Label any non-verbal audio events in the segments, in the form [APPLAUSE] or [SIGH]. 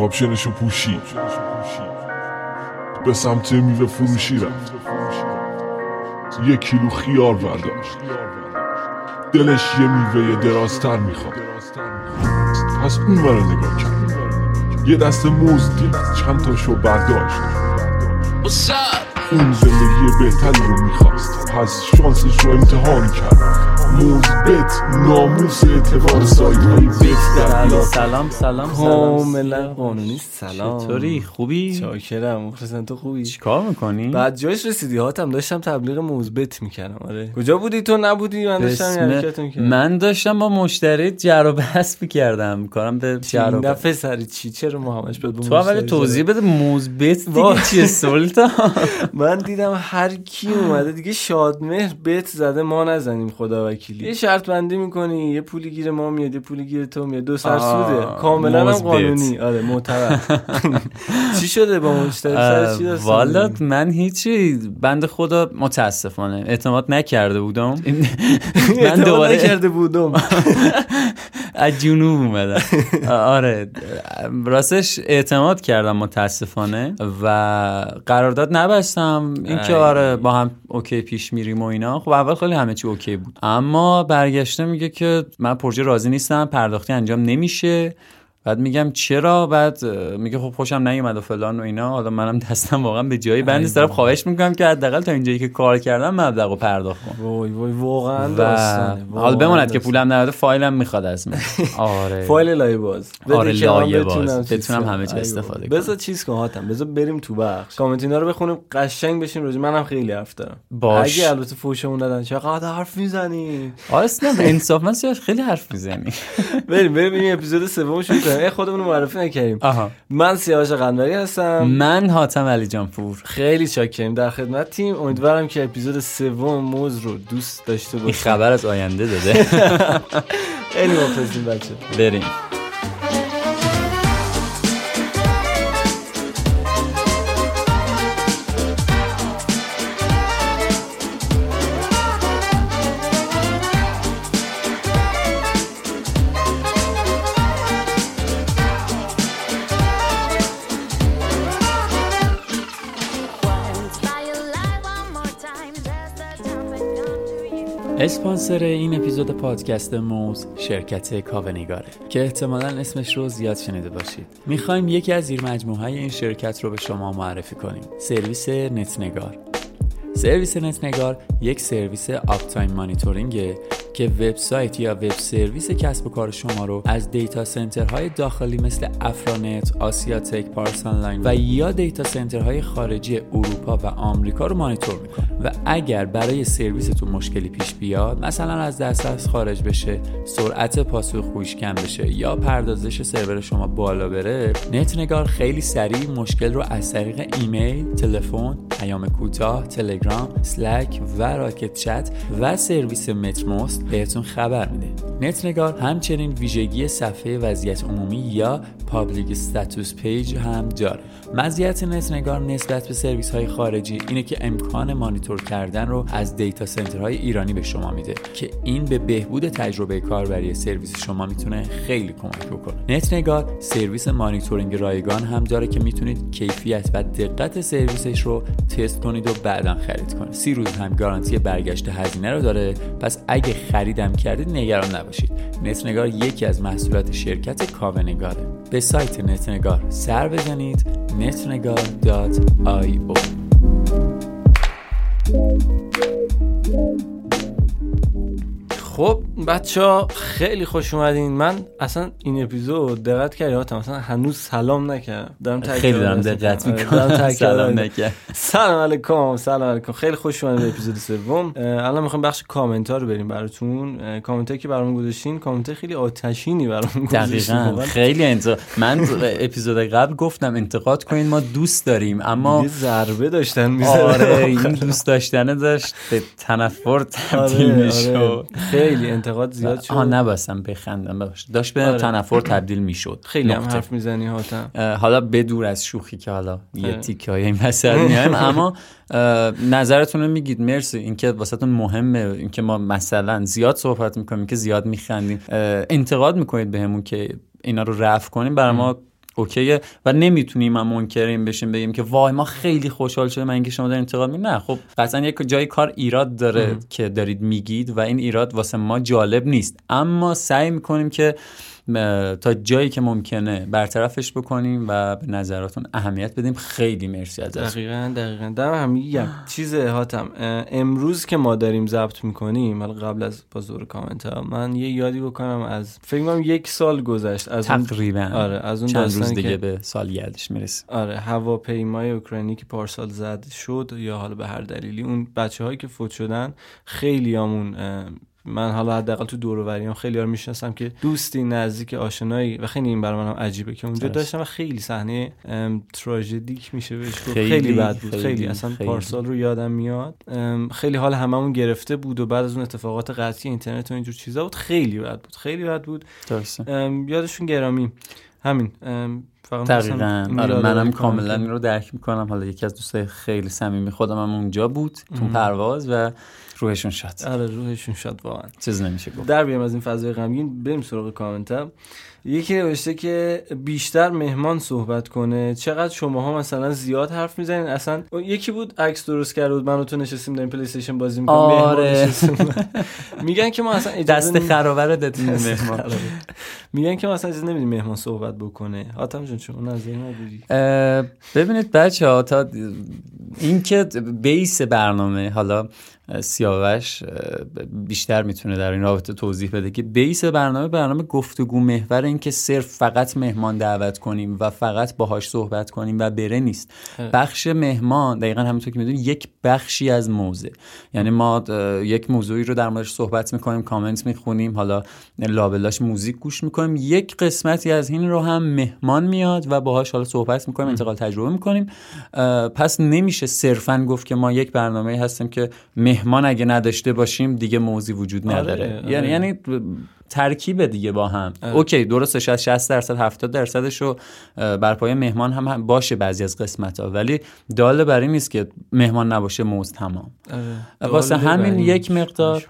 کاپشنشو پوشید به سمت میوه فروشی رفت. یک کیلو خیار برداشت. دلش یه میوه درازتر می‌خواد. پس اون رو نگاه کرد. یه دست موز دید چند تاشو برداشت. اون زندگی بهتری رو می‌خواست. پس شانسش رو امتحان کرد. موزبت ناموس اعتبار سایت های بت در سلام سلام سلام. کاملا. قانونی سلام. چطوری؟ خوبی؟ چاکرم. مخلصم تو خوبی؟ چیکار می‌کنی؟ بعد جایش رسیدی. هاتم داشتم تبلیغ موزبت می‌کردم. آره. کجا بودی؟ تو نبودی؟ من داشتم می‌کردم. من داشتم با مشتری جر و بحث می‌کردم. کارم به جر و دفعه سری چی؟ چرا ما تو اول توضیح؟ بده. وای. دیگه چیه؟ سلطان. [LAUGHS] من دیدم هر کی اومده. دیگه شادمهر بت زده. ما نزنیم خدا وکیلی یه شرط بندی می‌کنی یه پولی گیر ما میاد یه پولی گیر تو میاد. دو سر سوده. کاملا هم. قانونی. آره معتبر [LAUGHS] چی شده با مشتری سر چی والا؟ من هیچی. بند خدا متاسفانه. اعتماد نکرده بودم. [LAUGHS] من دوباره نکرده بودم. [LAUGHS] از جنوب اومدم. آره. راستش اعتماد کردم متاسفانه و قرارداد نبستم. اینکه ای. آره با هم اوکی پیش میریم و اینا. خب اول خیلی همه چی اوکی بود. اما برگشته میگه که من پروژه راضی نیستم پرداختی انجام نمیشه. بعد میگم چرا؟ بعد میگه خب خوشم نیومد و فلان و اینا. حالا منم دستم واقعا به جایی بند نیست. دارم خواهش می‌کنم که حداقل تا اینجایی که کار کردم مبلغ رو پرداخت کن. وای وای واقعا و داستانه حال واقعاً بماند که. پولم نداده فایلم می‌خواد از من. [LAUGHS] آره. فایل لایه باز. آره، لایه بتونم باز. بتونم کنم. همه چی استفاده بابا. بذار چیز کن هاتم بذار بریم تو بخش. کامنت اینا رو بخونیم قشنگ بشیم راجع. منم خیلی حرف دارم. باش. اگه البته فوشمون دادن چقدر حرف می‌زنی؟ آره اصلا انصافا سیاه خیلی حرف می‌زنی. بریم بریم این اپیزود سوم شروع [LAUGHS] کنیم ای خودمون معرفی نکردیم. من سیاوش قنبری هستم. من حاتم علی جانپور خیلی شاکریم در خدمت تیم. امیدوارم که اپیزود سوم موز رو دوست داشته این باشید خبر از آینده داده. [LAUGHS] خیلی مخلصیم بچه بریم. اسپانسر این اپیزود پادکست موز شرکت کاوه‌نگاره که احتمالا اسمش رو زیاد شنیده باشید. می‌خوایم یکی از زیر مجموعه این شرکت رو به شما معرفی کنیم. سرویس نتنگار. سرویس نتنگار یک سرویس uptime monitoring ه که وبسایت یا وب سرویس کسب و کار شما رو از data center های داخلی مثل افرانت، آسیاتک، پارس آنلاین و یا data center های خارجی اروپا و آمریکا رو مانیتور می‌کنه. و اگر برای سرویستون مشکلی پیش بیاد مثلا از دسترس خارج بشه سرعت پاسخگوییش کم بشه یا پردازش سرور شما بالا بره نتنگار خیلی سریع مشکل رو از طریق ایمیل تلفن پیام کوتاه تلگرام Slack و Rocket.Chat و سرویس Mattermost بهتون خبر میده. نتنگار همچنین ویژگی صفحه وضعیت عمومی یا public status page هم داره. مزیت نتنگار نسبت به سرویس های خارجی اینه که امکان مانیتور کردن رو از data center های ایرانی به شما میده که این به بهبود تجربه کاربری سرویس شما می‌تونه خیلی کمک بکنه. نتنگار سرویس مانیتورینگ رایگان هم داره که می‌تونید کیفیت و دقت سرویسش رو تست کنید و بعدا خرید کنید سی روز هم گارانتی برگشت هزینه رو داره. پس اگه خریدم کردید نگران نباشید. نتنگار یکی از محصولات شرکت کاونگاره به سایت نتنگار سر بزنید. netnegar.io خب بچه ها خیلی خوش اومدین. من اصلا این اپیزود دقت کردی؟ هاتم مثلا هنوز سلام نکردم. دارم خیلی دارم. دقت آره، می‌کنم. سلام می‌کنم. نکرد. سلام علیکم سلام علیکم. خیلی خوش اومدین به اپیزود سوم. الان می‌خوایم بخش کامنت ها رو بریم براتون. کامنت هایی که برامون گذاشتین کامنت خیلی آتشینی برامون گذاشتین. دقیقا. واقعا خیلی انتقاد من اپیزود قبل گفتم انتقاد کنین ما دوست داریم اما یه ضربه داشتن می‌زدن. آره این دوست داشتنه داشت به تنفر تبدیل آره، می‌شد. آره. خیلی انتقاد زیاد شد. آها نبستم بخندم ببخشید داشت به آره. تنفر تبدیل می‌شد. خیلی هم حرف می‌زنی هاتم حالا بدور از شوخی که حالا یه آره. تیکه های این میایم [LAUGHS] اما نظرتون رو میگید. مرسی. اینکه واسهتون مهمه. اینکه ما مثلا زیاد صحبت می‌کنیم که زیاد میخندیم. انتقاد می‌کنید بهمون که اینا رو رفع کنیم. برای ما اوکیه؟ و نمی‌تونیم ما منکریم بشیم بگیم که وای ما خیلی خوشحال شدیم من اینکه شما دارین انتقاد نه خب قطعا یک جای کار ایراد داره که دارید میگید و این ایراد واسه ما جالب نیست. اما سعی می‌کنیم که تا جایی که ممکنه برطرفش بکنیم و به نظراتون اهمیت بدیم. خیلی مرسی از دقیقا دقیقا. دم هم میگم. چیز هاتم امروز که ما داریم ضبط می‌کنیم حالا قبل از بازور کامنت ها من یه یادی بکنم از فکر کنم یک سال گذشت از تقریبا. آره از اون چند روز دیگه به سال گردش می‌رسه. آره هواپیمای اوکراینی که پارسال زد شد یا حالا به هر دلیلی اون بچه هایی که فوت شدن خیلی همون من حالا حداقل تو دور و خیلی ها می‌شناسم که دوستی نزدیک آشنایی و خیلی این برای من عجیبه که اونجا داشتم و خیلی صحنه تراژدیک میشه بهش خیلی, خیلی بد بود خیلی, خیلی. اصلا خیلی. پارسال رو یادم میاد. خیلی حال هممون گرفته بود و بعد از اون اتفاقات قطعی اینترنت و اینجور چیزا بود خیلی بد بود خیلی بد بود. یادشون گرامی. همین. دقیقا. آره منم کاملا این رو درک می‌کنم. حالا یکی از دوستای خیلی صمیمی خودم هم اونجا بود تو پرواز و روحشون شد آره روحشون شد واقعا. چیز نمیشه گفت. در بیام از این فضای غمگین بریم سراغ کامنتم. یکی نوشته که بیشتر مهمان صحبت کنه. چقدر شماها مثلا زیاد حرف می‌زنین؟ اصلا یکی بود عکس درست کرده بود. من و تو نشستیم داریم پلی استیشن بازی می‌کنیم آره. میگن که ما اصلا دست خرابه دادیم مهمان. [LAUGHS] میگن که ما اصلا اجازه نمیدیم مهمان صحبت بکنه. حاتم جون چون از این ببینید بچه ها تا این که بیس برنامه حالا سیاوش بیشتر می‌تونه در این رابطه توضیح بده که بیس برنامه برنامه گفتگو محور این که صرف فقط مهمان دعوت کنیم و فقط باهاش صحبت کنیم و بره نیست. بخش مهمان دقیقا همونطور که می‌دونیم یک بخشی از موزه یعنی ما یک موضوعی رو در موردش صحبت می‌کنیم کامنت می‌خونیم حالا لابلاش موزیک گوش می‌کنیم. یک قسمتی از این رو هم مهمان میاد و باهاش حالا صحبت می‌کنیم انتقال تجربه می‌کنیم. پس نمیشه صرفا گفت که ما یک برنامه هستیم که مهمان اگه نداشته باشیم دیگه موضوع وجود آره، نداره. آره. یعنی یعنی ترکیب دیگه با هم. آره. اوکی درستش از 60 درصد 70 درصدش رو بر پایه مهمان هم باشه بعضی از قسمت ها ولی داله بر این نیست که مهمان نباشه موز تمام. آره. واسه همین یک مقدار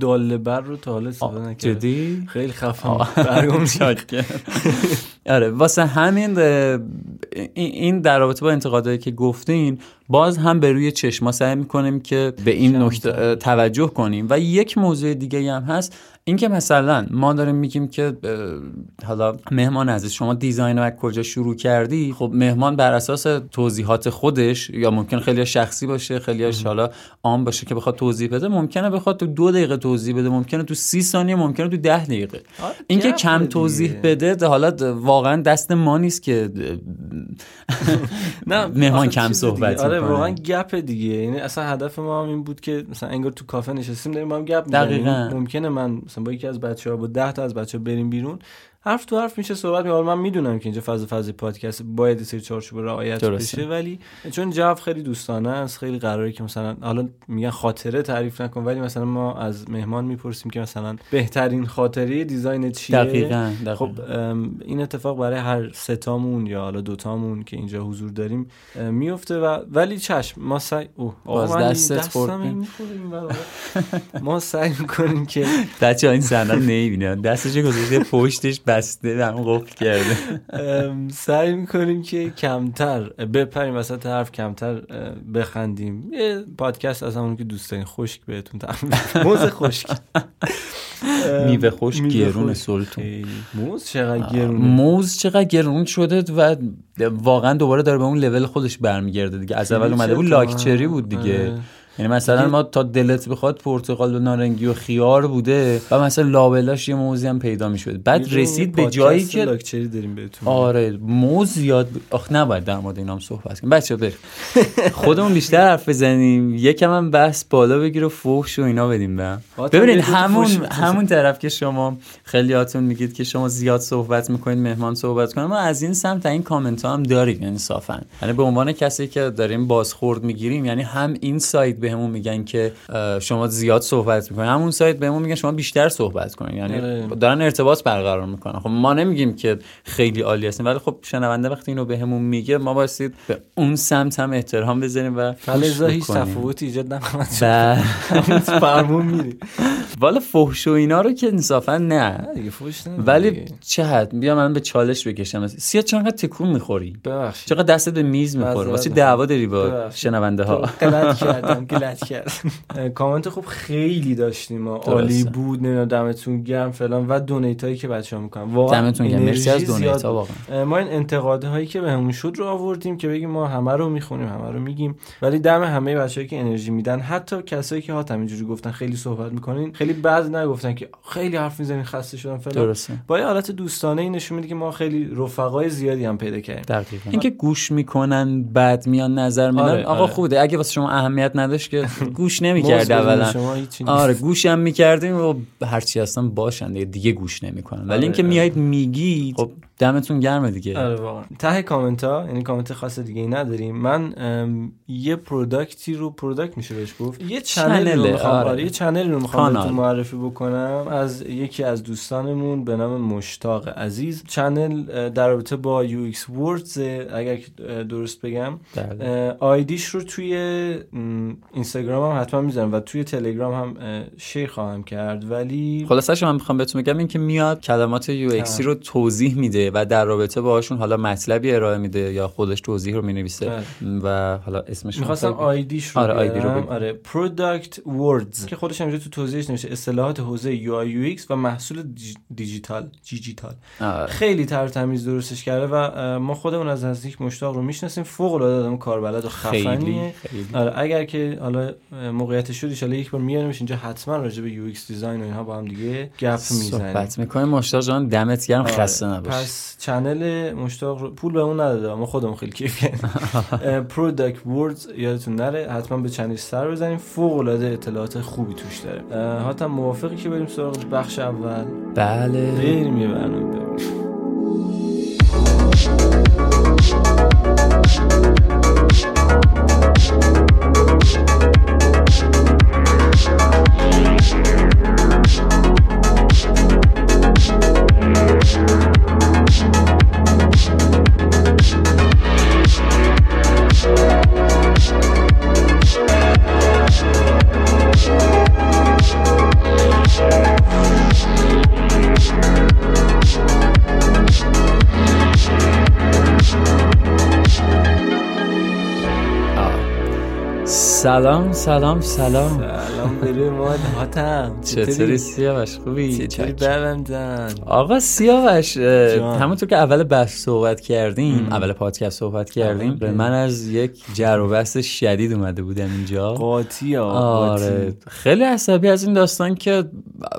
داله بر رو تا حالا استفاده نکردم. جدی؟ خیلی خفم برگم [LAUGHS] آره واسه همین این در رابطه با انتقادایی که گفتین باز هم به روی چشما سعی می‌کنیم که به این نکته توجه کنیم. و یک موضوع دیگه هم هست. اینکه مثلا ما داریم میگیم که حالا مهمان عزیز شما دیزاین رو کجا شروع کردی؟ خب مهمان بر اساس توضیحات خودش یا ممکن خیلی شخصی باشه خیلی حالا عام باشه که بخواد توضیح بده ممکنه بخواد تو دو دقیقه توضیح بده ممکنه تو سی ثانیه ممکنه تو ده دقیقه. اینکه کم توضیح بده حالا واقعا دست ما نیست که نه [LAUGHS] مهمان کم صحبت آره واقعا گپ دیگه. یعنی اصلا هدف ما هم این بود که مثلا انگار تو کافه نشستیم داریم هم گپ ممکنه من مثلا با یکی از بچه‌ها با 10 تا از بچه‌ها بریم بیرون حرف تو حرف میشه صحبت می من می‌دونم که اینجا فاز فاز پادکست باید سری چارچوب رعایت بشه ولی چون جو خیلی دوستانه است خیلی قراره که مثلا حالا میگن خاطره تعریف نکن ولی مثلا ما از مهمان می‌پرسیم که مثلا بهترین خاطره دیزاین چیه؟ دقیقاً, خب این اتفاق برای هر ستامون یا حالا دوتامون که اینجا حضور داریم میفته و ولی چشم ما سعی اوه باز دستت ما سعی می‌کنیم که [LAUGHS] بچه‌ها این صحنه نمی‌بینن. دستش گذاشته پشتش بسته و قفل کرده سعی می‌کنیم که کمتر بپریم وسط حرف کمتر بخندیم. یه پادکست از همون که دوست دارین خشک بهتون موز خشک. میوه خشک گرون سلطون موز چقدر گرون موز چقدر گرون شده و واقعا دوباره داره به اون لول خودش برمیگرده دیگه. از اول اومده بود لاکچری بود دیگه. آره. یعنی مثلا ما تا دلت بخواد پرتقال و نارنگی و خیار بوده و مثلا لابلاش یه موزی هم پیدا می‌شد. بعد رسید به جایی که لاکچری داریم بهتون. آره موز زیاد آخ نباید در مورد اینام صحبت کنیم. بچا بر خودمون بیشتر حرف بزنیم. یکم هم بحث بالا بگیر و فوش و اینا بدیم به ببینید همون همون طرف که شما خیلیاتون میگید که شما زیاد صحبت می‌کنید مهمان صحبت کنه ما از این سمت این کامنت ها هم داریم انصافا یعنی به عنوان کسی که داریم بازخورد می‌گیریم یعنی هم این سایت بهمون میگن که شما زیاد صحبت می‌کنید همون سایت بهمون میگن شما بیشتر صحبت کنید یعنی آره. دارن ارتباط برقرار می‌کنن. خب ما نمیگیم که خیلی عالی هستیم ولی خب شنونده وقتی اینو بهمون میگه ما بایستید به اون سمت هم احترام بذاریم و فلزا هیچ تفاوتی ایجاد نکنه. بله. فرمون میری. والا فحش و اینا رو که انصافا نه. ولی. چه حد؟ بیا من به چالش بکشم. سیاه چقدر تکون می‌خوری؟ ببخشید. چقدر دستت به میز می‌خوره؟ واسه. دعوا داری با. شنونده ها. غلط کردم. کردم اه، کامنت خوب خیلی داشتیم ما عالی. بود نمی‌دونم دمتون گرم فلان. و دونیت هایی که بچه ها می‌کنن. واقعا دمتون گرم. مرسی از دونیت ها. واقعا. ما این انتقاده هایی که بهمون شد رو آوردیم که بگیم ما همه رو می‌خونیم همه رو میگیم. ولی دم همه بچه‌ای که انرژی میدن حتی کسایی که هات همینجوری گفتن خیلی صحبت می‌کنین خیلی بعد نگفتن که خیلی حرف می‌زنین خسته شدم فلان. درسته. با یه حالت دوستانه این نشون میده که ما خیلی رفقای زیادی هم پیدا کردیم. دقیقا. اینکه گوش می‌کنن بعد میان نظر میدن. آره، آقا آره. خوبه. اگه واسه شما اهمیت نداشت که گوش نمی‌کرد اولا. آره گوشم می‌کردیم و هرچی هستن باشن دیگه, دیگه گوش نمی‌کنن ولی آره، اینکه آره. میایید میگید خب دمتون گرمه دیگه. آره واقعا. ته کامنت ها یعنی کامنت خاص دیگه ای نداریم. من یه product ی رو product میشه بهش گفت. یه channel رو می‌خوام آره. آره. یه channel رو می‌خوام معرفی بکنم از یکی از دوستانمون به نام مشتاق عزیز. channel در رابطه با UX Words اگر درست بگم بله. آیدیش رو توی اینستاگرام هم حتما می‌ذارم و توی تلگرام هم share خواهم کرد. ولی خلاصش من می‌خوام بهتون بگم این که میاد کلمات UX ی رو توضیح میده. و در رابطه باهاشون حالا مطلبی ارائه میده یا خودش توضیح رو می‌نویسه. و حالا اسمش رو می‌خواستم آیدیش رو آره، آیدی رو. بگو. آره product words. که خودش همینجا تو توضیحش نوشته اصطلاحات حوزه UI UX و محصول دیجی- دیجیتال دیجیتال؟ آره. خیلی تر تمیز درستش کرده و ما خودمون از نزدیک مشتاق رو می‌شناسیم. فوق العاده آدم کاربلد و خفنیه. خیلی. آره اگر که حالا موقعیت شد ان یک بار میارمش اینجا حتما راجع به UX design و اینها با هم دیگه گپ می‌زنیم. صحبت می‌کنیم. مشتاق جان دمت گرم. آره. خسته نباش پس channel مشتاق رو پول به اون نداده ما خودمون خیلی کیف product words [LAUGHS] یادتون نره حتما به channel ش سر بزنیم. فوق العاده اطلاعات خوبی توش داره. حاتم موافقی که بریم سراغ بخش اول؟ بله. بریم یه برنامه سلام سلام سلام. سلام بروی ما حاتم چطوری؟ سیاوش خوبی؟ چطوری. برم جان؟ آقا سیاوش. همونطور که اول بحث صحبت کردیم اول پادکست صحبت کردیم. من از یک جر و بحث شدید اومده بودم اینجا. قاطی آره. خیلی عصبی از این داستان که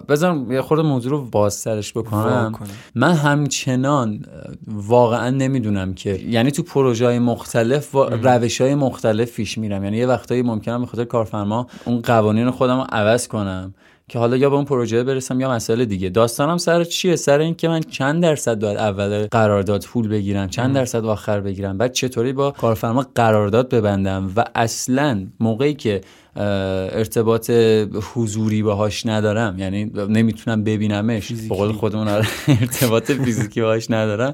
بزن یه خورده موضوع رو بازترش بکنم. کنم. من همچنان واقعا نمی‌دونم که یعنی تو پروژه های مختلف و روش های مختلف پیش میرم. یعنی یه وقتایی ممکنم به خاطر کارفرما اون قوانین خودم رو عوض کنم که حالا یا به اون پروژه برسم یا مسئله دیگه. داستانم سر چیه؟ سر این که من چند درصد باید اول قرارداد پول بگیرم چند درصد آخر بگیرم؟ بعد چطوری با کارفرما قرارداد ببندم؟ و اصلا موقعی که ارتباط حضوری باهاش ندارم. یعنی نمی‌تونم ببینمش. به قول خودمون آره، ارتباط فیزیکی باهاش ندارم.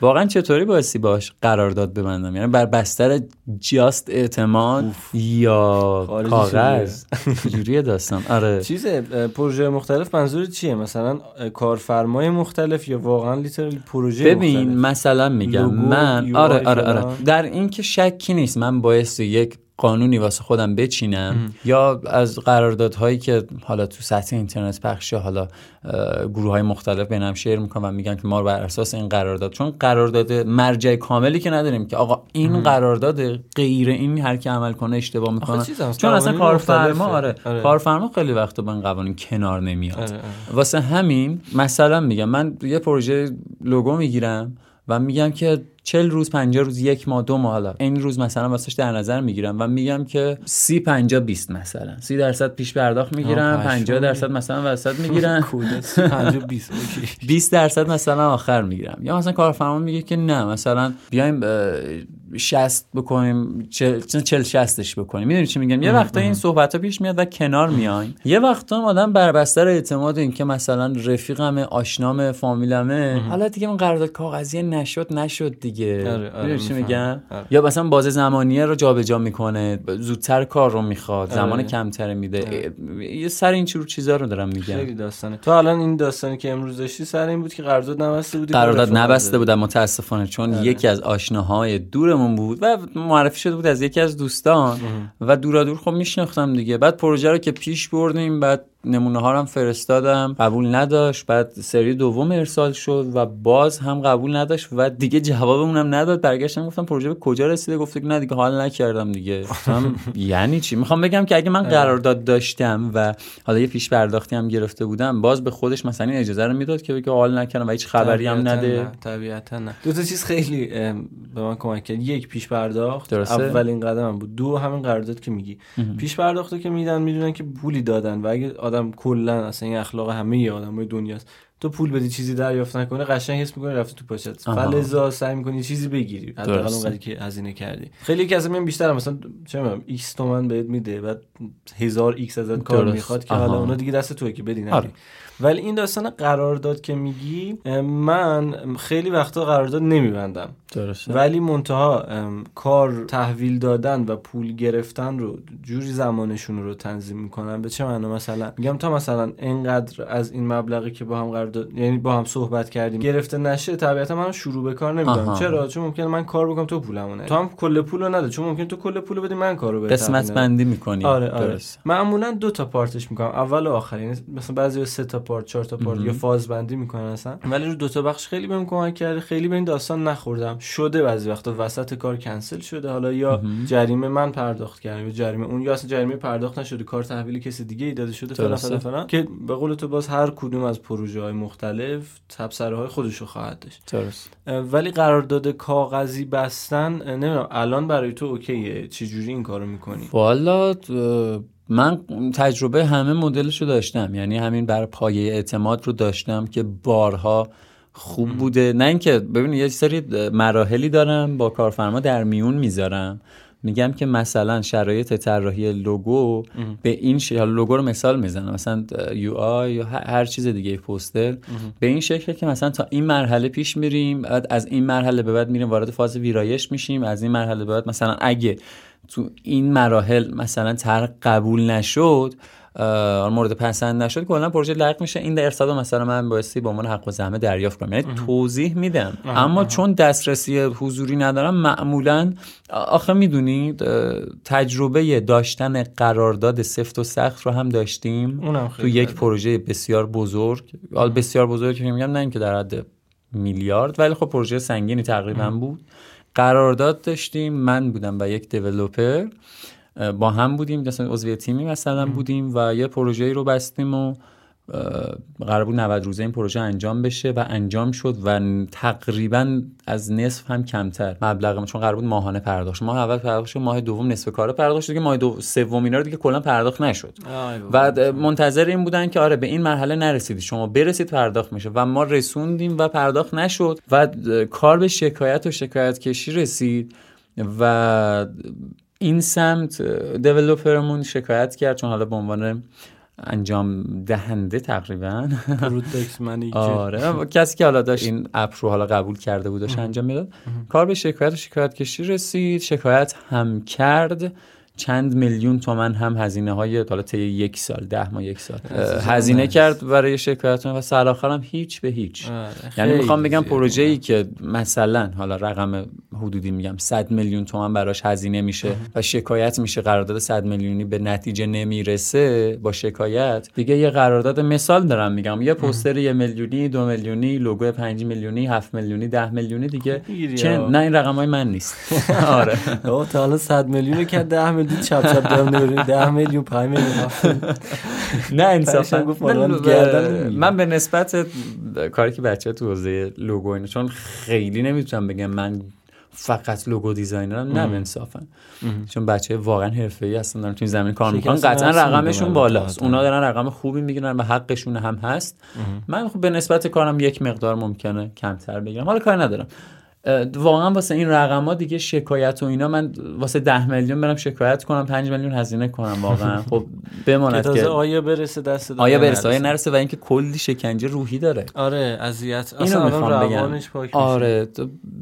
واقعا چطوری بایستی باهاش قرارداد ببندم یعنی بر بستر جاست اعتماد یا کاغذ؟ چجوریه [LAUGHS] داستان. آره. چیز پروژه مختلف منظور چیه؟ مثلا کارفرمای مختلف یا واقعا لیترالی پروژه ببین مختلف؟ مثلا میگم من آره آره فلان. آره. در این که شکی نیست. من بایستی یک قانونی واسه خودم بچینم یا از قراردادهایی که حالا تو سطح اینترنت پخشه حالا گروه های مختلف بینم شیر می‌کنم و میگن که ما رو بر اساس این قرارداد چون قرارداد مرجع کاملی که نداریم که آقا این قرارداد غیر این هر کی عمل کنه اشتباه می‌کنه چون اصلا کارفرما. آره آره. کارفرما خیلی وقتا با این قوانین کنار نمیاد آره، آره. واسه همین مثلا میگم من یه پروژه لوگو می‌گیرم و میگم که 40 روز 50 روز یک ماه دو ماه حالا این روز مثلا واسش در نظر می‌گیرم و میگم که 30 50 20 مثلا. 30 درصد پیش پرداخت می‌گیرم آه، 50 پشمام. درصد مثلا وسط می‌گیرم کود 50 20 اوکی. 20 درصد مثلا آخر می‌گیرم. یا مثلا کارفرما میگه که نه مثلا بیایم 60 بکنیم 40 60ش بکنیم. می‌دونی چی میگم؟ یه وقتا این صحبت ها پیش میاد و کنار میایم. یه وقتا هم آدم بر بستر اعتماد این که مثلا رفیقم آشنام فامیلمه حالا دیگه اون قرارداد کاغذی نشد نشد دیگه. آره، آره، می‌دونی چی. میگم؟ آره. یا مثلا باز زمانیه رو جابجا می‌کنه زودتر کار رو می‌خواد زمان. کمتر میده. یه سر این چور چیزا رو دارم میگم. خیلی داستانه. تو الان این داستانی که امروز داشتی سر این بود که قرارداد نبسته بودی؟ قرارداد نبسته. بودم متاسفانه چون یکی از آشناهای دورمون بود و معرفی شده بود از یکی از دوستان و دورا دور خب میشناختم دیگه. بعد پروژه رو که پیش بردیم بعد نمونه ها رو هم فرستادم قبول نداشت بعد سری دوم ارسال شد و باز هم قبول نداشت و دیگه جوابمون هم نداد. برگشتم گفتم پروژه به کجا رسیده؟ گفته که نه دیگه حال نکردم دیگه. گفتم یعنی چی؟ می‌خوام بگم که اگه من قرارداد داشتم و حالا یه پیش پرداختی هم گرفته بودم باز به خودش مثلا این اجازه رو می‌داد که بگه حال نکردم و هیچ خبری هم نده. طبیعتا نه. دو تا چیز خیلی به من کمک کرد. یک پیش پرداخت. اولین قدمم بود. دو همین قرارداد که میگی. پیش پرداختو که میدن می‌دونن که پولی دادن و اگه آدم کلا اصلا این اخلاق همه آدمای دنیاست تو پول بدی چیزی دریافت نکنه قشنگ حس می‌کنی رفته تو پاچت. فلذا سعی می‌کنی چیزی بگیری حداقل درسته. اونقدری که هزینه کردی خیلی کسی میان بیشتر مثلا چه می‌دونم X تومن بهت میده بعد هزار X ازت کار. می‌خواد که. حالا اونا دیگه دست توئه که بدی. آره. ولی این داستان قرارداد که میگی من خیلی وقتا قرارداد نمیبندم درسته. ولی منتها کار تحویل دادن و پول گرفتن رو جوری زمانشون رو تنظیم می‌کنن. به چه معنا؟ مثلا میگم تا مثلا انقدر از این مبلغی که با هم قرارداد یعنی با هم صحبت کردیم گرفته نشه طبیعتا من شروع به کار نمیدم آها. چرا؟ چون ممکنه من کار بکنم تو پولمو تو هم کل پول رو نده. چون ممکن تو کل پول رو بدی من کارو بهت قسمت. بندی می‌کنی. آره آره. معمولا دو تا پارتش می‌کنم. اول و آخر. یعنی مثلا بعضی سه تا پارت چهار تا پارت یا فاز بندی می‌کنن اصلا. ولی رو دو تا بخش خیلی بهم کمک کرده. خیلی به این داستان نخوردم. شده بعضی وقتا. وسط کار کنسل شده. حالا یا جریمه من پرداخت کردم. یا جریمه اون یا اصلا جریمه پرداخت نشده. کار تحویل کسی دیگه ای داده شده. فلان. فلان فلان. که به قول تو باز هر کدوم از پروژه های مختلف تبصره های خودش رو خواهد داشت. درست. ولی قرارداد کاغذی بستن نمی‌دونم. الان برای تو اوکیه. چه جوری این کارو می‌کنی؟ والا من تجربه همه مدلش رو داشتم. یعنی همین بر پایه اعتماد رو داشتم که بارها خوب بوده. نه اینکه ببین یه سری مراحلی دارم با کارفرما در میون می‌ذارم. میگم که مثلا شرایط طراحی لوگو به این ش... حالا لوگو رو مثال می‌زنم. مثلا یو آی یا هر چیز دیگه پوستر به این شکل که مثلا تا این مرحله پیش میریم بعد از این مرحله به بعد میریم وارد فاز ویرایش میشیم. از این مرحله به بعد مثلا اگه تو این مراحل مثلا طرح قبول نشد مورد پسند نشد کلا پروژه لغو میشه. این ارصاد مثلا من بایستی به عنوان حق و زحمه دریافت کنم. یعنی توضیح میدم. اما چون دسترسی حضوری ندارم معمولا آخه می‌دونید تجربه داشتن قرارداد سفت و سخت رو هم داشتیم تو یک. پروژه بسیار بزرگ. بسیار بزرگ که میگم نه اینکه در حد میلیارد ولی خب پروژه سنگینی تقریبا بود. قرارداد داشتیم. من بودم و یک دیولوپر. اه، با هم بودیم مثلا عضو تیمی مثلا بودیم و یه پروژه رو بستیم و قرار بود 90 روزه این پروژه انجام بشه و انجام شد و تقریبا از نصف هم کمتر مبلغ چون قرار بود ماهانه پرداخت. ماه اول پرداخت شد ماه دوم نصف کار پرداخت شد دیگه ماه دو... سوم اینا رو دیگه کلا پرداخت نشد. و منتظر این بودن که آره به این مرحله نرسیدی شما برسید پرداخت میشه و ما رسوندیم و پرداخت نشد و کار به شکایت و شکایت کشی رسید و این سمت دیولوپرمون شکایت کرد چون حالا به عنوان انجام دهنده تقریبا. آره کسی که حالا داشت این اپ رو حالا قبول کرده بود داشت انجام می‌داد کار به شکایت و شکایت کشی رسید شکایت هم کرد. چند میلیون تومن هم هزینه های حالا طی یک سال ده ماه یک سال هزینه. کرد برای شکایت و آخر هم هیچ به هیچ آره، یعنی می‌خوام بگم پروژه ای. که مثلا حالا رقم حدودی میگم 100 میلیون تومن براش هزینه میشه و شکایت میشه قرارداد 100 میلیونی به نتیجه نمی‌رسه با شکایت دیگه یه قرارداد مثال دارم میگم یه پوستر یه میلیونی دو میلیونی لوگو 5 میلیونی 7 میلیونی 10 میلیونی دیگه چه. نه این رقم های من نیست [LAUGHS] آره تا حالا 100 میلیون که 10 میلیون چپ چپ دارم نمی‌ریم 10 میلیون 5 میلیون. نه انصافا گفت من, به نسبت کاری که بچه تو حوزه لوگو اینو چون خیلی نمی‌تونم بگم من فقط logo designer م نه انصافا. چون بچه واقعا حرفه‌ای هستن دارن تو این زمین کار می‌کنن. قطعا رقمشون بالاست. اونا دارن رقم خوبی می‌گیرن و حقشون هم هست. من خب به نسبت کارم یک مقدار ممکنه کمتر بگیرم. حالا کاری ندارم. واقعا واسه این رقم ها دیگه شکایت و اینا من واسه ده میلیون برم شکایت کنم 5 میلیون هزینه کنم واقعا. [LAUGHS] خب بماند که آیا برسه دست آیا برسه آیا نرسه و اینکه کلی شکنجه روحی داره. آره اذیت. اینو می‌خوام بگم. آره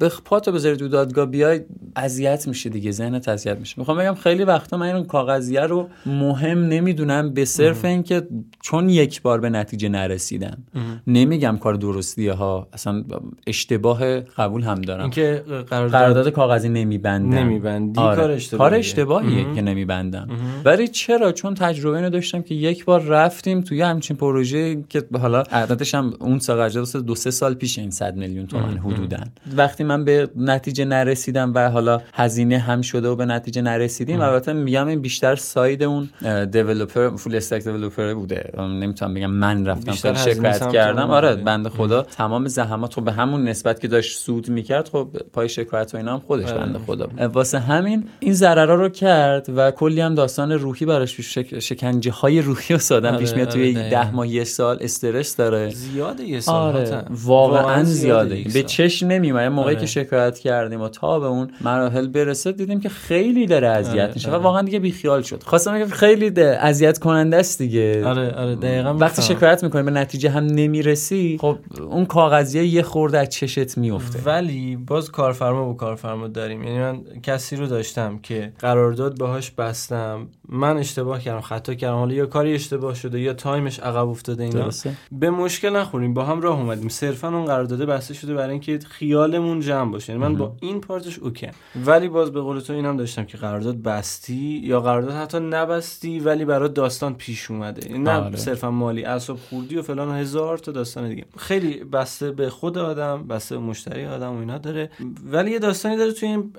بخ پاتو بذاری تو دادگاه بیای اذیت میشه دیگه ذهنت اذیت میشه. می‌خوام بگم خیلی وقتا من این کاغذیه رو مهم نمی‌دونم به صرف اینکه چون یک بار به نتیجه نرسیدم نمیگم کار درستیه ها. اصلا اشتباه قبول هم دارم. اینکه قرارداد, قرارداد کاغذی نمیبندم نمیبندی آره. کار اشتباهیه. کار اشتباهیه که نمیبندم ولی چرا؟ چون تجربه اینو داشتم که یک بار رفتیم توی همچین پروژه که حالا عددش هم اون سال دو سه سال پیش این 100 میلیون تومان حدودا. وقتی من به نتیجه نرسیدم و حالا هزینه هم شده و به نتیجه نرسیدیم البته میگم این بیشتر ساید اون دیولپر فول استک دیولپر بوده. نمی‌تونم بگم من رفتم خیلی شکایت کردم. آره بنده خدا. تمام زحمات رو به همون نسبت که داشت سود می‌کرد خب پای شکایت و اینا هم خودش آره. بنده خدا. واسه همین این ضررا رو کرد و کلی هم داستان روحی براش شک... شکنجه های روحی و سادم پیش میاد. توی آره، ده ماه یه سال استرس داره. زیاده یه سال آره. واقعا زیاده به چش نمیاد موقعی که شکایت کردیم و تا به اون مراحل برسه دیدیم که خیلی داره اذیت میشه. و واقعا دیگه بیخیال شد. خواستم بگم خیلی اذیت کننده است دیگه. آره آره دقیقاً وقتی شکایت می‌کنی به نتیجه هم نمی‌رسی خب اون کاغذیه یه خورده از چشت میفته ولی باز کارفرما با کارفرما داریم. یعنی من کسی رو داشتم که قرارداد باهاش بستم من اشتباه کردم خطا کردم. حالا یا کاری اشتباه شده یا time ش عقب افتاده اینا. درسته. به مشکل نخوریم با هم راه اومدیم. صرفا اون قرارداد بسته شده برای اینکه خیالمون جمع باشه. یعنی من با این part ش OK ولی باز به قول تو اینم داشتم که قرارداد بستی یا قرارداد حتی نبستی ولی برای داستان پیش اومده. نه آره. صرفا مالی اعصاب خوردی و فلان هزار تا داستان دیگه. خیلی بسته به خود آدم بسته به مشتری آدم و اینا. داره ولی یه داستانی داره توی این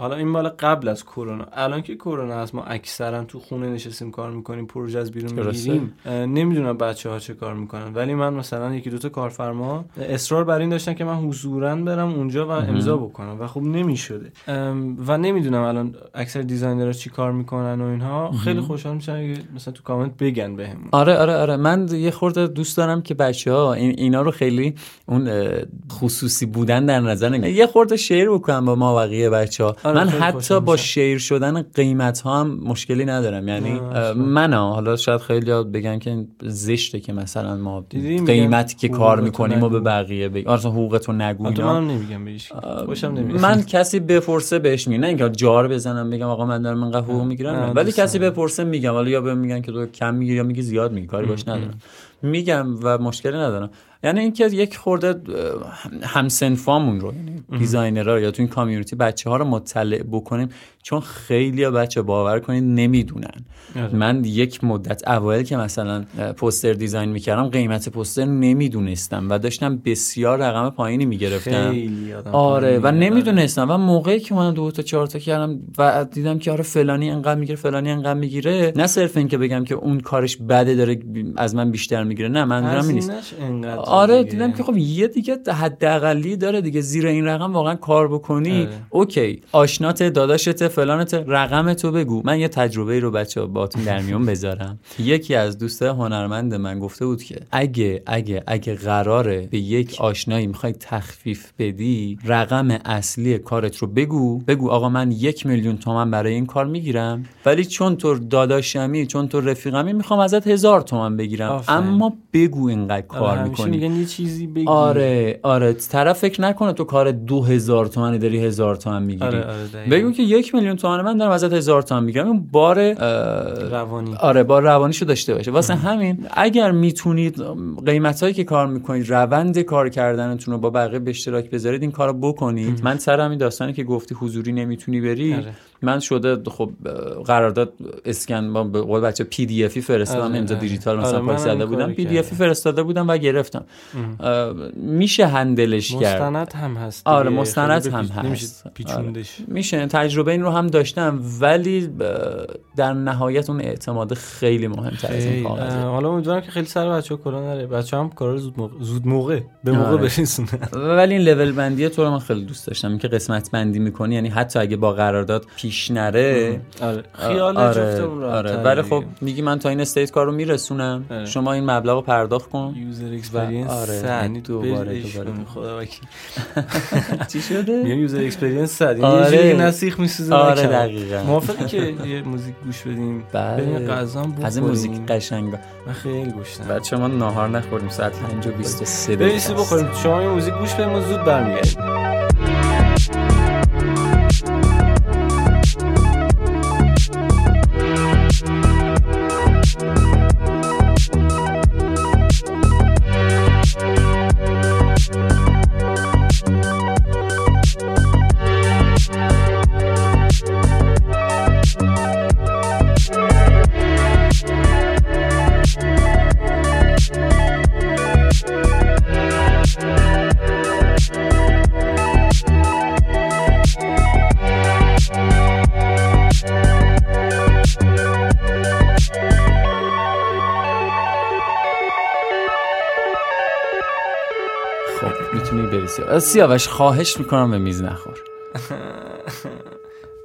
حالا این مال قبل از کرونا. الان که کرونا هست ما اکثرا تو خونه نشستیم کار می‌کنیم پروژه از بیرون می‌گیریم. نمی‌دونم بچه ها چه کار می‌کنن. ولی من مثلا یکی دوتا کارفرما اصرار بر این داشتن که من حضورا برم اونجا و امضا بکنم و خب نمی‌شده. و نمی‌دونم الان اکثر دیزاینرها چی کار می‌کنن و اینها. خیلی خوشحال میشن مثلا تو کامنت بگن بهم آره آره آره. من یه خورده دوست دارم که بچه ها این اینا رو خیلی اون خصوصی بودن در نظر نگیرن. یه خورده شیر بکنم با ما بقیه بچه ها آره، من حتی با شیر شدن قیمت ها هم مشکلی ندارم. یعنی من حالا شاید خیلی بگن که زشته که مثلا ما قیمتی که کار می‌کنیم و به بقیه بگیم آره حقوقتو نگو من نمیگم من کسی بپرسه بهش میگم. نه اینکه جار بزنم بگم آقا من دارم من حقوق می‌گیرم. ولی کسی بپرسه میگم. حالا یا بهم میگن که تو کم میگی یا میگی زیاد میگی. کاری باش ندارم. میگم و مشکلی ندارم. یعنی اینکه یک خورده همسنفامون رو یعنی دیزاینرها یا تو این کامیونیتی بچه ها رو مطلع بکنیم چون خیلی بچه باور کنید نمی‌دونن. آره. من یک مدت اوایل که مثلا پوستر دیزاین می‌کردم قیمت پوستر نمی‌دونستم و داشتم بسیار رقم پایینی می‌گرفتم. آره و نمی‌دونستم. و موقعی که من دو تا چهار تا کردم و دیدم که آره فلانی انقدر می‌گیره فلانی انقدر می‌گیره. نه صرف اینکه بگم که اون کارش بده داره از من بیشتر می‌گیره نه من نیست. آره دیدم که خب یه دیگه حداقلی داره دیگه. زیر این رقم واقعا کار بکنی. آره. OK. آشنات داداشت فلانت رقم تو بگو. من یه تجربه رو بچه باتون در میون بذارم. یکی از دوستای هنرمند من گفته بود که اگه اگه اگه قراره به یک آشنایی می‌خوای تخفیف بدی رقم اصلی کارت رو بگو. بگو آقا من یک میلیون تومن برای این کار می‌گیرم. ولی چون تو داداشمی چون تو رفیقمی می‌خوام ازت هزار تومن بگیرم. اما بگو اینقدر کار آره می‌کنی یه چیزی بگی. آره آره. طرف فکر نکنه تو کار دو هزار تومنی داری هزار تومن می‌گیری. آره آره بگو که یک میلیون تومن من دارم ازت هزار تومن می‌گیرم. اون بار روانی. آره بار روانیشو داشته باشه. واسه همین اگر می‌تونید قیمت هایی که کار می‌کنید روند کار کردنتون رو با بقیه به اشتراک بذارید این کارو بکنید. من سر همین داستانی که گفتی حضوری نمی‌تونی بری. آره. من شده خب قرارداد اسکن با به قول بچه PDF ی فرستادم آره، امضا آره. دیجیتال مثلا آره زده بودم. PDF ی فرستاده بودم و گرفتم. میشه handle ش کرد. مستند هم هست آره مستند هم هست. پیچوندش. میشه تجربه این رو هم داشتم ولی در نهایت اون اعتماد خیلی مهمتر از این حالا امیدوارم که خیلی سر بچه‌ها کلا نره. بچه‌ها هم کارا زود موقع زود موقع به موقع برسونن ولی این لول بندی تو رو من خیلی دوست داشتم. که قسمت بندی می‌کنی یعنی حتی اگه با قرارداد پیش نره. آره. خیال آره جفتمون آره. ولی. خب میگی من تا این state کار رو میرسونم. آره. شما این مبلغ رو پرداخت کن. user experience آره، یعنی دوباره- دوباره. خدا [LAUGHS] چی شده؟ میگم user experience صد. یعنی آره. یه که نه سیخ میسوزه آره. دقیقاً. موافقی که یه موزیک گوش بدیم. بله. بریم از این موزیک قشنگا. من خیلی گشنمه بچه ما ناهار نخوریم. ساعت 5 و 23 بریم دقیقه. بخوریم؟ شما یه موزیک گوش بدیم زود برمیگردیم. سیاوش خواهش می‌کنم به میز نخور.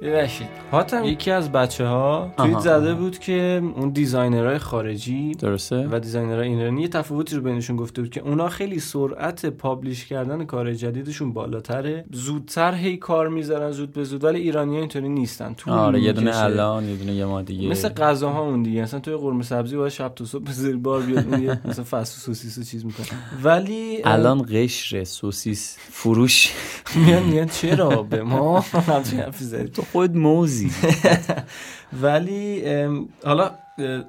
ببخشید. حاتم یکی از بچه ها توییت. زده بود که اون designer های خارجی درسته. و designer های ایرانی یه تفاوتی رو بینشون گفته بود که اونا خیلی سرعت publish کردن کار جدیدشون بالاتره. زودتر هی کار می‌ذارن زود به زود ولی ایرانی اینطوری نیستن. طول آره یه دونه. الان یه دونه یه ما دیگه. مثل غذاها اون دیگه. مثلا توی قرمه سبزی باید شب تا صبح زیر بار بیاد اون یه مثلا fast و سوسیس و چیز می‌کنه. ولی الان قشر سوسیس فروش. میان میان چرا به ما؟ [LAUGHS] همچین حرفی زدی تو خود موزی. [LAUGHS] ولی حالا اه،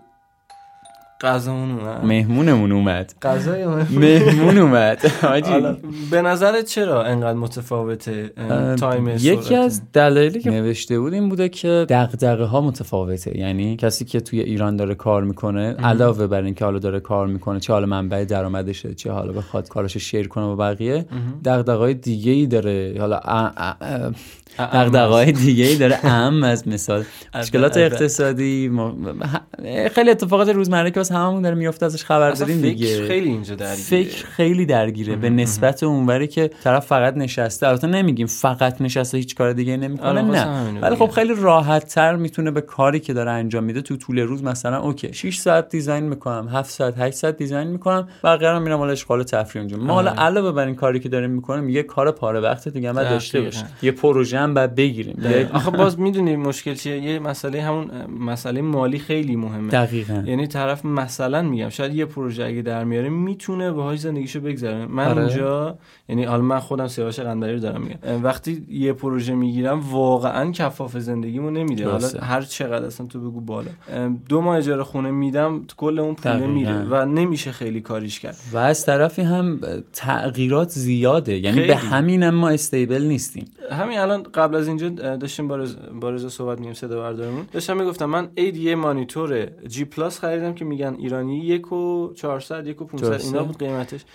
غذامون اومد. مهمونمون اومد. غذای [LAUGHS] مهمون اومد. [LAUGHS] به نظرت چرا انقدر متفاوته تایم یکی؟ از دلایلی که نوشته بود این بوده که دغدغه ها متفاوته. یعنی کسی که توی ایران داره کار می‌کنه علاوه بر اینکه حالا داره کار می‌کنه چه حالا منبع درآمدشه چه حالا بخواد کارش شیر کنه با بقیه دغدغه‌های دیگه ای داره. حالا دغدغه های دیگه ای داره [LAUGHS] اعم از مسائل. مشکلات. اقتصادی ما- خیلی اتفاقات روزمره که واسه هممون داره میفته ازش خبر داریم فکر دیگه. خیلی اینجا درگیره. فکر خیلی درگیره به نسبت اونوری که طرف فقط نشسته. البته نمیگیم فقط نشسته هیچ کار دیگه نمی‌کنه آره، نه. ولی. خب خیلی راحت تر می‌تونه به کاری که داره انجام میده تو طول روز مثلا OK 6 ساعت design می‌کنم 7 ساعت 8 ساعت design می‌کنم بقیه رو میرم حالا عشق و حال تفریح اونجا. ما حالا آره. علاوه بر این کاری که داریم می‌کنیم یه کار پاره وقت دیگه هم داشته. باشیم. یه پروژه هم باید بگیریم. یه- آخه باز می‌دونی مشکل چیه؟ یه مسئله همون مسئله مالی خیلی مهمه. دقیقاً. یعنی طرف مثلا میگم شاید یه پروژه اگه در میاره می‌تونه باهاش زندگیشو بگذرونه من آره. اونجا یعنی حالا من خودم سیاوش قندری رو دارم میگم. وقتی یه پروژه می‌گیرم واقعا کفاف زندگیمو نمیده حالا. هر چقدر اصلا تو بگو بالا. دو ماه اجاره خونه میدم کل اون دقیقاً. میره و نمیشه خیلی کاریش کرد. و از طرفی هم تغییرات زیاده. یعنی خیلی. به همین هم ما استیبل نیستیم. همین الان قبل از اینجا داشتیم با رضا صحبت میگیم صدا بردارمون داشتم می‌گفتم من عید یه مانیتور جی پلاس خریدم که میگن ایرانی یک و 400 یک و 500 درسته. اینا بود قیمتش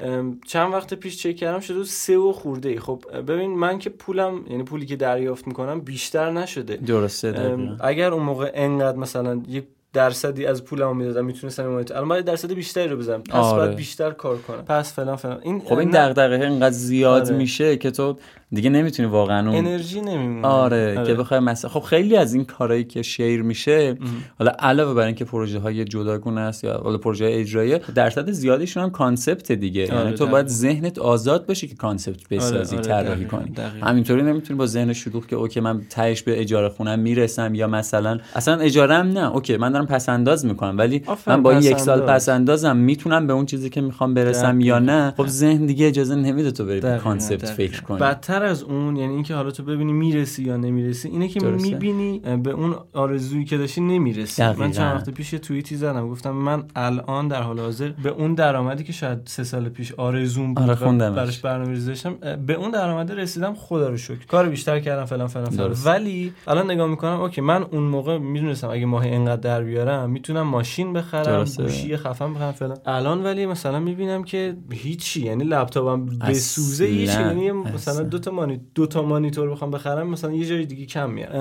چند وقت پیش چک کردم شده سه و خورده ای خب ببین من که پولم یعنی پولی که دریافت می‌کنم بیشتر نشده درسته. اگر اون موقع انقدر مثلا یک درصدی از پولمو می‌دادم می‌تونستم این مانیتور الان باید درصد بیشتری رو بزنم پس آره. باید بیشتر کار کنم پس فلان فلان این خب این نه، دغدغه اینقدر زیاد آره. میشه که تو دیگه نمی‌تونی واقعا اون انرژی نمیمونه آره, که بخوای مثلا خب خیلی از این کارهایی که share میشه مهم. حالا علاوه بر اینکه پروژه های جداگونه است یا حالا پروژه اجرایی درصد زیادیشون هم concept دیگه آره، یعنی تو. باید ذهنت آزاد بشه که concept بسازی آره، طراحی کنی. همینطوری نمی‌تونی با ذهن شلوغ که OK من تهش به اجاره خونم می‌رسم یا مثلا اصلا اجارم نه OK من دارم پس انداز می‌کنم ولی من با یک سال. پس اندازم می‌تونم به اون چیزی که می‌خوام برسم یا. نه خب ذهن دیگه اجازه نمیده تو بری concept. فکر کنی بدتر از اون یعنی اینکه حالا تو ببینی می‌رسی یا نمی‌رسی اینه که درسته. می‌بینی به اون آرزویی که داشتی نمی‌رسی دقیقاً. من چند وقت پیش توییتی زدم گفتم من الان در حال حاضر به اون درآمدی که شاید سه سال پیش آرزوم بود آره،. براش برنامه‌ریزی داشتم به اون درآمد رسیدم خدا رو شکر کار بیشتر کردم فلان فلان فلان. ولی الان نگاه می‌کنم اوکی من اون موقع می‌دونستم اگه ماهی اینقدر در بیارم می‌تونم ماشین بخرم گوشی خفن بخرم فلان. الان ولی مثلا می‌بینم که هیچ یعنی لپتاپم بسوزه هیچ یعنی مثلا دو تا مانی دو تا مانیتور بخوام بخرم مثلا یه جای دیگه کم میاد.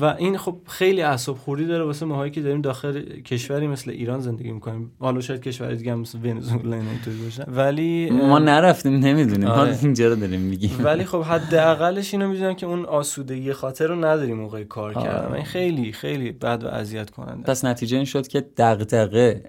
و این خب خیلی اعصاب خوردی داره واسه ماهایی که داریم داخل کشوری مثل ایران زندگی می‌کنیم. حالا شاید کشور دیگه هم مثل ونزوئلا اینطوری باشه. ولی ما نرفتیم نمی‌دونیم. آره. ما اینجا رو داریم میگیم. ولی خب حداقلش اینو می‌دونم که اون آسودگی خاطر رو نداریم موقع کار آره. کردن. این خیلی خیلی بد و اذیت کننده پس نتیجه این شد که دغدغه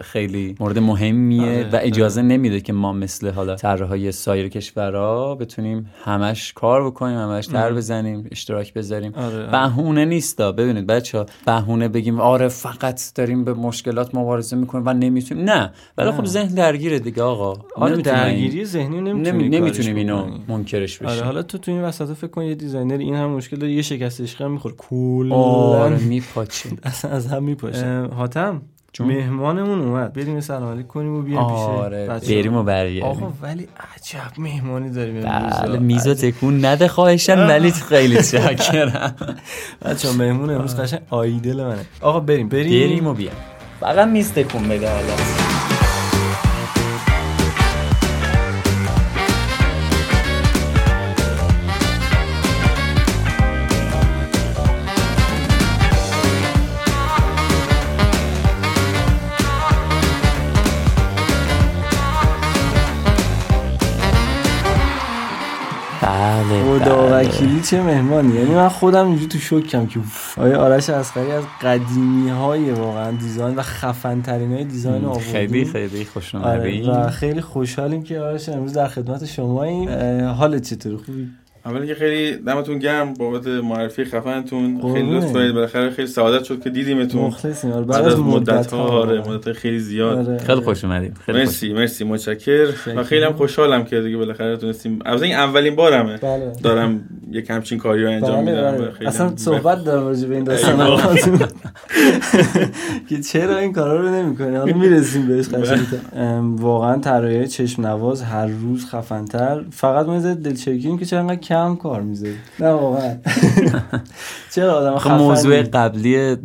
خیلی مورد مهمیه آره. و اجازه نمیده که ما مثل حالا طرحهای سایر کشورها بتونیم همش کار بکنیم همش تر بزنیم اشتراک بذاریم. آره. بهونه نیستا. ببینید بچه بهونه بگیم آره فقط داریم به مشکلات مبارزه می‌کنیم و نمی‌تونیم. نه. ولی خب ذهن درگیره دیگه آقا. آره درگیری ذهنی نمی‌تونیم نمی‌تونیم اینو منکرش بشیم. آره حالا تو تو این وسط فکر کن یه دیزاینر این هم مشکل داره یه شکست عشق می‌خوره. کلا آره میپاچه. [LAUGHS] اصلا از هم میپاچه حاتم مهمانمون اومد. بریم سلام علیک کنیم و بیایم آره بریم و برگردیم. آقا ولی عجب مهمانی داریم بله میزو تکون نده خواهشن ولی خیلی [LAUGHS] چاکرم. بچا مهمون امروز قشنگ آیدل منه. آقا بریم. بریم. بریم و بیایم. فقط میز تکون بده حالا. چه مهمانی یعنی من خودم اینجوری تو شوکم که آیا آرش اسقری از قدیمی های واقعا دیزاین و خفن ترین های دیزاین آوردی؟ خیلی خیلی خوش آره و خیلی خوشحالیم که آرش امروز در خدمت شما این حالت چطور خوبی؟ اولی که خیلی دمتون گرم بابت معرفی خفنتون. خیلی لطف کنید بالاخره خیلی سعادت شد که دیدیمتون. مخلصیم. آره بعد از مدت ها آره. مدت خیلی زیاد. آره. خیلی خوش اومدید مرسی مرسی. متشکر و خیلی هم خوشحالم که دیگه بالاخره تونستیم. از این اولین بارمه. بله. دارم یک همچین کاری رو انجام بله میدم بله. اصلا صحبت دارم راجع به این داستان. [LAUGHS] که چرا این کارا رو نمی‌کنی؟ حالا می‌رسیم بهش واقعا طراحی چشم نواز هر روز خفنتر. فقط ما دلچرکیم که چرا کم کار می‌ذاری. نه واقعا. [LAUGHS] چرا آدم خب موضوع قبلی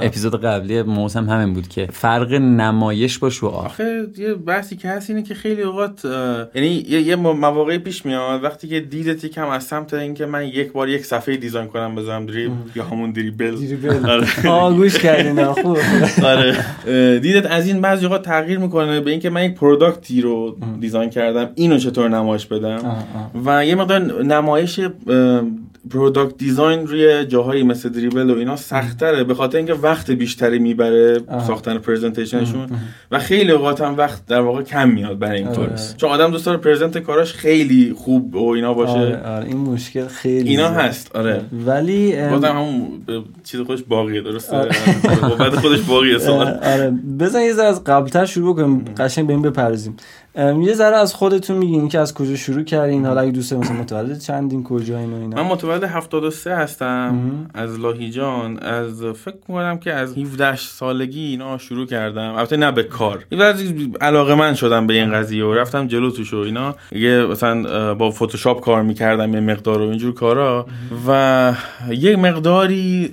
اپیزود قبلی موضوع هم همین بود که فرق نمایش با شعار. آخه یه بحثی که هست اینه که خیلی اوقات یعنی یه مواقعی پیش میاد وقتی که دیدت یکم از سمت اینکه من یک بار یک صفحه design کنم بذارم دریب یا همون Dribbble [LAUGHS] آره. گوش کردین خوب. [LAUGHS] آره. دیدت از این بعضی اوقات تغییر می‌کنه به اینکه من یک product ی رو design کردم اینو چطور نمایش بدم؟ و یه مقدار نمایش product design روی جاهایی مثل Dribbble و اینا سختره به خاطر اینکه وقت بیشتری می‌بره ساختن پرزنتیشنشون و خیلی اوقات هم وقت در واقع کم میاد برای این طور چون آدم دوست داره پرزنت کاراش خیلی خوب و اینا باشه. آره, آره این مشکل خیلی اینا هست آره. ولی بازم همون چیز خودش باقیه درسته؟ آره. [LAUGHS] بعد خودش باقیه آره بزن یه ذره از قبلتر شروع کنیم قشنگ به این بپرزیم یه ذره از خودتون میگین که از کجا شروع کردین حالا اگه دوست مثلا متولد چندین کجا اینا اینا. من متولد 73 هستم. از لاهیجان از فکر کنم که از 17 سالگی اینا شروع کردم. البته نه به کار. یه علاقه من شدم به این قضیه و رفتم جلو توش و اینا. یه مثلا با فتوشاپ کار می‌کردم یه مقدار و اینجور کارا. و یه مقداری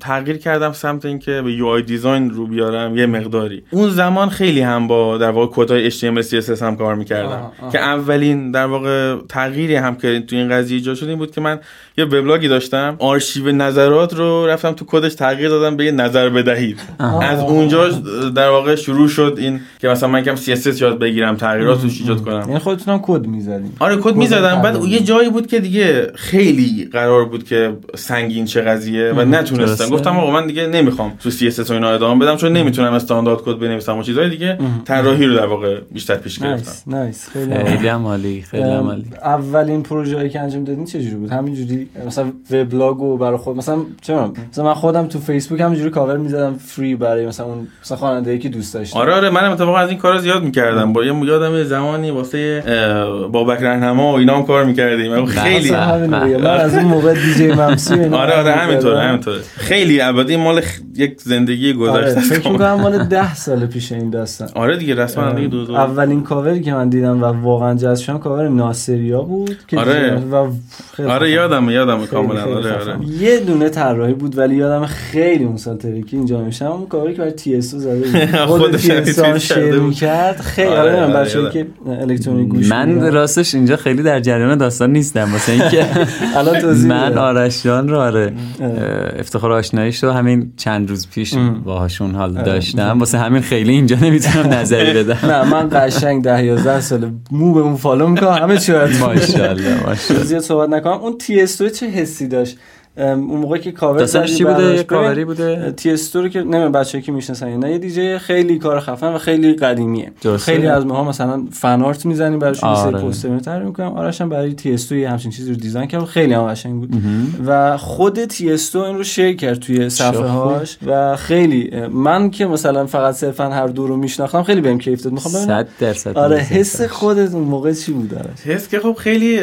تغییر کردم سمت اینکه به یو آی دیزاین رو بیارم. یه مقداری. اون زمان خیلی هم با در واقع کدای HTML CSS هم کار می‌کردم. که اولین در واقع تغییری هم که تو این قضیه ایجاد شد این بود که من یه وبلاگی داشتم. آرشیو نظرات رو رفتم تو کدش تغییر دادم به یه نظر بدهید. از اونجا در واقع شروع شد این که مثلا من کم CSS یاد بگیرم تغییرات توش ایجاد کنم. یعنی خودتون هم کد می‌زدین. آره کد می‌زدم. بعد یه جایی بود که دیگه خیلی قرار بود که سنگین شه قضیه و نتونستم. گفتم آقا من دیگه نمی‌خوام تو CSS و اینا ادامه بدم چون نمی‌تونم استاندارد کد بنویسم و چیزای دیگه طراحی رو در واقع بیشتر پیش nice nice خیلی خیلی عالی. خیلی عالی اولین پروژه‌ای که انجام دادین چه جوری بود؟ همینجوری مثلا وبلاگ و برای خود مثلا چه مثلا من خودم تو فیسبوک همینجوری کاور می‌زدم فری برای مثلا اون مثلا خواننده‌ای که دوست داشتم. آره آره منم اتفاقا از این کارا زیاد می‌کردم. با یه یادم زمانی واسه بابک رهنما و اینا هم کار می‌کردیم. خیلی. من از اون موقع [LAUGHS] دیجی ممسی آره آره همینطوره همینطوره. خیلی البته مال یک زندگی گذشته. فکر می‌کنم مال 10 سال پیش این داستان. آره دیگه رسما دیگه دو اولین کاوری که من دیدم و واقعا جذب شدم کاور ناصریا بود که آره. و خیلی آره خفن. یادم یادم کاملا آره. آره یه دونه طراحی بود ولی یادم خیلی اون سال ترکی اینجا میشم اون کاری که برای تی اس زده بود [LAUGHS] خود تی هم اس شیر. می‌کرد خیلی آره، آره من آره، بچه‌ای که الکترونیک گوش من. راستش اینجا خیلی در جریان داستان نیستم واسه اینکه [LAUGHS] الان توضیح من. آرش جان رو آره افتخار آشناییش رو همین چند روز پیش باهاشون حال داشتم واسه همین خیلی اینجا نمی‌تونم [LAUGHS] نظری بدم نه من قشنگ ده 11 سال مو به اون فالو می‌کنم. همه چی ماشاءالله ماشاءالله. صحبت نکنم. اون تی چه حسی داشت؟ اون موقع که کاور چی بوده؟ یه کاوری بوده؟ تی اس رو که نمی‌دونم بچه‌ای که می‌شناسن نه یه دیجی خیلی کار خفن و خیلی قدیمیه درسته. خیلی از ماها مثلا فن آرت می‌زنیم براش یه سری آره. پوستر می‌طراحی می‌کنم آرش هم برای تی اس یه همچین چیزی رو دیزاین کرد خیلی هم قشنگ بود و خود تی اس این رو share کرد توی صفحه هاش و خیلی من که مثلا فقط صرفا هر دو رو میشناختم خیلی بهم کیف داد می‌خوام ببینم صد درصد آره. حس خودت اون موقع چی بود آرش حس که خب خیلی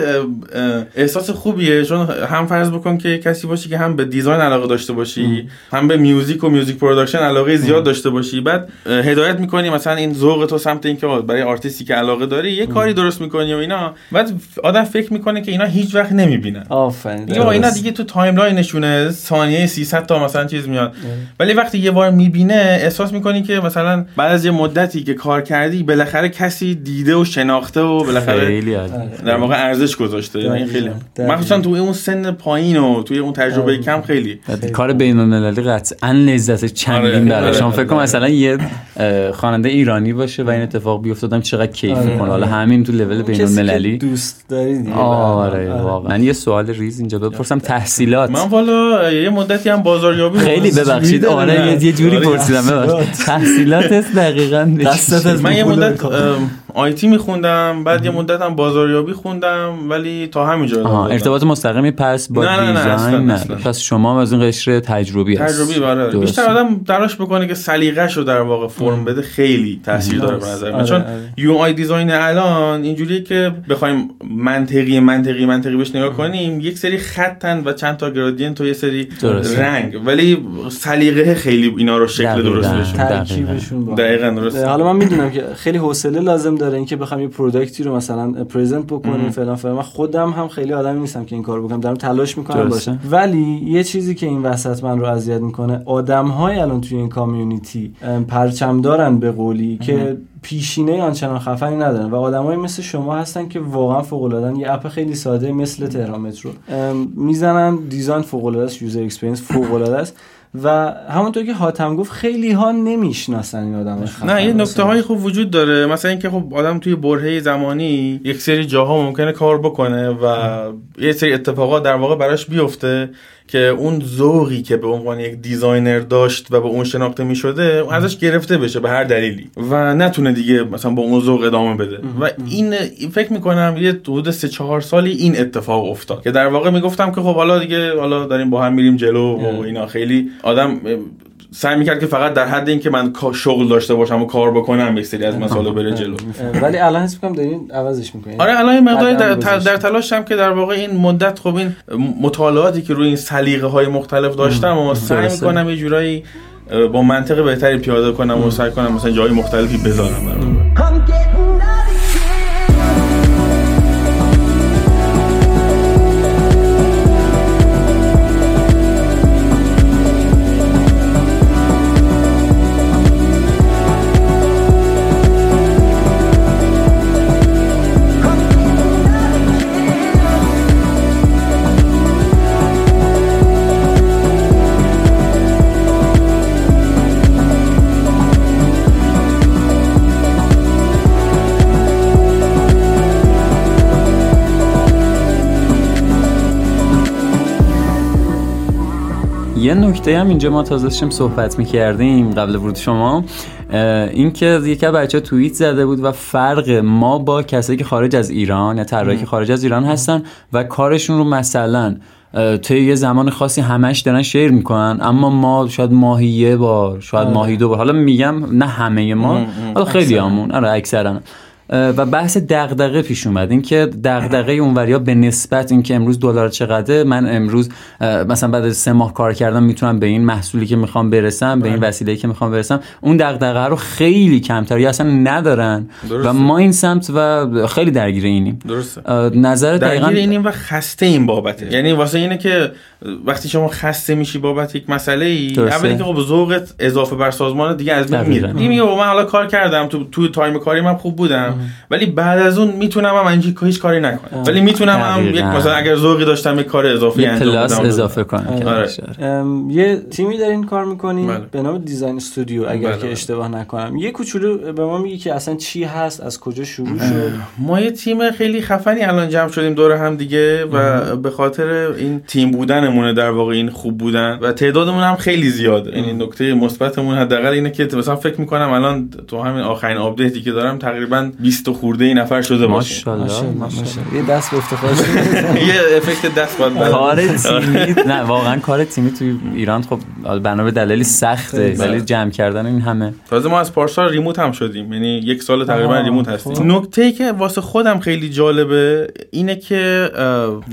احساس خوبیه چون هم فرض بکن که کسی باشی که هم به design علاقه داشته باشی هم به music و music production علاقه زیاد داشته باشی. بعد هدایت می‌کنی مثلا این ذوق تو سمت اینکه برای آرتیستی که علاقه داری یه کاری درست می‌کنی و اینا. بعد آدم فکر می‌کنه که اینا هیچ وقت نمی‌بینن. آفرین. یا اینا. دیگه تو timeline شونه ثانیه 300 تا مثلا چیز میاد. ولی وقتی یه بار می‌بینه احساس می‌کنی که مثلا بعد از یه مدتی که کار کردی بالاخره کسی دیده و شناخته و بالاخره در واقع ارزش گذاشته. یعنی این خیلی. مخصوصا توی اون سن پایین و توی اون تجربه آره. کم خیلی. کار بین المللی قطعا لذت چندین آره، داره شما آره، فکر کن آره. مثلا یه خواننده ایرانی باشه و این اتفاق بیفتادم چقدر کیف آره، می‌کنه. حالا آره. همین تو لول بین المللی. دوست داری دیگه. آره واقعا. من یه سوال ریز اینجا بپرسم. تحصیلات. من والا یه مدتی هم بازاریابی خیلی. ببخشید. آره یه- یه جوری آره. پرسیدم. ببخشید. تحصیلاتت دقیقاً. من یه مدت IT میخوندم بعد یه مدت هم بازاریابی خوندم ولی تا همینجا. ارتباط مستقیمی پس با نه، نه، نه، اصلا، design نه اصلا. پس شما از این قشر تجربی هست تجربی برای درسته. بیشتر آدم تلاش بکنه که سلیقه‌شو در واقع فرم بده خیلی تاثیر داره به نظر من. آره، چون آره. UI design الان اینجوریه که بخوایم منطقی منطقی منطقی بهش نگاه کنیم یک سری خطن و چند تا gradient و یه سری. رنگ. ولی سلیقه خیلی اینا رو شکل. درست بشه. ترکیبشون با. دقیقاً درست. حالا من می‌دونم که خیلی حوصله لازم داره اینکه بخوام یه product ی رو مثلا present بکنیم فلان فلان. من خودم هم خیلی آدمی نیستم که این کارو بکنم. دارم تلاش می‌کنم. باشم ولی یه چیزی که این وسط من رو اذیت می‌کنه آدم های الان توی این community ام، پرچم دارن به قولی که پیشینه آنچنان خفنی ندارن و آدمایی مثل شما هستن که واقعا فوق العاده یه اپ خیلی ساده مثل تهران مترو. می‌زنن design فوق العاده است user experience فوق العاده است. و همونطور که حاتم گفت خیلی ها نمی‌شناسن این آدم نه یه نکته های خوب وجود داره. مثلا اینکه خب آدم توی برهه زمانی یک سری جاها ممکنه کار بکنه و یه سری اتفاقات در واقع براش بیفته. که اون ذوقی که به عنوان یک دیزاینر داشت و به اون شناخته می شده ازش گرفته بشه به هر دلیلی و نتونه دیگه مثلا با اون ذوق ادامه بده. و این فکر می‌کنم یه حدود سه چهار سالی این اتفاق افتاد که در واقع می‌گفتم که خب حالا دیگه حالا داریم با هم میریم جلو و اینا. خیلی آدم سعی می‌کرد که فقط در حد اینکه من کا- شغل داشته باشم و کار بکنم یک سری از مسائل بره جلو. ولی الان حس می‌کنم دارین عوضش می‌کنین. آره الان این مقداری در, در, تلاشم که در واقع این مدت خب این مطالعاتی که روی این سلیقه های مختلف داشتم و سعی. می‌کنم یه جورایی با منطق بهتری پیاده کنم و سعی کنم مثلا جای مختلفی بذارم یه نکته هم اینجا ما تازه داشتیم صحبت می‌کردیم قبل ورود شما اینکه یکی از بچه توییت زده بود و فرق ما با کسایی که خارج از ایران یا طراحی که خارج از ایران هستن و کارشون رو مثلا طی یه زمان خاصی همش دارن شیر می‌کنن اما ما شاید ماهی یه بار شاید ماهی دو بار حالا میگم نه همه ما حالا خیلی همون آره اکثرا. و بحث دغدغه پیش اومد. اینکه دغدغه اونوریا به نسبت اینکه امروز دلار چقدره من امروز مثلا بعد از سه ماه کار کردم می‌تونم به این محصولی که می‌خوام برسم به این بله. وسیله که می‌خوام برسم اون دغدغه رو خیلی کمتر یا اصلا ندارن. درسته. و ما این سمت و خیلی درگیر اینیم. درسته. نظر درگیر دقیقا؟ اینیم و خسته این بابته. یعنی واسه اینه که وقتی شما خسته میشی بابت یک مسئله ای. اولی که خب ذوقت اضافه بر سازمان دیگه از بین. میره. میگه بابا من حالا کار کردم تو تو تایم کاری من خوب بودم. ولی بعد از اون می‌تونم هم انجی هیچ کاری نکنم. ولی می‌تونم هم یک. مثلا اگر ذوقی داشتم یک کار اضافی یه انجام بدم. اضافه کنم. آره. ام، یه تیمی دارین کار می‌کنین بله. به نام Dexign Studio اگر بله، که بله. اشتباه نکنم. یه کوچولو به ما میگی که اصلا چی هست از کجا شروع شد؟ ما یه تیم خیلی خفنی الان جمع شدیم دور هم دیگه و به خاطر این تیم بودنمونه در واقع این خوب بودن و تعدادمون هم خیلی زیاده یعنی نکته مثبتمون حداقل اینه که مثلا فکر می‌کنم الان تو همین آخرین update ی که دارم تقریبا 20 و خورده ای نفر شده باشه. ماشاءالله. یه دست به افتخار [LAUGHS] یه effect دست باید. کار تیمی نه واقعا کار تیمی توی ایران خب بنا به دلیلی سخته ولی جمع کردن این همه. تازه ما از پارسال remote هم شدیم. یعنی یک سال تقریبا remote خب. هستیم. نکته ای که واسه خودم خیلی جالبه اینه که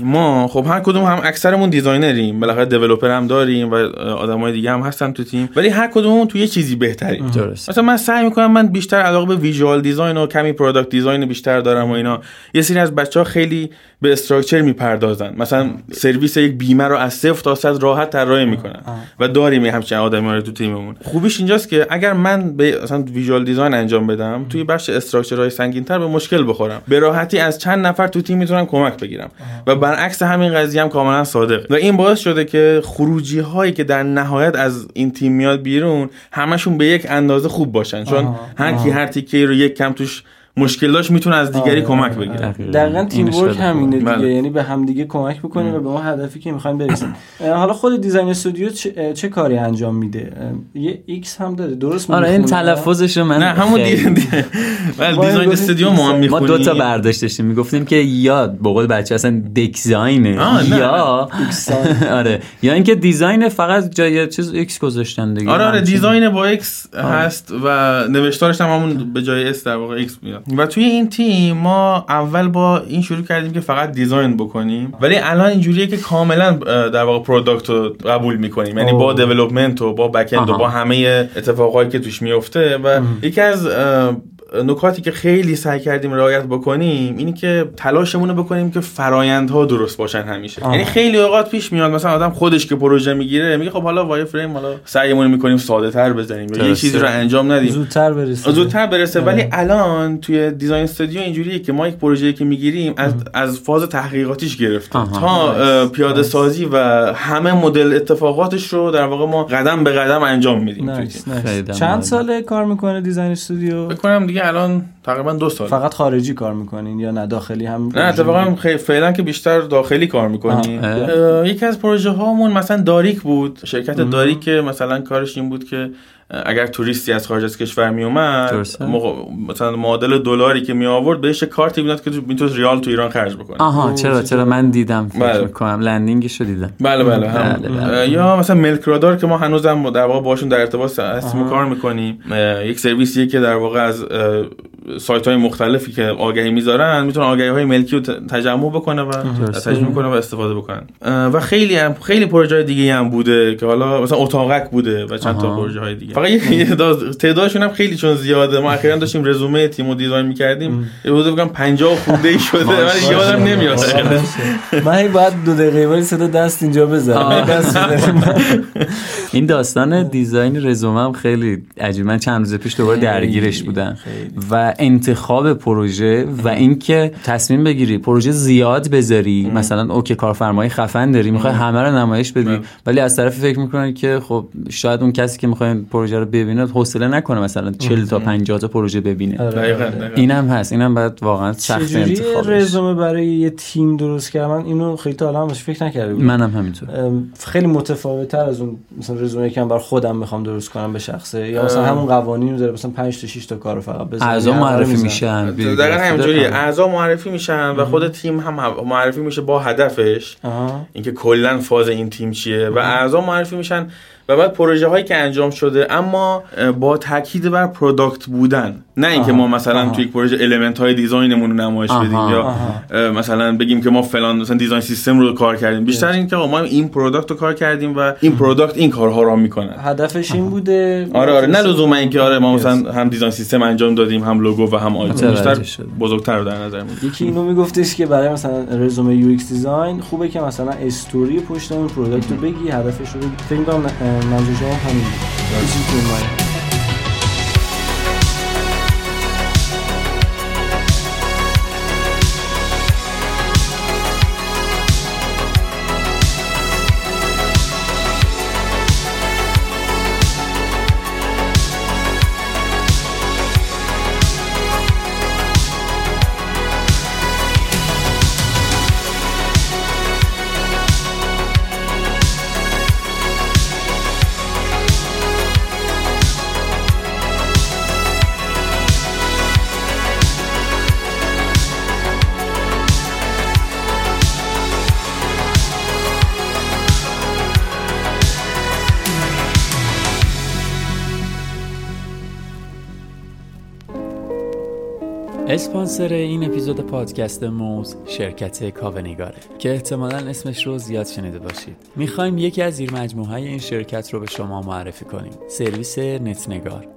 ما خب هر کدوم هم اکثرمون designer یم. بالاخره developer هم داریم و آدمای دیگه هم هستن تو تیم. ولی هر کدوممون تو یه چیزی بهتریم. درست. مثلا من سعی می‌کنم من بیشتر علاقه به visual design و کمی product design بیشتر دارم و اینا. یه سری از بچه ها خیلی به استراکچر می‌پردازن. مثلا سرویس یک بیمه رو از صفر تا صد راحت طراحی می‌کنن و داریم همچین آدمی رو تو تیممون. خوبیش اینجاست که اگر من به مثلا ویژوال دیزاین انجام بدم توی بخش استراکچرهای سنگین‌تر به مشکل بخورم. به راحتی از چند نفر تو تیم می‌تونم کمک بگیرم. و برعکس همین قضیه هم کاملا صادق و این باعث شده که خروجی هایی که در نهایت از این تیم میاد بیرون همشون به یک اندازه خوب باشن. چون هر کی. هر تیکه رو یک کم توش مشکل داشت می‌تونه از دیگری آره، کمک آره، بگیره. دقیقاً. دقیقا teamwork همینه دیگه. بله. یعنی به همدیگه کمک می‌کنیم و به اون هدفی که می‌خوایم برسیم. حالا خود Dexign Studio چه, چه کاری انجام میده؟ یه X هم داره. درست آره این؟ تلفظش رو من نه همون. بله Dexign Studio ما هم ما می‌خونیم دو تا برداشت داشتیم می‌گفتیم که یا به قول بچه اصلا Dexign ه آه، نه، یا. [LAUGHS] آره. یا اینکه design فقط جای چیز X گذاشتن دیگه. آره آره. design با X هست و نوشتارش هم همون به جای S در واقع X میاد. و توی این تیم ما اول با این شروع کردیم که فقط design بکنیم ولی الان اینجوریه که کاملا در واقع product رو قبول می‌کنیم یعنی با. development و با back و. با همه اتفاقایی که توش میفته و یکی از نکاتی که خیلی سعی کردیم رعایت بکنیم اینی که تلاشمون رو بکنیم که فرایندها درست باشن همیشه آه. یعنی خیلی اوقات پیش میاد مثلا آدم خودش که پروژه می‌گیره میگه خب حالا wireframe حالا سعیمون می‌کنیم ساده تر بزنیم یا یه. چیزی رو انجام ندیم زودتر برسه زودتر برسه آره. ولی الان توی دیزاین استودیو اینجوریه که ما یک پروژه که می‌گیریم از از فاز تحقیقاتیش گرفته آها. تا پیاده سازی و همه مدل اتفاقاتش رو در واقع ما قدم به قدم انجام میدیم چند. ساله کار می‌کنه دیزاین استودیو فکر کنم دیگه الان تقریبا دو سال. فقط خارجی کار می‌کنین یا نه داخلی هم؟ نه اتفاقا فعلا که بیشتر داخلی کار می‌کنیم آه. یکی از پروژه هامون مثلا داریک بود. شرکت داریک که مثلا کارش این بود که اگر توریستی از خارج از کشور می اومد. موقع- مثلا معادل دلاری که می آورد بهش یه کارتی می‌داد که تو می‌تونست ریال تو ایران خرج بکنه آها چرا چرا من دیدم فکر بله. می‌کنم لندینگش رو دیدم بله بله, هم. بله، بله. اه، یا مثلا ملک رادار که ما هنوزم در واقع باشون در ارتباط هستیم و کار می‌کنیم یک سرویسیه که در واقع از سایت های مختلفی که آگهی می‌ذارن می‌تونه آگهی های ملکی رو تجمع بکنه و. تجمع کنه و استفاده بکنن. و خیلی هم خیلی پروژه های دیگه هم بوده که حالا مثلا اتاقک بوده و چند تا. پروژه های دیگه. فقط [LAUGHS] تعدادشون هم خیلی چون زیاده. ما اخیرا داشتیم رزومه تیم رو design می‌کردیم. یه حدود بگم 50 خورده ای شده. ولی یادم نمیاد. من باید دو دقیقه ولی صدا دست اینجا بزنم. [LAUGHS] این داستان design رزومه هم خیلی عجیب. من چند روز پیش دوباره درگیرش بودم. و انتخاب پروژه و اینکه تصمیم بگیری پروژه زیاد بذاری مثلا okay کارفرمای خفن داری می‌خوای همه رو نمایش بدی ولی از طرف فکر می‌کنی که خب شاید اون کسی که می‌خواد پروژه رو ببینه حوصله نکنه مثلا 40 تا 50 تا پروژه ببینه. دقیقاً، دقیقاً. اینم هست. اینم باید واقعا سخت چجوری انتخابش. رزومه برای یه تیم درست کردن؟ من اینو خیلی تا الان فکر نکرده بودم منم همینطور. ام، خیلی متفاوت تر از اون مثلا رزومه که من بر خودم می‌خوام درست کنم به شخصه. یا مثلا همون قوانین رو داره مثلا 5 تا 6 تا کار فقط بزنی اعضا رو معرفی. میشن دقیقا همینجوریه. اعضا معرفی میشن و خود تیم هم معرفی میشه با هدفش. اینکه کلا فاز این تیم چیه. و اعضا معرفی میشن و بعد پروژه هایی که انجام شده اما با تاکید بر product بودن. نه اینکه ما مثلا توی یک پروژه element های design مون رو نمایش بدیم یا مثلا بگیم که ما فلان مثلا design system رو کار کردیم. بیشتر اینکه ما این product رو کار کردیم و این product این کارها رو می‌کنن. هدفش این بوده؟ آره آره. نه لزوما اینکه آره ما مثلا هم design system انجام دادیم هم لوگو و هم آیکون. متوجه بیشتر. بزرگتر رو در نظر یکی اینو میگفتش که برای مثلا رزومه UX design خوبه که مثلا استوری پشت اون product رو بگی هدفش رو بگی. فکر کنم منظور شما همین بود. یه چیزی تو این اسپانسر این اپیزود پادکست موز شرکت کاوه‌نگاره که احتمالا اسمش رو زیاد شنیده باشید. می‌خوایم یکی از زیر مجموعه این شرکت رو به شما معرفی کنیم. سرویس نتنگار.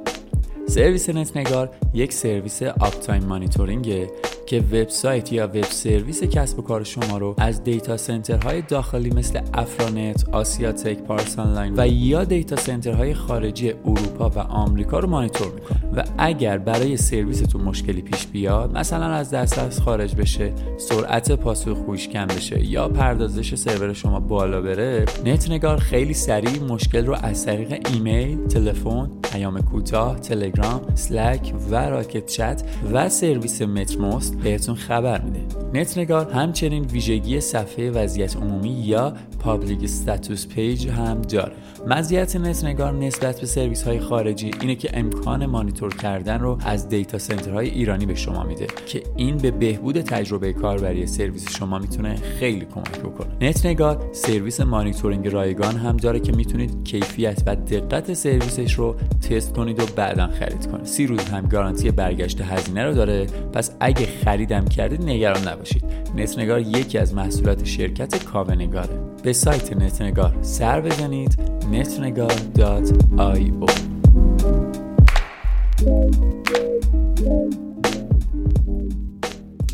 سرویس نتنگار یک سرویس uptime monitoring ه که وبسایت یا web service کسب و کار شما رو از data center های داخلی مثل افرانت، آسیاتک، پارس آنلاین و یا data center های خارجی اروپا و آمریکا رو مانیتور می‌کنه. و اگر برای سرویستون مشکلی پیش بیاد مثلا از دسترس خارج بشه سرعت پاسخگوییش کم بشه یا پردازش سرور شما بالا بره نتنگار خیلی سریع مشکل رو از طریق ایمیل تلفن پیام کوتاه تلگرام Slack و Rocket.Chat و سرویس Mattermost بهتون خبر میده. نتنگار همچنین ویژگی صفحه وضعیت عمومی یا public status page هم داره. مزیت نتنگار نسبت به سرویس های خارجی اینه که امکان مانیتور کردن رو از data center های ایرانی به شما میده که این به بهبود تجربه کاربری سرویس شما می‌تونه خیلی کمک بکنه. نتنگار سرویس مانیتورینگ رایگان هم داره که می‌تونید کیفیت و دقت سرویسش رو تست کنید و بعدا خرید کنید. سی روز هم گارانتی برگشت هزینه رو داره. پس اگه خریدم کردید نگران نباشید. نتنگار یکی از محصولات شرکت کاونگاره. به سایت نتنگار سر بزنید. nationalguard.io.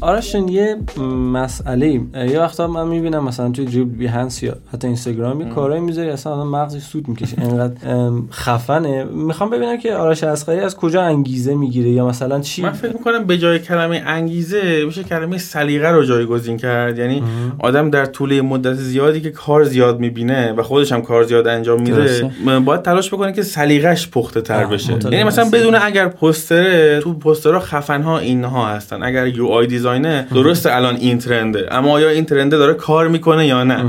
آرشون یه مسئله ایم. یه وقتا من می‌بینم مثلا توی دریبل بیهنس یا حتی اینستاگرام یه کارایی می‌ذاری اصلا آدم مغزش سود می‌کشه. انقدر خفنه. می‌خوام ببینم که آرش اسقری از کجا انگیزه می‌گیره یا مثلا چی؟ من فکر می‌کنم به جای کلمه انگیزه میشه کلمه سلیقه رو جایگزین کرد. یعنی آدم در طول مدت زیادی که کار زیاد می‌بینه و خودش هم کار زیاد انجام میده باید تلاش بکنه که سلیقش پخته تر بشه. یعنی مثلا. بدون اگر پوستره تو پوسترها خفن ها اینها هستن. اگر یو آی دیزاینه درسته الان این ترنده اما آیا این ترنده داره کار می‌کنه یا نه؟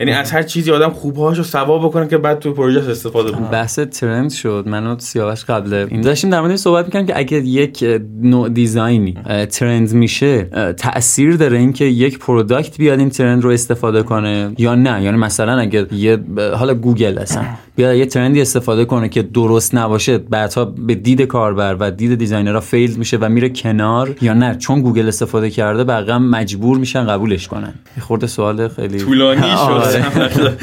یعنی از هر چیزی آدم خوبهاشو سوا بکنه که بعد تو پروژه استفاده بکنه بحث trend شد من و سیاوش قبل این داشتیم در مورد صحبت می‌کنم که اگه یک نوع design ی trend میشه تاثیر داره اینکه یک product بیاد این trend رو استفاده کنه یا نه؟ یعنی مثلا اگه یه حالا گوگل هستن بیاد یه trend ی استفاده کنه که درست نباشه بعدها به دید کاربر و دید designer ها fail میشه و میره کنار یا نه؟ چون گوگل استفاده کرده بقیه هم مجبور میشن قبولش کنن. یه خورده سوال خیلی طولانی [LAUGHS] آره. شد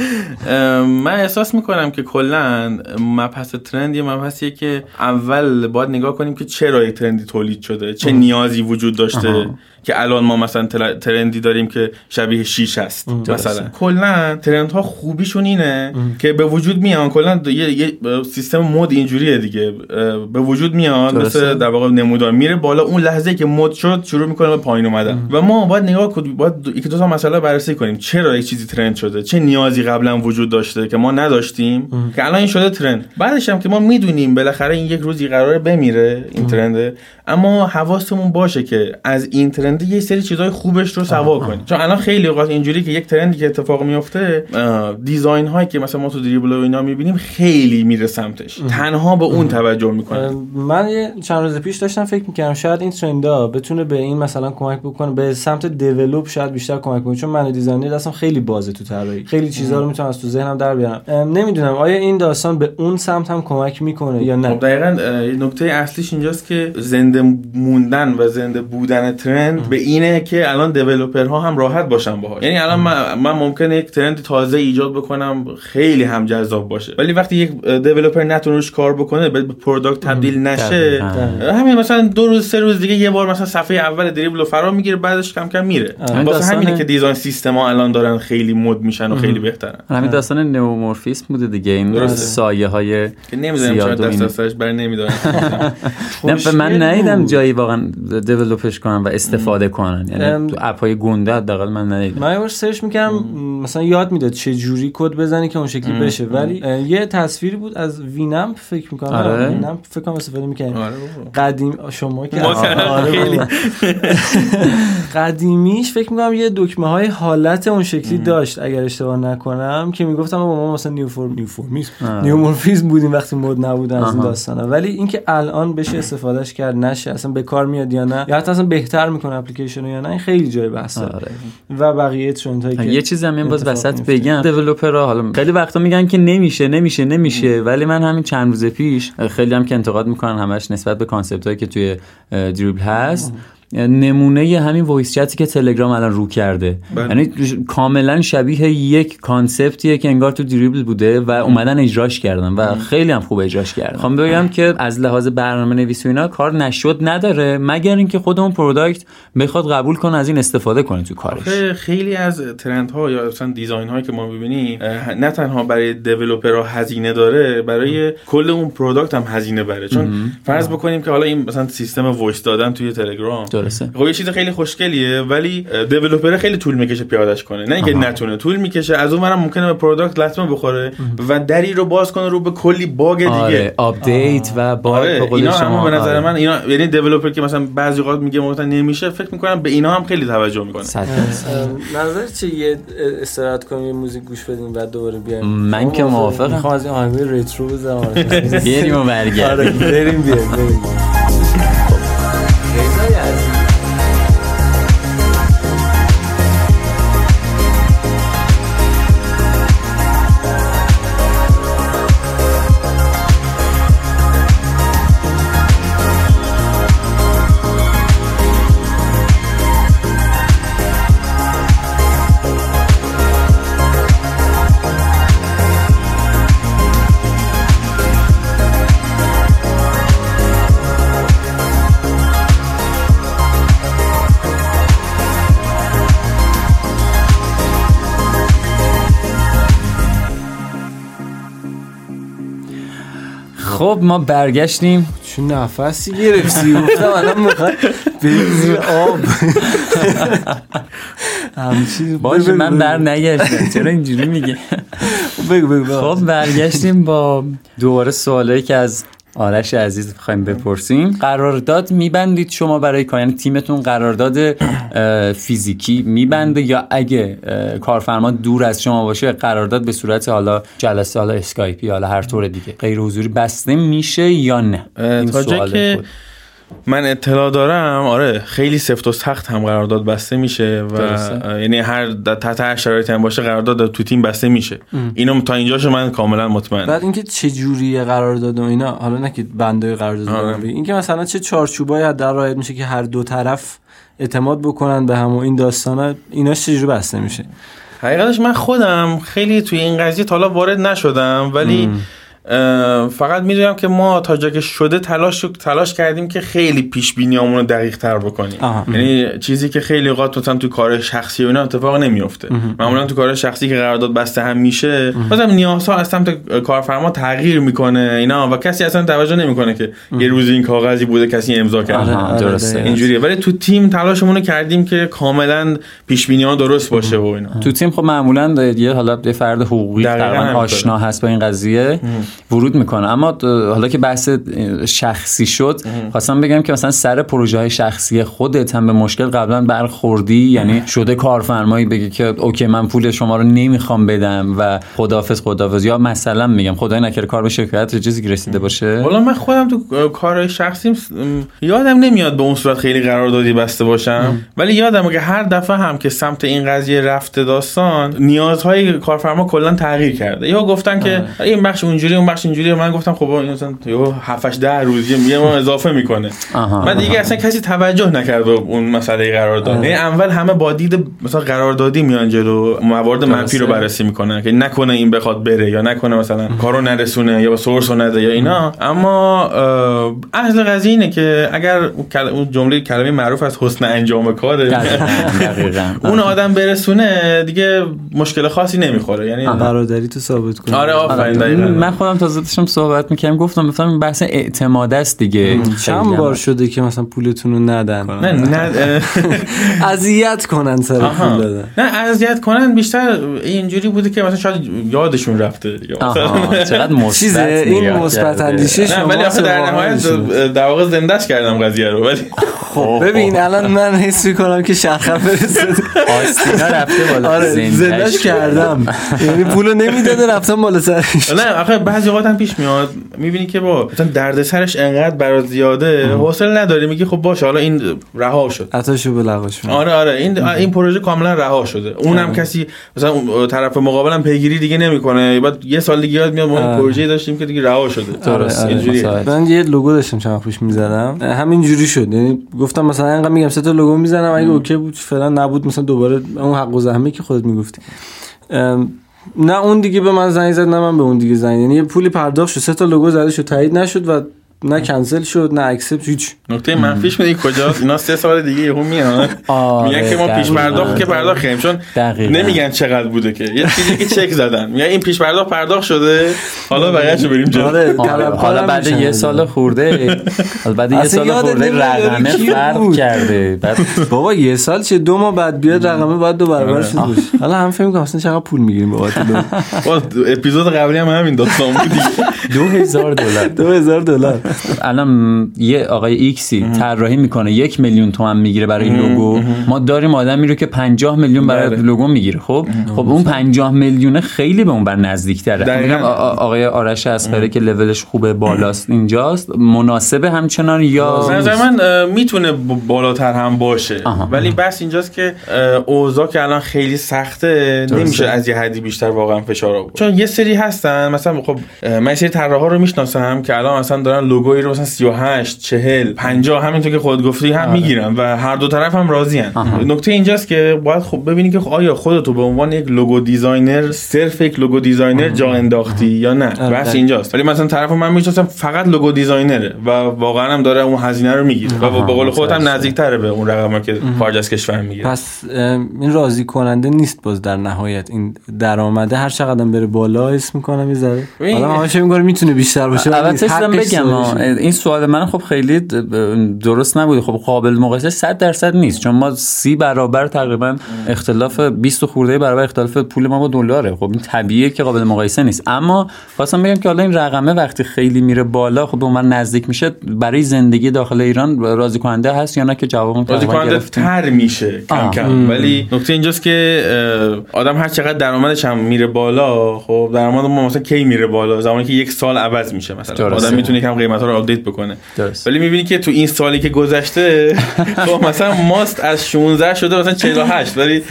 ام، من احساس می‌کنم که کلا مبحث ترند یه مبحثیه که اول باید نگاه کنیم که چرا یک ترندی تولید شده. چه نیازی وجود داشته که الان ما مثلا ترندی داریم که شبیه شیش هست مثلا. کلا ترندها خوبیشون اینه که به وجود میان. کلا یه, یه سیستم مود اینجوریه دیگه. به وجود درسته. مثل در واقع نمودار. میره بالا اون لحظه که مد شد شروع می‌کنه پایین اومدن و ما باید نگاه کنیم باید یکی دو تا مسئله بررسی کنیم. چرا یک چیزی ترند شده؟ چه نیازی قبلا وجود داشته که ما نداشتیم؟ که الان این شده trend. بعدش هم که ما می‌دونیم بالاخره این یک روزی قراره بمیره این trend ه. اما حواسمون باشه که از این trend trend یه سری چیزای خوبش رو سوا کنی چون الان خیلی اوقات اینجوری که یک trend ی که اتفاق میفته design هایی که مثلا ما تو Dribbble و اینا می‌بینیم خیلی میره سمتش. تنها به اون توجه می‌کنه. من یه چند روز پیش داشتم فکر می‌کردم شاید این trend ا بتونه به این مثلا کمک بکنه به سمت develop شاید بیشتر کمک کنه چون من designer دستم خیلی بازه تو طراحی. خیلی چیزا رو می‌تونم از تو ذهنم در بیارم. نمی‌دونم آیا این داستان به اون سمت هم کمک می‌کنه یا خب نه دقیقا اه، یه نکته اصلیش اینجاست که زنده موندن و زنده بودن trend به اینه که الان developer ها هم راحت باشن باهاش. یعنی الان من, من ممکنه یک trend تازه ایجاد بکنم خیلی هم جذاب باشه. ولی وقتی یک developer نتونه روش کار بکنه به product تبدیل نشه دقیقاً. همین مثلا دو روز سه روز دیگه یه بار مثلا صفحه اول Dribbble رو فرا می‌گیره بعدش کم کم میره. همین واسه داستان- همینه که design system ها الان دارن خیلی مد میشن و خیلی بهترن. همین داستان neumorphism بوده دیگه. این. سایه های که نمی‌دونم چرا دست این- از سرش بر نمیدارن. [LAUGHS] نه من ندیدم. جایی واقعا develop ش کنن و استفاده کنن. یعنی تو app های گنده حداقل من ندیدم. من یه search می‌کردم مثلا یاد می‌داد چه جوری کد بزنی که اون شکلی بشه. ولی یه تصویری بود از Winamp فکر می‌کنم. آره. Winamp فکر کنم استفاده می‌کنیم آره. قدیم شما که آره. خیلی. [LAUGHS] قدیمیش فکر می‌کنم یه دکمه های حالت اون شکلی داشت اگر اشتباه نکنم که می‌گفتم با ما مثلا نیو فرم نیو فرمیسم نیومورفیسم بودیم وقتی مد نبودن از این. داستانا ولی اینکه الان بشه استفادهش کرد نشه اصلا به کار میاد یا نه یا حتی اصلا بهتر می‌کنه اپلیکیشن یا نه این خیلی جای بحث داره. آره. و بقیه ترند هایی که یه چیزی هم این باز وسط. بگم دیولپرها حالا خیلی وقتا میگن که نمیشه نمیشه نمیشه ولی من همین چند روز پیش خیلی هم که انتقاد می‌کنن همش نسبت به کانسپت هایی که توی Dribbble هست نمونه همین voice chat ی که تلگرام الان رو کرده. بله. یعنی کاملا شبیه یک concept یه که انگار تو Dribbble بوده و اومدن اجراش کردن و خیلی هم خوب اجراش کردن. خواهم بگم که از لحاظ برنامه نویسی و اینا کار نشد نداره. مگر اینکه خود اون product بخواد قبول کنه از این استفاده کنه تو کارش. خیلی از trend ها یا مثلا design هایی که ما ببینیم نه تنها برای developer ها هزینه داره برای کل اون product هم هزینه بره. چون فرض بکنیم که حالا این مثلا سیستم voice دادن توی تلگرام درسته؟ خب یه چیز خیلی خوشگلیه ولی developer خیلی طول می‌کشه پیادش کنه. نه اینکه نتونه طول می‌کشه. از اون ورم ممکنه به product لطمه بخوره و دری رو باز کنه رو به کلی bug دیگه. آره update و با آره اینا شما، هم به نظر آره. من اینا یعنی developer که مثلا بعضی اوقات میگه مثلا نمیشه فکر می‌کنم به اینا هم خیلی توجه می‌کنه. نظر چه یه استراحت کنیم یه موزیک گوش بدیم بعد دوباره بیایم. من که موافقم. می‌خوام از این آهنگای retro بزنم. [LAUGHS] بریم و برگردیم. آره بریم بیایم خب ما برگشتیم. چه نفسی گرفتی؟ گفتم الان می‌خواد بریم زیر آب. همچی باشه من بر نگشتم. چرا اینجوری میگه بگو خب برگشتیم با دوباره سوالایی که از آرش عزیز بخوایم بپرسیم قرارداد میبندید شما برای کار یعنی تیمتون قرارداد فیزیکی میبنده یا اگه کارفرما دور از شما باشه قرارداد به صورت حالا جلسه حالا اسکایپی حالا هر طور دیگه غیر حضوری بسته میشه یا نه این سوال که خود. من اطلاع دارم آره خیلی سفت و سخت هم قرارداد بسته میشه و درسته. یعنی هر در- تحت هر شرایطی هم باشه قرارداد تو تیم بسته میشه. اینو تا اینجاشو من کاملا مطمئن بعد اینکه چه جوریه قرارداد و اینا حالا نه که بنده قرارداد آره. اینکه مثلا چه چارچوبایی حداقل رعایت میشه که هر دو طرف اعتماد بکنن به هم و این داستانا ایناش چجوری بسته میشه؟ حقیقتش من خودم خیلی توی این قضیه تا حالا وارد نشدم ولی اه، فقط می‌دونم که ما تا جا که شده تلاش تلاش کردیم که خیلی پیش بینیامون رو دقیق تر بکنیم. یعنی چیزی که خیلی اوقات مثلا تو کار شخصی و اینا اتفاق نمیفته معمولا تو کار شخصی که قرارداد بسته هم میشه مثلا نیازها از سمت کارفرما تغییر می‌کنه اینا و کسی اصلا توجه نمی‌کنه که یه روزی این کاغذی بوده کسی امضا کرده. آها، درسته. دقیقاً. اینجوریه. ولی تو تیم تلاشمون رو کردیم که کاملا پیش بینی ها درست باشه و اینا. تو تیم خب معمولا یه حالا یه فرد حقوقی تقریبا. آشنا هست با این قضیه. ورود می‌کنه. اما حالا که بحث شخصی شد خواستم بگم که مثلا سر پروژه های شخصی خودت هم به مشکل قبلا برخوردی. یعنی شده کارفرمایی بگه که اوکی من پول شما رو نمی‌خوام بدم و خدافظ خدافظ یا مثلا میگم خدای نکرده کار به شکایت چیزی که رسیده باشه؟ والا من خودم تو کارهای شخصیم یادم نمیاد به اون صورت خیلی قراردادی بسته باشم. ولی یادم که هر دفعه هم که سمت این قضیه رفته داستان نیازهای کارفرما کلا تغییر کرده. یا گفتن که این بخش اونجوری اون بخش اینجوری من گفتم خب این مثلا یهو 7 8 10 روز یه میگه ما اضافه می‌کنه. آها، من دیگه اصلا کسی توجه نکرد به اون مسئله قرارداد. یعنی اول همه با دید مثلا قراردادی میان جلو موارد منفی رو بررسی می‌کنن که نکنه این بخواد بره یا نکنه مثلا کارو نرسونه یا سورس رو نده یا اینا. اما اصل قضیه اینه که اگر اون جمله کلمه معروف از حسن انجام کاره. [LAUGHS] اون آدم برسونه دیگه مشکل خاصی نمی‌خوره. یعنی برادری تو ثابت کنی. آره آفرین دقیقاً. من خودم تازه داشتم صحبت می‌کردم گفتم مثلا این بحث اعتماد است دیگه. چند بار هم. شده که مثلا پولتون رو ندن؟ نه نه. [LAUGHS] اذیت کنن سر. پول دادن. نه اذیت کنن بیشتر اینجوری بوده که مثلا شاید یادشون رفته. آها چقدر [LAUGHS] مثبت چیزه این مثبت. اندیشه نه شما ولی آخه در نهایت در واقع زندهش کردم قضیه رو ولی خب ببین الان من حس می‌کنم که شرخم برسه. آستینا رفته بالا آره زنده‌اش. زندش کردم. یعنی پولو نمی‌داده رفتم بالا سرش. نه آخه بعضی هم پیش میاد. می‌بینی که با مثلا دردسرش انقدر برات زیاده حوصله نداری. میگی خب باشه حالا این رها شد. عطاشو به لغاش. آره آره این این پروژه کاملا رها شده. اونم کسی مثلا اون طرف مقابلم پیگیری دیگه نمی‌کنه. بعد یه سال دیگه یاد میاد ما آره. این پروژه داشتیم که دیگه رها شده. درست، آره، اینجوریه. مساعد. من یه لوگو داشتم چند پیش می‌زدم. همین جوری شد. یعنی گفتم مثلا انقدر میگم سه تا لوگو می‌زنم. اگه اوکی بود فعلا نبود. مثلا دوباره اون حق و زحمه که خودت می‌گفتی. نه اون دیگه به من زنگ زد نه من به اون دیگه زنگ یعنی یه پولی پرداخت شد. سه تا لوگو زده شد تایید نشد و نه کنسل شد نه اکسپت هیچ. نکته منفیش میدی کجاست؟ اینا سه سال دیگه یهو میان. آره، میگن که ما پیش. پرداخت که پرداختیم چون دقیقاً. نمیگن چقدر بوده که. یه چیزی که چک زدن. میگن این پیش پرداخت پرداخت شده. حالا بقیه‌شو بریم جلو. آره آره، حالا بعد یه سال. خورده. حالا بعد یه سال خورده رقمه فرق؟ کرده. بعد بابا یه سال چه دو ماه بعد بیاد رقمه باید دو برابر آره. شده حالا هم فکر می‌کنم اصلا چقدر پول می‌گیریم بابت [LAUGHS] اپیزود قبلی هم همین داستان بود دیگه. [LAUGHS] دو هزار دلار. دو هزار دلار. الان یه آقای ایکسی طراحی می‌کنه یک میلیون تومن می‌گیره برای لوگو. ما داریم آدمی رو که 50 میلیون برای بله. لوگو می‌گیره خب؟ خب اون 50 میلیونه خیلی به اون بر نزدیک تره دقیقاً. میگم آقای آرش اسقری که لولش خوبه بالاست اینجاست مناسبه همچنان یا نظر من می‌تونه بالاتر هم باشه. آها. ولی بحث اینجاست که اوضاع که الان خیلی سخته نمیشه از یه حدی بیشتر واقعا فشار آورد. چون یه سری هستن مثلا خب من سری طراحا رو می‌شناسم که الان مثلا دارن لوگوی رو مثلا 38 40 50 همینطور که خود گفتی هم می‌گیرن و هر دو طرف هم راضی نکته اینجاست که باید خب ببینی که آیا خودتو به عنوان یک logo designer صرف یک logo designer جا انداختی یا نه؟ آره. بحث اینجاست. ولی مثلا طرف من می‌شناسم فقط logo designer ه و واقعا هم داره اون هزینه رو می‌گیره و به قول خودت هم نزدیکتره به اون رقمی که خارج از کشور می‌گیره. پس این راضی کننده نیست باز در نهایت. این درآمده هر چقدر بره بالا اسم می‌کنم یه ذره. همش میگم می‌تونه بیشتر باشه البته بگم آه،. این سوال من خب خیلی درست نبوده. خب قابل مقایسه 100 درصد نیست. چون ما سی برابر تقریبا اختلاف 20 خورده برابر اختلاف پول ما با دلاره. خب این طبیعیه که قابل مقایسه نیست. اما خواستم بگم که حالا این رقمه وقتی خیلی میره بالا خب به من نزدیک میشه برای زندگی داخل ایران راضی کننده هست یا نه که جوابمون راضی کننده؟ تر میشه کم. کم. ولی نکته اینجاست که آدم هر چقدر درآمدش هم میره بالا خب درآمد ما مثلا کی میره بالا؟ زمانی که یک سال عوض میشه مثلا. آدم می‌تونه یکم قیمت ها رو update بکنه. درست. ولی می‌بینی که تو این سالی که گذشته [LAUGHS] خب مثلا ماست از 16 شده مثلا 48 ولی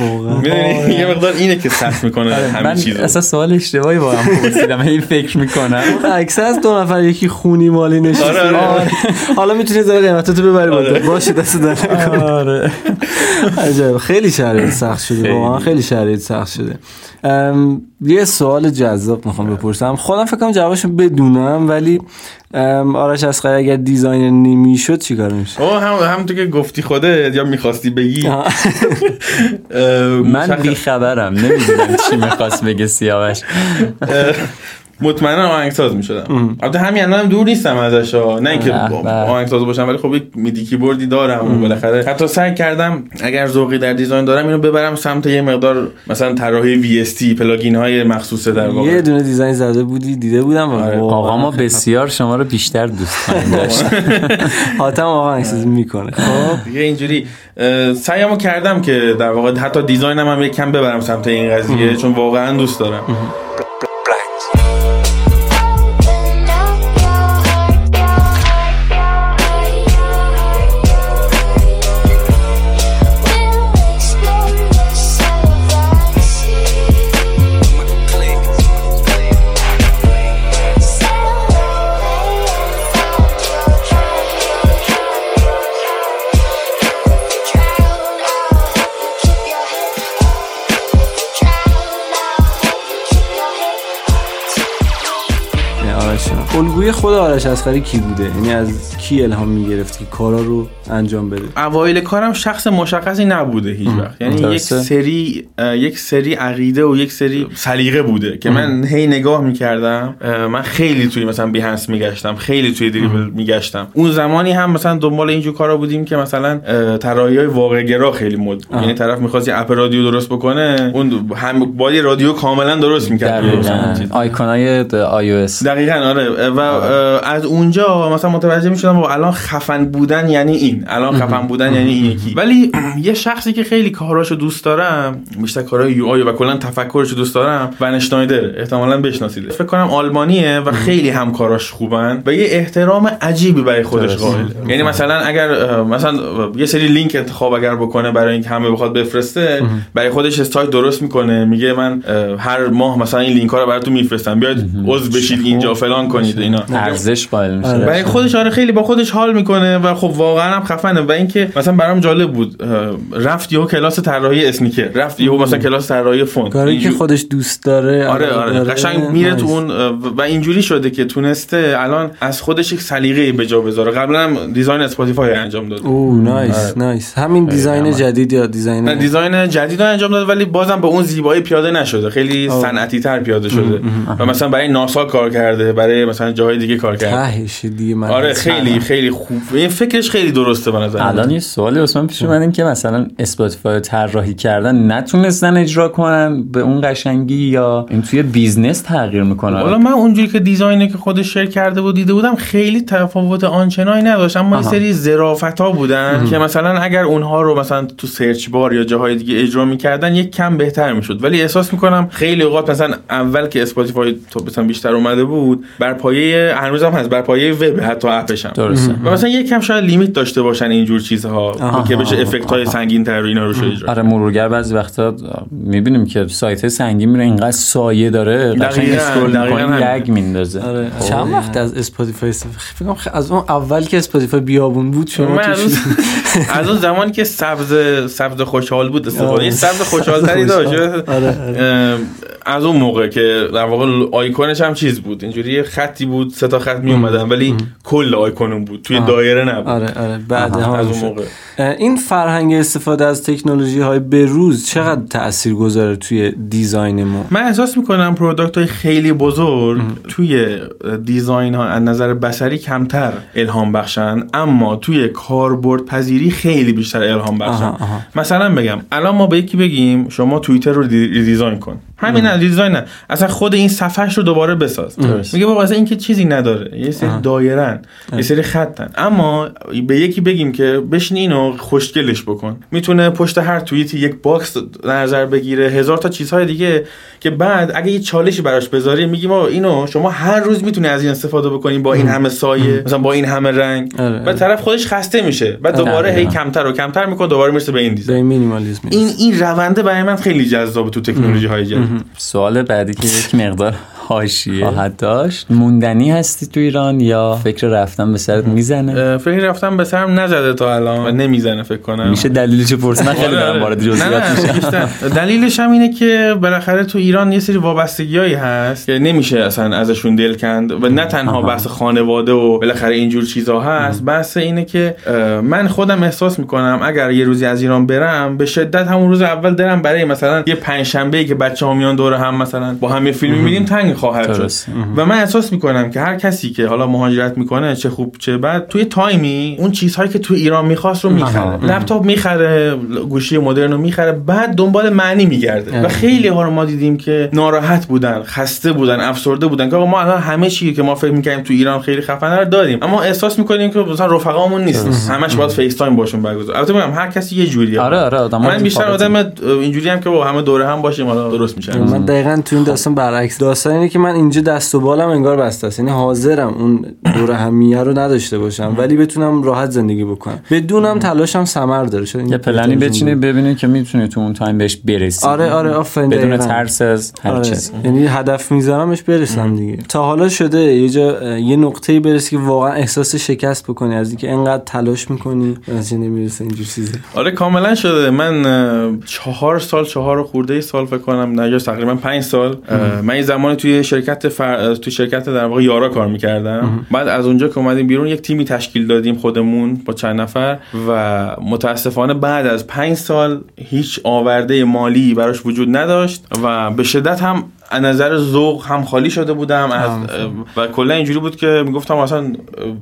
می‌دونی یه مقدار اینه که سخت می‌کنه همین من چیزو. اصلا سوال اشتباهی با هم پرسیدم هی فکر می‌کنم. [LAUGHS] عکس از دو نفر یکی خونی مالی نشسته. آره، آره. حالا می‌تونی ذره قیمتاتو ببری آره. باشه دست در نکنه. عجب. خیلی شرایط سخت شده واقعا خیلی شرایط سخت شده. یه سوال جذاب می‌خوام بپرسم. خودم فکر کنم جوابشو بدونم ولی آرش اسقری اگر دیزاینر نمی‌شد چیکار میشه او هم همونطور که گفتی خودت یا می‌خواستی بگی؟ من مشخص- بیخبرم. نمی‌دونم چی می‌خواست بگه سیاوش. مطمئنا آهنگساز می‌شدم. البته همین الانم دور نیستم ازش ها. نه اینکه. آهنگساز باشم ولی خب یک MIDI keyboard ی دارم بالاخره. حتی سعی کردم اگر ذوقی در design دارم اینو ببرم سمت یه مقدار مثلا طراحی VST plugin های مخصوصه در واقع. یه دونه design زده بودی دیده بودم آره. واقعا آقا ما بسیار شما رو بیشتر دوست داشت حاتم [LAUGHS] آقا عکسازی می‌کنه. خب. دیگه اینجوری. سعیمو کردم که در واقع حتی design م هم یک کم ببرم سمت این قضیه چون واقعا دوست دارم. الگوی خود آرش اصغری کی بوده؟ یعنی از کی الهام می‌گرفت که کارا رو انجام بده؟ اوایل کارم شخص مشخصی نبوده هیچ وقت. یعنی یک درسته. سری یک سری عقیده و یک سری سلیقه بوده که من هی نگاه می‌کردم. من خیلی توی مثلا بیهنس میگشتم خیلی توی دریبل میگشتم. اون زمانی هم مثلا دنبال اینجور کارا بودیم که مثلا طراحی های واقع گرا خیلی مد یعنی طرف می‌خواست یه اپ رادیو درست بکنه اون هم با یه رادیو کاملا درست می‌کرد. آیکونای iOS دقیقا آره. و اه، از اونجا مثلا متوجه می‌شدم و الان خفن بودن یعنی این. الان خفن بودن یعنی این یکی. ولی [CLEARS THROAT] یه شخصی که خیلی کاراشو دوست دارم بیشتر کارهای UI و کلا تفکرشو دوست دارم ون اشنایدر احتمالاً بشناسید فکر کنم آلمانیه و خیلی هم کاراش خوبن و یه احترام عجیبی برای خودش. قائله یعنی مثلا اگر مثلا یه سری لینک انتخاب اگر بکنه برای اینکه همه بخواد بفرسته برای خودش سایت درست می‌کنه. میگه من هر ماه مثلا این لینک ها رو براتون میفرستم. بیاید عضو بشید اینجا فلان کنید. اینا. ارزش قائل میشه. آره. برای خودش آره خیلی با خودش حال می‌کنه و خب واقعا هم خفنه. و اینکه مثلا برام جالب بود رفت یهو کلاس طراحی sneaker. رفت یهو مثلا کلاس طراحی فونت کاری که خودش دوست داره آره آره داره. قشنگ میره تو. اون و اینجوری شده که تونسته الان از خودش یک سلیقه به جا بذاره. قبلا هم design Spotify انجام داد. oh nice nice همین design. جدید یا design نه design جدید رو انجام داد ولی بازم به اون زیبایی پیاده نشده. خیلی صنعتی تر پیاده شده. و مثلا برای ناسا کار کرده برای مثلا جاهای دیگه کار کرده تهش دیگه من آره. خیلی خیلی خوب. این فکرش خیلی درسته به نظر من. الان یه سوالی الان پیش اومد این که مثلا Spotify رو طراحی کردن نتونستن اجرا کنن به اون قشنگی یا این توی business تغییر می‌کنه؟ حالا من اونجوری که design ی که خودش share کرده بود دیده بودم خیلی تفاوت آنچنانی نداشت. اما یه. سری ظرافت ها بودن که مثلا اگر اونها رو مثلا تو search bar یا جاهای دیگه اجرا می‌کردن یک کم بهتر می‌شد. ولی احساس می‌کنم خیلی اوقات مثلا اول که Spotify تو مثلا بیشتر اومده بود بر پایه هنوز هم هست بر پایه وب حتی app ش هم درسته. و مثلا یک کم شاید limit داشته باشن اینجور چیزها که بشه effect های سنگین تر اینا رو اجرا آره مرورگر بعضی وقتا می‌بینیم که سایت سنگین میره اینقدر سایه داره قشنگ scroll همین. لگ میندازه. آره. چند وقت از Spotify فکر کنم از اون اول که Spotify بیابون بود شما [LAUGHS] از اون, زمانی که سبز سبز خوشحال بود استفاده سبز خوشحال. تری داشت. آره، آره. از اون موقع که در واقع آیکونش هم چیز بود. اینجوری یه خطی بود سه تا خط می اومدن ولی کل آیکون بود. توی دایره نبود. آره آره. بعد از اون. موقع. این فرهنگ استفاده از تکنولوژی های بروز چقدر تأثیر گذاره توی design ما؟ من احساس می‌کنم product های خیلی بزرگ توی design ها از نظر بصری کمتر الهام بخشن اما توی کاربرد پذیری خیلی بیشتر الهام بخشن. آها. مثلا بگم الان ما به یکی بگیم شما توییتر رو دی- redesign کن. همین نه design نه. اصلا خود این صفحش رو دوباره بساز. میگه بابا اصلا این که چیزی نداره. یه سری دایرن یه سری خطن. اما به یکی بگیم که بشین اینو خوشگلش بکن. می‌تونه پشت هر توییتی یک box در نظر بگیره هزار تا چیزهای دیگه که بعد اگه یه چالشی براش بذاری میگیم بابا اینو شما هر روز می‌تونی از این استفاده بکنی با این همه سایه مثلا با این همه رنگ. آره، و طرف خودش خسته میشه بعد دوباره هی. کمتر و کمتر می‌کنه دوباره می‌رسه به این دیزاین. به مینیمالیسم این این رونده برای من خیلی جذابه تو تکنولوژی های جدید. سوال بعدی که یک مقدار حاشیه خواهد داشت. موندنی هستی تو ایران یا فکر رفتن به سرت می‌زنه؟ فکر رفتم به سرم نزده تا الان و نمی‌زنه فکر کنم. میشه دلیلش پرسید؟ من خیلی آره، دارم. وارد جزئیات میشم. دلیلش هم اینه که بالاخره تو ایران یه سری وابستگیایی هست. که نمیشه اصلا ازشون دل کند و نه تنها بحث خانواده و بالاخره اینجور چیزا هست. بحث اینه که من خودم احساس می‌کنم اگر یه روزی از ایران برم به شدت همون روز اول درم برای مثلا یه پنجشنبه که بچه‌ها میان دور هم مثلا با هم یه فیلم می‌بینیم تنگ خواهد شد. درست. و من احساس می‌کنم که هر کسی که حالا مهاجرت می‌کنه چه خوب چه بد توی تایمی اون چیزهایی که توی ایران می‌خواست رو می‌خره. لپتاپ می‌خره گوشی مدرن رو می‌خره بعد دنبال معنی میگرده. و خیلی ها رو ما دیدیم که ناراحت بودن خسته بودن افسرده بودن که ما الان همه چیزی که ما فکر می‌کنیم تو ایران خیلی خفنه رو داریم. اما احساس می‌کنیم که مثلا رفقامون نیست. همش باید FaceTime باشون برگزار. البته میگم هر کسی یه جوریه. آره آره آدم من بیشتر آدم اینجوری هم که با همه دوره هم باشیم حالا درست میشه. من دقیقا تو این داستان برعکس. داستان اینه که من اینجا دست و بالم انگار بسته است. یعنی حاضرم اون دور همیه رو نداشته باشم ولی بتونم راحت زندگی بکنم. بدونم تلاشم ثمر داره. این یه پلنی بچینید ببینید که می‌تونید تو اون time بهش برسید. آره آره آفرین بدون دقیقاً. ترس از هر آره. چیزی. یعنی هدف میذارمش برسم دیگه. تا حالا شده یه جا یه نقطه‌ای برسی که واقعا احساس شکست بکنی از اینکه انقدر تلاش می‌کنی. نتیجه نمی‌رسه اینجور چیزه آره کاملا شده. من چهار سال چهار خورده سال فکر کنم نه یا تقریبا پنج سال من یه زمانی توی شرکت فر... توی شرکت در واقع یارا کار می‌کردم. بعد از اونجا که اومدیم بیرون یک تیمی تشکیل دادیم خودمون با چند نفر و متاسفانه بعد از پنج سال هیچ آورده مالی براش وجود نداشت و به شدت هم از نظر ذوق هم خالی شده بودم. از و کلا اینجوری بود که می‌گفتم اصلا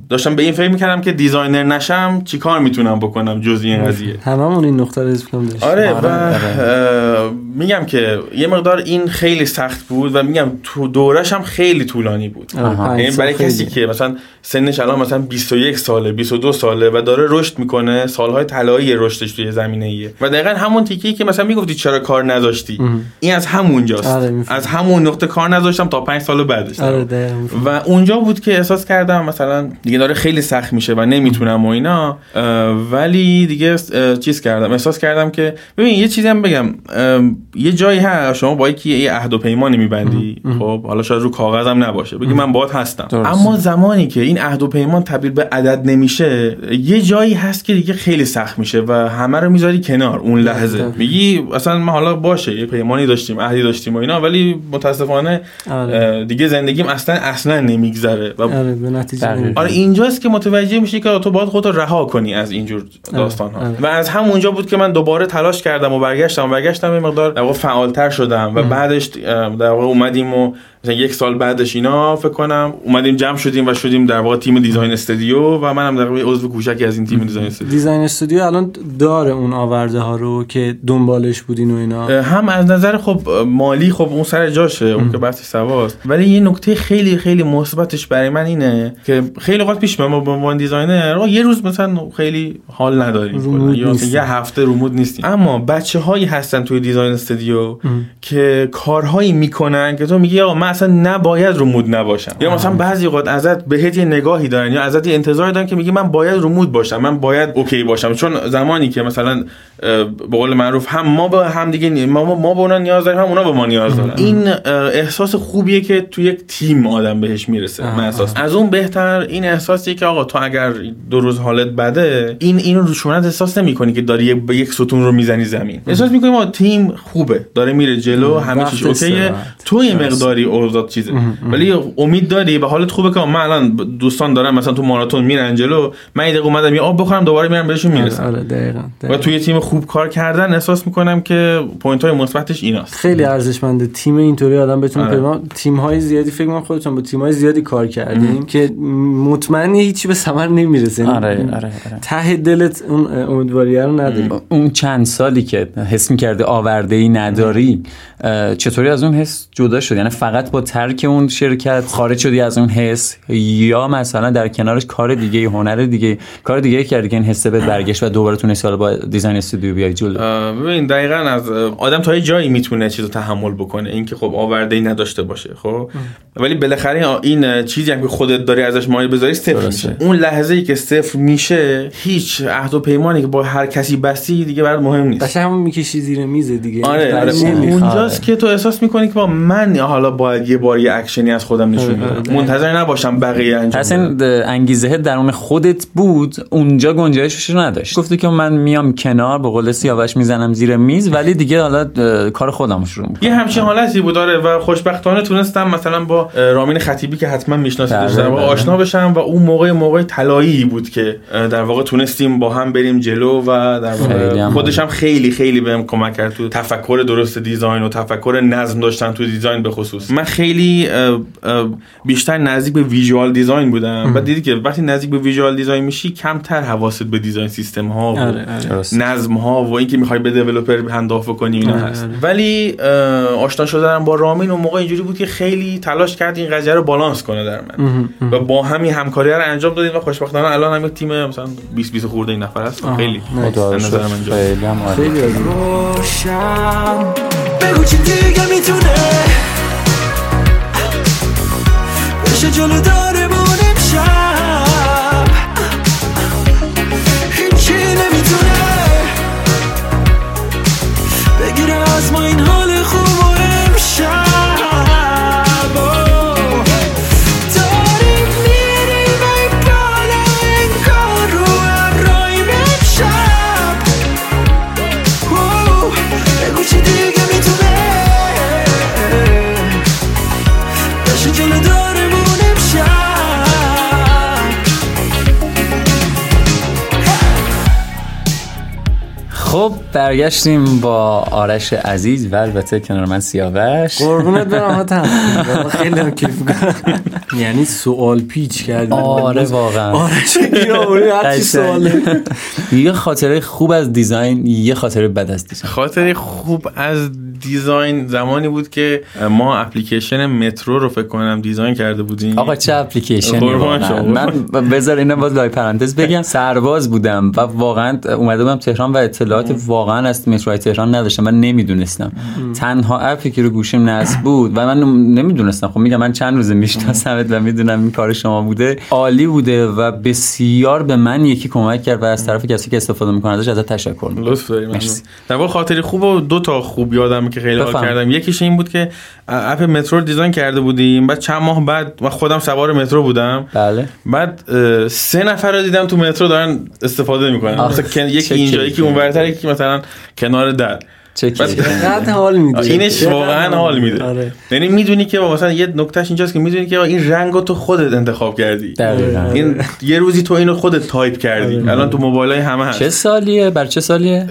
داشتم به این فکر می‌کردم که دیزاینر نشم چیکار می‌تونم بکنم جز این قضیه؟ هممون این نقطه رو داشت آره و اه، میگم که یه مقدار این خیلی سخت بود و میگم تو دورش هم خیلی طولانی بود. یعنی برای خیلی. کسی که مثلا سنش الان مثلا 21 ساله 22 ساله و داره رشد می‌کنه سالهای طلایی رشدش توی زمینه ایه و دقیقا همون تیکه‌ای که مثلا می‌گفتی چرا کار نذاشتی. این از همونجاست آره،. از همون نقطه کار نذاشتم تا 5 سال بعدش آره. و اونجا بود که احساس کردم مثلا دیگه داره خیلی سخت میشه و نمی‌تونم و اینا. ولی دیگه چیز کردم احساس کردم که ببین یه چیزی هم بگم. یه جایی هست شما با یکی یه عهد و پیمانی میبندی خب حالا شاید رو کاغذ هم نباشه بگی من باهات هستم درست. اما زمانی که این عهد و پیمان تبدیل به عدد نمیشه یه جایی هست که دیگه خیلی سخت میشه و همه رو می‌ذاری کنار اون لحظه دقیقاً. میگی اصلا ما حالا باشه یه پیمانی داشتیم عهدی داشتیم و اینا ولی متاسفانه آره. دیگه زندگیم اصلا اصلا نمیگذره و آره به نتیجه. آره اینجاست که متوجه میشی که تو باید خودت رها کنی از اینجور داستان ها آره. و از همونجا بود که من دوباره تلاش کردم و برگشتم و برگشتم یه مقدار در واقع فعالتر شدم و بعدش در واقع اومدیم و مثلا یک سال بعدش اینا فکر کنم اومدیم جمع شدیم و شدیم در واقع تیم دیزاین استودیو و منم در واقع عضو کوچکی از این تیم دیزاین استودیو. دیزاین استودیو الان داره اون آورده ها رو که دنبالش بودین و اینا؟ هم از نظر خب مالی خب اون سر جاشه اون که بحث سواست. ولی یه نکته خیلی خیلی مثبتش برای من اینه که خیلی وقت پیش ما به عنوان designer یه روز مثلا خیلی حال نداریم. یا. یه هفته رو mood نیستیم. اما بچه هایی هستن توی design studio که کارهایی می‌کنن که تو میگی آقا من اصلا نباید رو mood نباشم. یا مثلا بعضی اوقات ازت بهت یه نگاهی دارن یا ازت یه انتظاری دارن که میگی من باید رو mood باشم من باید OK باشم. چون زمانی که مثلا به قول معروف هم ما به هم دیگه ما ما به اونا نیاز داریم هم اونا به ما نیاز دارن. این احساس خوبیه که تو یک تیم آدم بهش می‌رسه من احساس از اون بهتر این احساسی که آقا تو اگر دو روز حالت بده این اینو روشونت احساس نمی‌کنی که داری به یک ستون رو می‌زنی زمین. احساس می‌کنی ما تیم خوبه. داره میره جلو همه چیز OK ه. تو یه مقداری اوضاع چیزه. ولی امید داری؟ به حالت خوبه که من الان دوستان دارم مثلا تو ماراتون میرن جلو. من یه دقیقه اومدم یه آب بخورم دوباره میرم بهشون می‌رسم. آره دقیقاً, و دقیقاً. توی تیم خوب کار کردن احساس می‌کنم که point های مثبتش ایناست. خیلی ارزشمنده. تیم اینطوری آدم بتونه آره. پیدا تیم های زیادی فکر کنم خودتون با تیم های زیادی کار کردیم که مطمئنی هیچی به ثمر نمی‌رسه. یعنی آره آره آره. ته دلت اون امیدواریه رو نداری. اون چند سالی که حس می‌کرده آورده ای نداری. چطوری از اون حس جدا شد؟ یعنی فقط با ترک اون شرکت خارج شدی از اون حس؟ یا مثلا در کنارش کار دیگه هنر دیگه کار دیگه کردی که این حسه به برگشت و دوباره تونستی حالا با دیزاین استودیو بیای جلو؟ ببین دقیقا از آدم تا یه جایی می‌تونه چیزو تحمل بکنه. اینکه خب آورده ای نداشته باشه خب؟ ولی بالاخره این- چیزی هم که خودت داری ازش مایه بذاری صفر. میشه. اون لحظه ای که صفر میشه هیچ عهد و پیمانی که با هر کسی بستی دیگه برات مهم نیست. قشنگ همون می‌کشی زیر میز دیگه. آره آره نمی‌خواد. اونجاست که تو احساس می‌کنی که با من حالا باید یه بار یه اکشنی از خودم نشون آره، بدم آره. منتظر نباشم بقیه انجام پس بدن. این د- انگیزه درون خودت بود اونجا گنجایشش رو نداشت گفتی که من میام کنار به قول سیاوش می‌زنم زیر میز ولی دیگه حالا کار خودم شروع می‌کنم یه همچین حالتی بود داره و خوشبختانه تونستم مثلا با رامین خطیبی که حتما میشناسیدش بله، در واقع بله. آشنا بشم و اون موقع موقع طلایی بود که در واقع تونستیم با هم بریم جلو و در واقع خودش هم خیلی خیلی بهم کمک کرد تو تفکر درست design و تفکر نظم داشتن تو design به خصوص. من خیلی بیشتر نزدیک به visual design بودم. و دیدی که وقتی نزدیک به visual design میشی کمتر حواست به design system ها و آره، آره. نظم ها و اینکه می‌خوای به developer handoff کنی اینا آره، هست. ولی آشنا شدن با رامین اون موقع اینجوری بود که خیلی تلاش کرد این قضیه رو بالانس کنه در من. و با همین همکاری رو انجام دادیم و خوشبختانه الان هم تیم مثلا 20 20 خورده این نفر هست. خیلی. نظر. من. خیلی هم روشن بگو چی دیگه می‌تونه. بشه جلو دارمون برگشتیم با آرش عزیز. و البته کنار من سیاوش. قربونت برم حاتم [LAUGHS] خیلی هم کیف می‌کنم. یعنی سوال پیچ کردی. آره واقعا. آره چه گیر آوردی هر چی قشنگ. سواله یه خاطره خوب از design یه خاطره بد از design. خاطر خوب از design زمانی بود که ما اپلیکیشن مترو رو فکر کنم design کرده بودیم. آقا چه. شما. من بذار اینو باز لای پرانتز بگم. سرباز بودم و واقعا اومده بودم تهران و اطلاعات واقعا از متروهای تهران نداشتم من نمی‌دونستم. تنها اپی که رو گوشیم نصب بود و من نمی‌دونستم. خب میگم من چند روزه میشناسمت و می‌دونم این کار شما بوده. عالی بوده و بسیار به من یکی کمک کرد و از طرف کسی که استفاده می‌کنه ازش ازت تشکر می‌کنم. لطف داری. در واقع خاطری خوب و دو تا خوب یادم که خیلی حال. کردم. یکیش این بود که اپ مترو رو دیزاین کرده بودیم. بعد چند ماه بعد من خودم سوار مترو بودم. بله. بعد سه نفر رو دیدم تو مترو دارن استفاده می‌کنن. مثلا یکی اینجا. یکی اونورتر یکی مثلا کنار در. [LAUGHS] قد حال میده. اینش واقعا حال میده. آره. یعنی می‌دونی که مثلا یه نکتهش اینجاست که می‌دونی که این رنگو تو خودت انتخاب کردی. دقیقاً. این یه روزی تو اینو خودت تایپ کردی. الان تو موبایل همه هست. چه سالیه؟ بر چه سالیه؟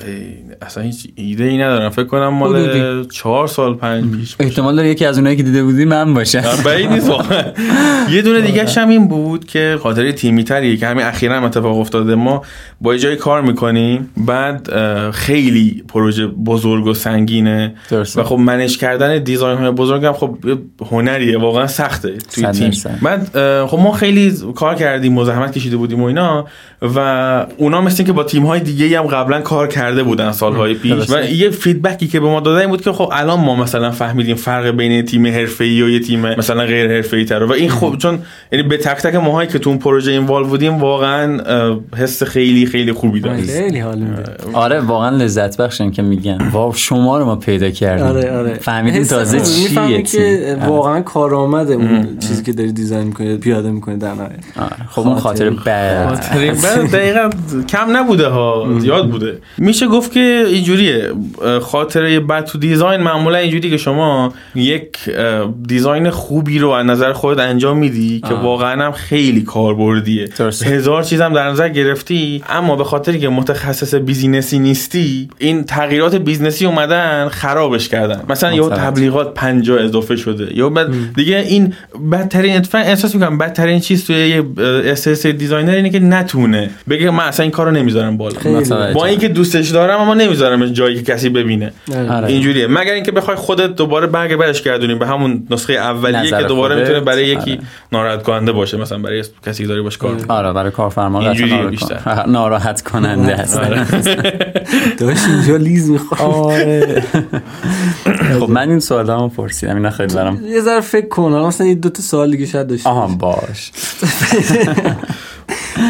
اصلا هیچ ایده ای ندارم. فکر کنم مال. چهار سال پنج پیش باشه. احتمال داره یکی از اونایی که دیده بودی من باشم. بعید نیست واقعا. [LAUGHS] یه دونه دیگه هم این بود که خاطره تیمی تریه که همین اخیرا هم اتفاق افتاده. ما با یه جای کار می‌کنیم بعد خیلی پروژه بزرگ و سنگینه. درسته. و خب منش کردن دیزاین های بزرگ هم خب یه هنریه واقعا سخته توی تیم. بعد خب ما خیلی کار کردیم مزاحمت کشیده بودیم و اینا. و اونا مثل که با تیم های دیگه هم قبلا کار کرده بودن سالهای پیش. و یه فیدبکی که به ما دادن این بود که خب الان ما مثلا فهمیدیم فرق بین تیم حرفه‌ای و یه تیم مثلا غیر حرفه‌ای تر و این خب چون یعنی به تک تک ماهایی که تو اون پروژه اینوالو بودیم واقعا حس خیلی خیلی خوبی داشت. خیلی حال میده. آره واقعا لذت بخشن که میگن. واو شما رو ما پیدا کردیم. آره آره. فهمیدیم تازه. چیه. که آره. واقعا کارآمده اون چیزی که داری دیزاین می‌کنه پیاده می‌کنه در نهایت. آره. خب اون خاطر بد. [LAUGHS] بعد دقیقا کم نبوده ها. زیاد بوده. میشه گفت که اینجوریه خاطره بد تو دیزاین معمولا اینجوری که شما یک design خوبی رو از نظر خودت انجام میدی که آه. واقعا هم خیلی کاربردیه. هزار چیزم در نظر گرفتی اما به خاطری که متخصص business ی نیستی این تغییرات business ی اومدن خرابش کردن مثلا یه. تبلیغات 50 اضافه شده یا بعد دیگه این بدترین اتفاق احساس می‌کنم بدترین چیز توی یه احساس designer اینه که نتونه بگه من اصلا این کارو نمی‌ذارم بالا. با اینکه دوستش دارم اما نمی‌ذارم جایی که کسی ببینه. آره. اینجوریه. مگر اینکه بخوای خودت دوباره برگ برش گردونیم به همون نسخه اولیه که دوباره خودت. می‌تونه برای یکی آره. ناراحت کننده باشه. مثلا برای کسی که داری باش کار می‌کنی. آره برای کارفرما ناراحت بیشتر. [LAUGHS] ناراحت کننده است [LAUGHS] داشت اینجا لیز می‌خواد آره. [LAUGHS] خب من این سوال رو پرسیدم. اینا خیلی برام یه ذره فکر کن. مثلا یه دو تا سوال دیگه شاید داشته آها. باش.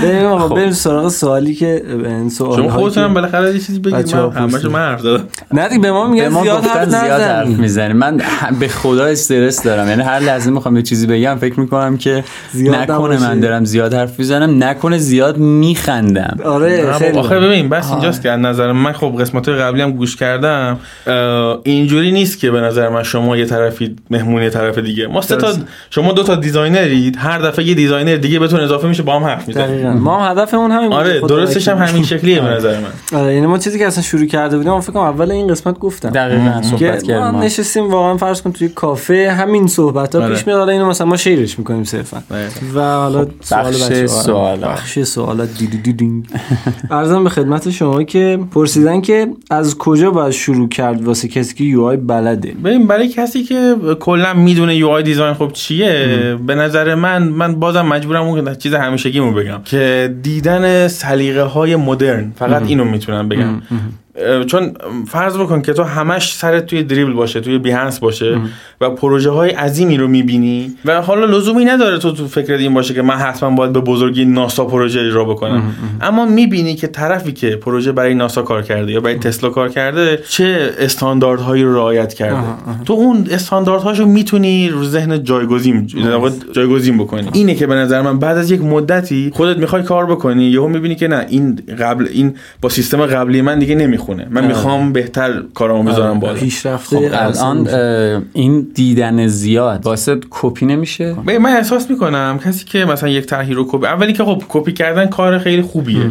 بریم آقا خب. بریم سراغ سوالی که این سوال شما خودتون هم بالاخره یه چیزی بگید من همش. من حرف زدم. نه دیگه به ما به میگن زیاد حرف زیاد حرف نزن می‌زنی. من به خدا استرس دارم. یعنی هر لحظه می‌خوام یه چیزی بگم فکر می‌کنم که زیاد نکنه. من دارم زیاد حرف می‌زنم. نکنه زیاد میخندم. آره خیلی. آخه ببین بس اینجاست که از نظر من خب قسمت قبلی هم گوش کردم. اینجوری نیست که به نظر من شما یه طرفی مهمون یه طرف دیگه. ما سه تا. شما دو تا designer ید. هر دفعه یه designer دیگه بهتون اضافه میشه با هم حرف می‌زنید. دقیقاً ما هم هدفمون همین بود آره درستش هم همین شکلیه به آره. نظر من آره یعنی ما چیزی که اصلا شروع کرده بودیم من فکر کنم اول این قسمت گفتم دقیقا صحبت کردیم ما. نشستیم واقعا فرض کن توی کافه همین صحبت ها آره. پیش میاد حالا اینو مثلا ما شیرش می‌کنیم صرفا و حالا سوال بخش بچه‌ها. سوالات. بخش سوالات دی دی دی دینگ. عرضم به خدمت شما که پرسیدن که از کجا باید شروع کرد واسه کسی که UI بلده ببین برای کسی که کلا می‌دونه UI design خب چیه به نظر من من بازم مجبورم اون چیز همیشگیمو بگم که دیدن سلیقه های مدرن فقط اینو می‌تونم بگم. چون فرض بکن که تو همش سرت توی دریبل باشه توی بیهنس باشه و پروژه های عظیمی رو می‌بینی و حالا لزومی نداره تو تو فکر این باشه که من حتما باید به بزرگی ناسا پروژه اجرا بکنم. اما می‌بینی که طرفی که پروژه برای ناسا کار کرده یا برای تسلا کار کرده چه استانداردهایی رو رعایت کرده. تو اون استانداردهاشو می‌تونی رو ذهن جایگزین جایگزین بکنی. اینه که به نظر من بعد از یک مدتی خودت می‌خوای کار بکنی یهو می‌بینی که نه این قبل این با سیستم قبلی من دیگه نمی‌خونه من می‌خوام بهتر کارامو بذارم بالا. پیشرفته خب الان اه، این دیدن زیاد واسه کپی نمیشه؟ من احساس می‌کنم کسی که مثلا یک طرحی رو کپی اولی که خب کپی کردن کار خیلی خوبیه.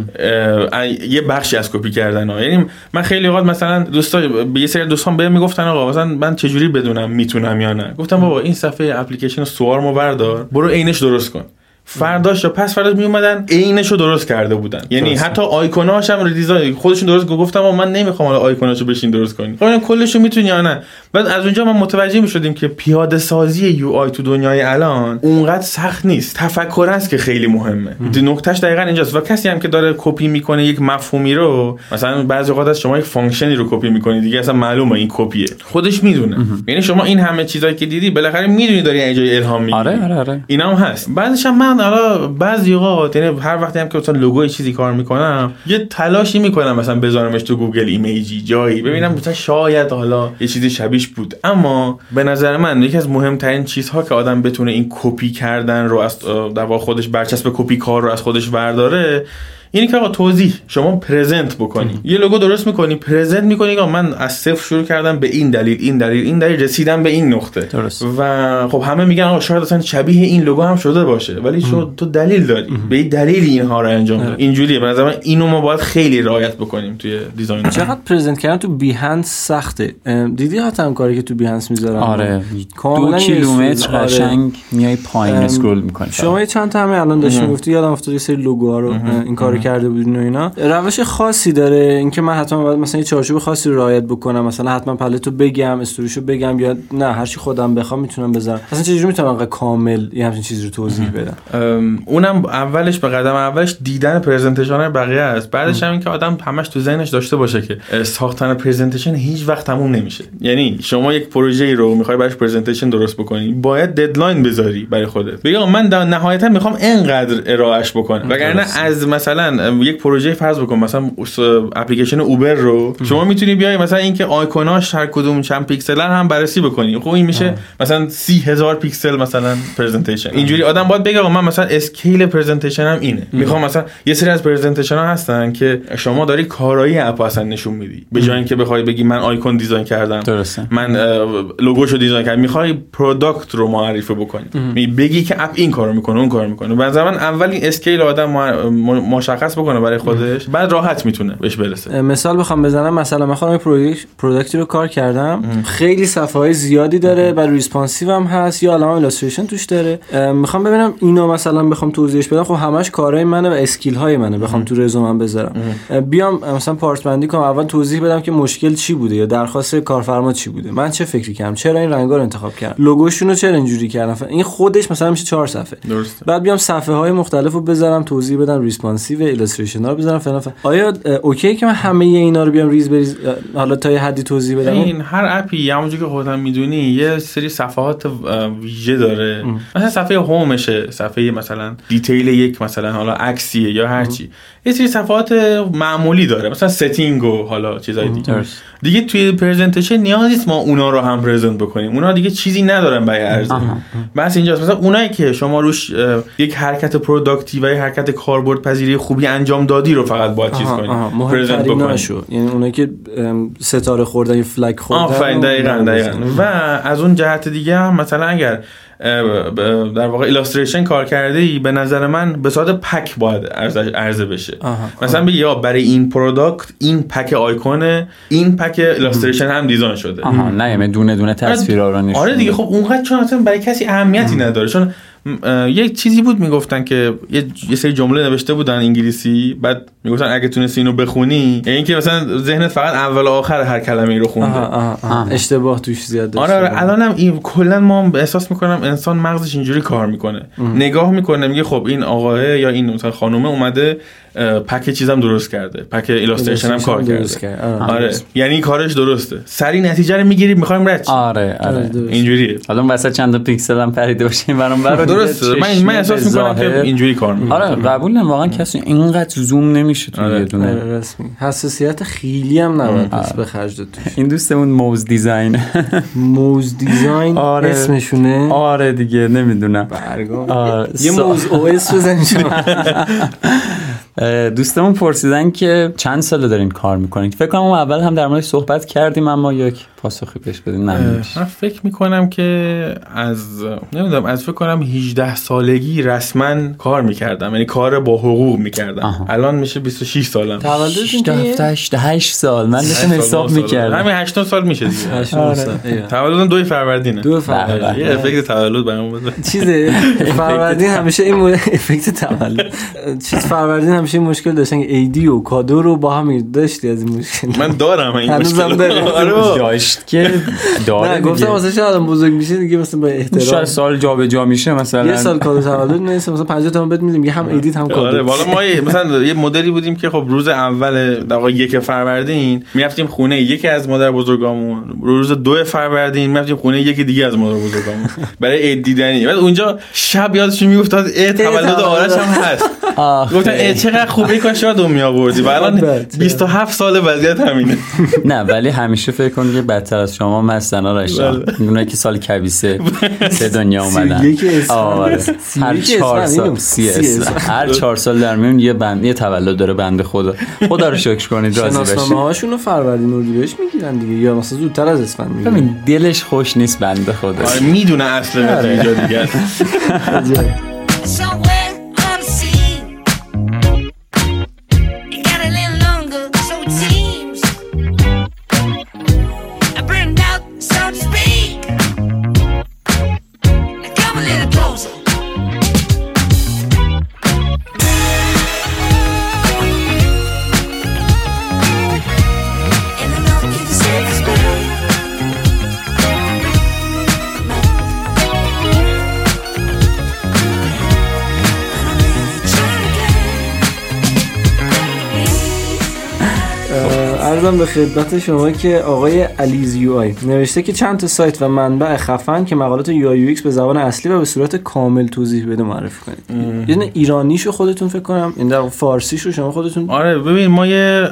یه بخشی از کپی کردن ها. یعنی من خیلی اوقات مثلا دوستا به یه سری دوستان بهم می‌گفتن آقا مثلا من چجوری بدونم می‌تونم یا نه؟ گفتم بابا این صفحه اپلیکیشن سوارمو بردار برو عینش درست کن. فرداش یا پس فرداش می اومدن عینشو درست کرده بودن. یعنی حتی آیکوناش هم design خودشون درست گفتم آقا من نمی‌خوام حالا آیکوناشو بشین درست کنی خب کلشو می‌تونی یا نه؟ بعد از اونجا ما متوجه می‌شدیم که پیاده سازی UI تو دنیای الان اونقدر سخت نیست. تفکر است که خیلی مهمه. نکتهش دقیقا اینجاست. و کسی هم که داره کپی می‌کنه یک مفهومی رو مثلا بعضی اوقات از شما یک function ی رو کپی می‌کنی دیگه اصلا معلومه این کپیه. خودش می‌دونه. یعنی شما این همه چیزایی که دیدی بالاخره می‌دونی داری جای الهام می‌گیری. آره آره آره. اینا هم هست. بعدش هم من حالا بعضی اوقات یعنی هر وقتی هم که مثلا لوگوی چیزی کار می‌کنم یه تلاشی می‌کنم مثلا بذارمش تو Google Image ی جایی. ببینم مثلا شاید حالا یه چیزی شبیش بود. اما به نظر من یکی از مهمترین چیزها که آدم بتونه این کپی کردن رو از در واقع خودش برچسب کپی کار رو از خودش برداره اینی که آقا توضیح. شما present بکنی. یه لوگو درست می‌کنی present می‌کنی آقا من از صفر شروع کردم به این دلیل این دلیل این دلیل رسیدم به این نقطه. درست. و خب همه میگن آقا شاید اصلا شبیه این لوگو هم شده باشه ولی شو تو دلیل داری. به این دلیل اینها رو انجام دادی اینجوریه. به نظر من اینو ما باید خیلی رعایت بکنیم توی design. چقدر present کردن تو Behance سخته؟ ام، دیدی حتی کاری که تو Behance می‌ذارن؟ آره. دو کیلومتر. آره. قشنگ میای پایین ام، scroll می‌کنی. شما چند تا همه الان داشتی می‌گفتی یادم افتاد یه سری لوگوها رو این کارو کرده بودین و اینا. روش خاصی داره. اینکه من حتما باید مثلا یه چارچوب خاصی رو رعایت بکنم. مثلا حتما پلتو بگم استوریشو بگم یا نه هر چی خودم بخوام می‌تونم بذارم. اصلا چجوری می‌تونم انقدر کامل یه همچین چیزی رو توضیح بدم؟ اونم اولش به قدم اولش دیدن presentation بقیه است. بعدش هم این که آدم همش تو ذهنش داشته باشه که ساختن presentation هیچ وقت تموم نمیشه. یعنی شما یک پروژه ای رو می‌خوای براش presentation درست بکنی باید deadline بذاری برای خودت. بگی من در نهایتا می‌خوام اینقدر ارائهش بکنم. وگرنه از مثلا ام، یک پروژه فرض بکن مثلا اپلیکیشن Uber رو شما می‌تونی بیای مثلا اینکه آیکوناش هر کدوم چند پیکسلن هم بررسی بکنی. خب این میشه مثلا سی هزار پیکسل مثلا presentation اینجوری آدم باید بگه من مثلا scale presentation هم اینه. می‌خوام مثلا یه سری از presentation ها هستن که شما داری کارایی app اصلا نشون میدی. به جای اینکه بخوای بگی من آیکون design کردم درسته. من لوگوشو design کردم. می‌خوای product رو معرفی بکنی. بگی که app این کارو می‌کنه اون کارو می‌کنه. نظر من اول این scale آدم مع- م- مشخص بکنه برای خودش بعد راحت می‌تونه بهش برسه. مثال بخوام بزنم. مثلا من خودم product ی رو کار کردم. خیلی صفحه های زیادی داره و responsive هم هست. یه عالمه illustration توش داره. می‌خوام ببینم اینو مثلا بخوام توضیحش بدم. خب همش کارهای منه و skill های منه. بخوام تو رزومم بذارم. بیام مثلا part بندی کنم. اول توضیح بدم که مشکل چی بوده یا درخواست کارفرما چی بوده. من چه فکری کردم؟ چرا این رنگا رو انتخاب کردم؟ لوگوشون رو چرا اینجوری کردم؟ این خودش مثلا میشه چهار صفحه. درسته. بعد بیام صفحه های مختلف رو بذارم توضیح بدم responsive illustration ها رو بذارم فلان فلان. آیا OK که من همه اینا رو بیام ریز به ریز حالا تا یه حدی توضیح بدم؟ این هر اپی همونجور که خودت هم می‌دونی یه سری صفحات ویژه داره. مثلا صفحه home شه صفحه مثلا detail یک مثلا حالا عکسیه یا هر چی یه سری صفحات معمولی داره. مثلا setting و حالا چیزای دیگه. درست. دیگه توی presentation نیاز نیست ما اونا رو هم present بکنیم. اونا دیگه چیزی ندارن برای عرضه. بس اینجاست. مثلا اونایی که شما روش یک حرکت productive و یک حرکت کاربرد پذیری خوبی انجام دادی رو فقط باید چیز کنیم present بکنیم یعنی اونایی که ستاره خوردن یا flag خوردن آفرین دقیقا. دقیقا. و از اون جهت دیگه هم مثلا اگر در واقع illustration کار کرده ای به نظر من به صورت pack باید عرضه, بشه. آها، مثلا بگی یا برای این product این pack آیکونه این pack illustration هم design شده. آها. نه یعنی دونه دونه رو نشون آره دیگه. خب اونقدر چون اصلا برای کسی اهمیتی نداره. چون یک چیزی بود می‌گفتن که یه, یه سری جمله نوشته بودن انگلیسی بعد می‌گفتن اگه تونستی اینو بخونی یعنی اینکه مثلا ذهنت فقط اول و آخر هر کلمه ای رو خونده آها، آها، آها. آها. اشتباه توش زیاد داشته آره آره الانم این کلا ما احساس می‌کنم انسان مغزش اینجوری کار می‌کنه نگاه می‌کنه میگه خب این آقاه یا این مثلا خانومه اومده پک چیزم درست کرده. پک ایلاستریشن هم کار درست کرده. کرد. آره. آره. یعنی کارش درسته. سری نتیجه رو می‌گیری می‌خوایم رد. آره آره، آره درست. اینجوریه. حالا وسط چند تا پیکسل هم پریده باشه برام برام درسته. من من احساس می‌کنم که اینجوری کار می‌کنه. آره قبول نمی واقعا کسی اینقدر زوم نمیشه توی آره. یه دونه. آره، رسمی حساسیت خیلی هم نباید پس به خرج داد این دوستمون موز دیزاین. موز دیزاین آره. اسمشونه؟ آره دیگه نمی‌دونم. برگام. یه موز او اس بزنید اه، دوستمون پرسیدن که چند ساله دارین کار می‌کنید فکر کنم اون اول هم در موردش صحبت کردیم اما یک پاسخی بهش بدین من فکر می‌کنم که از نمی‌دونم از فکر کنم 18 سالگی رسما کار می‌کردم یعنی کار با حقوق می‌کردم. آها. الان میشه 26 سالم. تولدتون که 8 8 سال. من داشتم هشت سال، حساب. می‌کردم. همین 8 سال میشه دیگه. آره. تولدم دوی فروردینه. دو بله. فرق یه افکت تولد برام بده چیز فروردین همیشه این افکت تولد. چیز فروردین همیشه این مشکل داشتن که ایدی و کادو رو با هم داشتی از این مشکل. من دارم این مشکل داری؟ آره. داشت که داره نه گفتم. واسه شاید آدم بزرگ میشه؟ دیگه مثلا به شاید احترام. سال جابجا میشه مثلا. یه سال کادو تولد نیست مثلا 50 تومن بهت میدیم. یه هم ایدیت هم آره کادو والا ما مثلا یه مدلی بودیم که خب روز اول واقع یک فروردین می‌رفتیم خونه یکی از مادر بزرگامون. روز دو فروردین می‌رفتیم خونه یکی دیگه از مادر بزرگامون. برای عید دیدنی. بعد اونجا شب یادش میافتاد ای تولد. آرش هم هست. گفتن ای چقدر خوبه کاش شاید اون می آوردی و الان بچه. 27 سال وضعیت همینه. [LAUGHS] نه ولی همیشه فکر کن که بدتر از شما مستن آرشان اونایی که سال کبیسه [LAUGHS] به دنیا اومدن. آره. هر چهار سال. هر چهار سال در میون یه بند یه تولد داره بنده خدا. خدا رو شکر کنید راضی شناسنامه بشید هاشون رو فروردین اردیبهشت می‌گیرن دیگه یا مثلا زودتر از اسفند می‌گیرن. ببین دلش خوش نیست بنده خدا. آره می‌دونه اصل قضیه اینجا دیگه. [LAUGHS] عرضم به خدمت شما که آقای علیز UI. نوشته که چند تا سایت و منبع خفن که مقالات UI به زبان اصلی و به صورت کامل توضیح بده معرفی کنید. یه دونه ایرانیشو خودتون فکر کنم این در فارسیشو شما خودتون آره ببین ما یه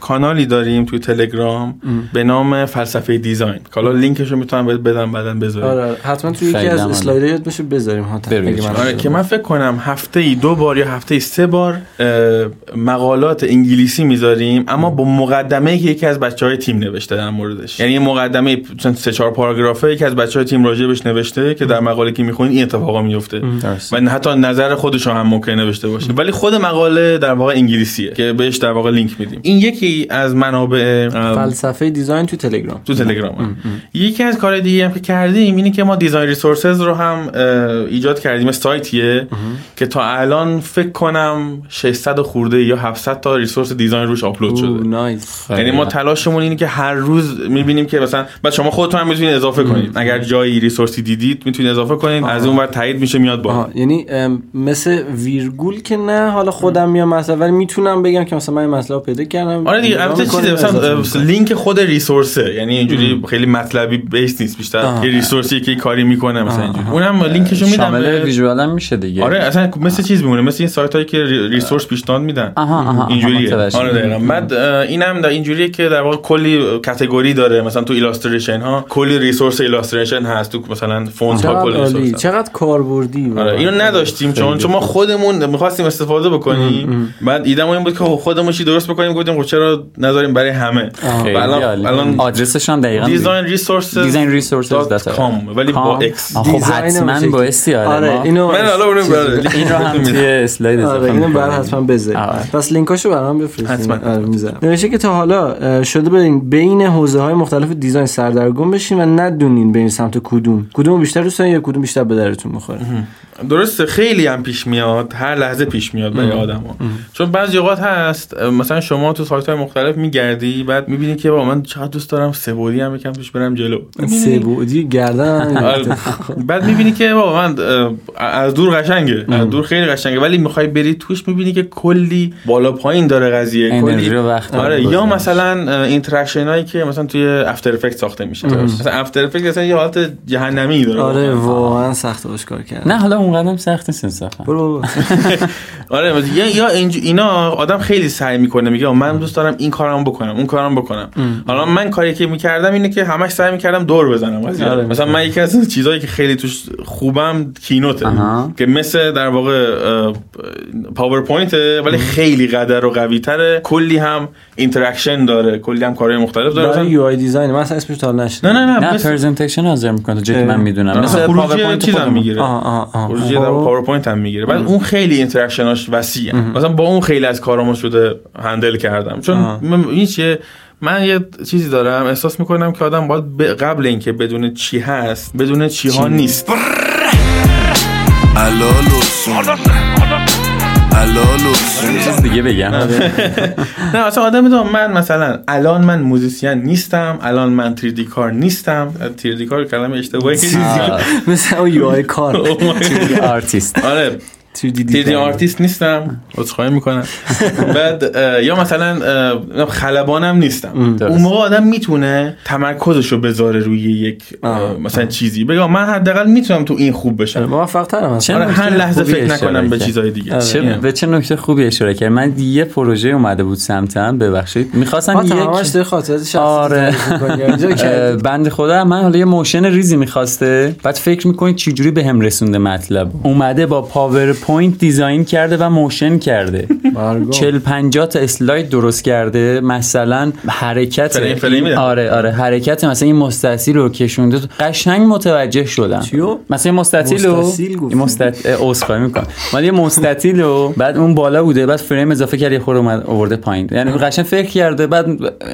کانالی داریم توی تلگرام به نام فلسفه design. حالا لینکشو می‌تونم بهت بدم بعدا بذاریم. آره. حتما توی یکی از یاد باشه بذاریم ها آره که من فکر کنم هفته ای دو بار یا هفته ای سه بار مقالات انگلیسی می‌ذاریم اما با مقدمه که یکی از بچه های تیم نوشته در موردش. یعنی مقدمه چند سه چهار پاراگرافه یکی از بچه های تیم راجبش نوشته که در مقاله که می‌خونید این اتفاقا میفته. و حتی نظر خودش هم ممکنه نوشته باشه. ولی خود مقاله در واقع انگلیسیه که بهش در واقع لینک میدیم. این یکی از منابع فلسفه دیزاین تو تلگرام. تو تلگرام. یکی از کار دیگه هم که کردیم اینه که ما دیزاین ریسورسز رو هم ایجاد کردیم. سایتیه که تا الان فکر کنم 600 خورده یا 700 تا resource design روش آپلود شده. nice. یعنی ما تلاشمون اینه که هر روز می‌بینیم که مثلا بعد شما خودتون هم می‌تونید اضافه کنید. اگر جایی resource ی دیدید می‌تونید اضافه کنید. از اون ور تایید میشه میاد با یعنی مثل ویرگول که نه حالا خودم میام مثلا ولی می‌تونم بگم که مثلا من مسئله رو پیدا کردم. آره دیگه البته چیزه مثلا. لینک خود resource ه. یعنی اینجوری خیلی مطلبی base نیست بیشتر. یه resource ی که کاری می‌کنه مثلا اینجوری. اونم لینکشو میدم شامل visual هم میشه دیگه. آره اصلا مثل چیز میمونه مثل این سایت هایی که re- resource پیشنهاد میدن. اینجوریه. آره دقیقاً. بعد اینم در این اینجوریه که در واقع کلی category داره. مثلا تو illustration ها کلی resource illustration هست. تو مثلا فونت ها کلی resource چقدر کاربردی آره اینو نداشتیم چون چون ما خودمون می‌خواستیم استفاده بکنیم. بعد ایده‌م این بود که خب خودمون چی درست بکنیم؟ گفتیم خب چرا نذاریم برای همه؟ الان. الان آدرسش هم دقیقاً design resources design resources ولی با X خب حتما بایستی آره آره اینو من برای- این رو هم [LAUGHS] توی اسلاید آره اضافه اینو. بعد حتما بذار آره. پس لینکاشو برام بفرستین. حتما. آره می‌ذارم. نوشته که تا حالا اه، شده برین بین حوزه های مختلف دیزاین سردرگم بشین و ندونین برین سمت کدوم. کدوم بیشتر دوست یا کدوم بیشتر به درتون می‌خوره. درسته خیلی هم پیش میاد هر لحظه پیش میاد برای آدما. چون بعضی اوقات هست مثلا شما تو سایت های مختلف میگردی بعد می‌بینی که با من چقدر دوست دارم سه بعدی هم یکم توش برم جلو. سه بعدی گردن آره. بعد می‌بینی که بابا من از دور قشنگه از دور خیلی قشنگه. ولی می‌خوای بری توش می‌بینی که کلی بالا پایین داره قضیه. کلی آره یا. مثلا interaction هایی که مثلا توی After Effect ساخته میشه. مثلا After Effect مثلا یه حالت جهنمی داره. آره واقعا سخت باش کار کرد نه حالا اونقدرم سخت نیست برو بابا. [LAUGHS] آره یا اینا آدم خیلی سعی می‌کنه میگه من دوست دارم این کارم بکنم اون کارم بکنم حالا من کاری که می‌کردم اینه که همش سعی می‌کردم دور بزنم. آره. مثلا من یکی از چیزایی که خیلی توش خوبم Keynote ه. که مثل در واقع پاورپوینت ولی خیلی قدر و قوی تره کلی هم interaction داره کلی هم کارهای مختلف داره مثلا- UI design من اصلا اسمش تا. نه نه نه نه presentation حاضر می‌کنه جدی. من می‌دونم مثلا پاورپوینت خودمون. می‌گیره پروژه در. پاورپوینت هم می‌گیره. بعد اون خیلی interaction اش وسیعه. مثلا با اون خیلی از کارامو شده handle کردم. چون. من- این چیه؟ من یه چیزی دارم احساس می‌کنم که آدم باید ب- قبل اینکه بدون چی هست بدون چی ها نیست. حالا چیز دیگه بگم. [LAUGHS] نه اصلا آدم می‌دونم من مثلا الان من musician نیستم الان من 3D کار نیستم. 3D کار کلمه اشتباهی مثل اون UI کار. [LAUGHS] آرتیست. آره. 3D 3D آرتیست نیستم. عذرخواهی می‌کنم. [LAUGHS] بعد یا مثلا خلبانم نیستم. اون موقع آدم می‌تونه تمرکزش رو بذاره روی یک. مثلا چیزی. بگم من حداقل می‌تونم تو این خوب بشم. موفق ترم آره هر لحظه فکر نکنم به. چیزای دیگه. آره. به چه نکته خوبی اشاره کرد؟ من یه پروژه اومده بود سمتم ببخشید. می‌خواستم یک آره. [LAUGHS] بند خدا من حالا یه motion ریزی می‌خواسته. بعد فکر می‌کنید چجوری به هم رسونده مطلب؟ اومده با پاورپوینت design کرده و motion کرده. برگام. 40 50 تا اسلاید درست کرده. مثلا حرکت فریمی داره. آره آره. حرکت مثلا این مستطیل رو کشونده. قشنگ متوجه شدم. چیو؟ مثلا مستطیل رو مستطیل اسخای می‌کنم. ولی یه مستطیل رو بعد اون بالا بوده. بعد فریم اضافه کرد یه خورده اومد آورده پایین. یعنی قشنگ فکر کرده. بعد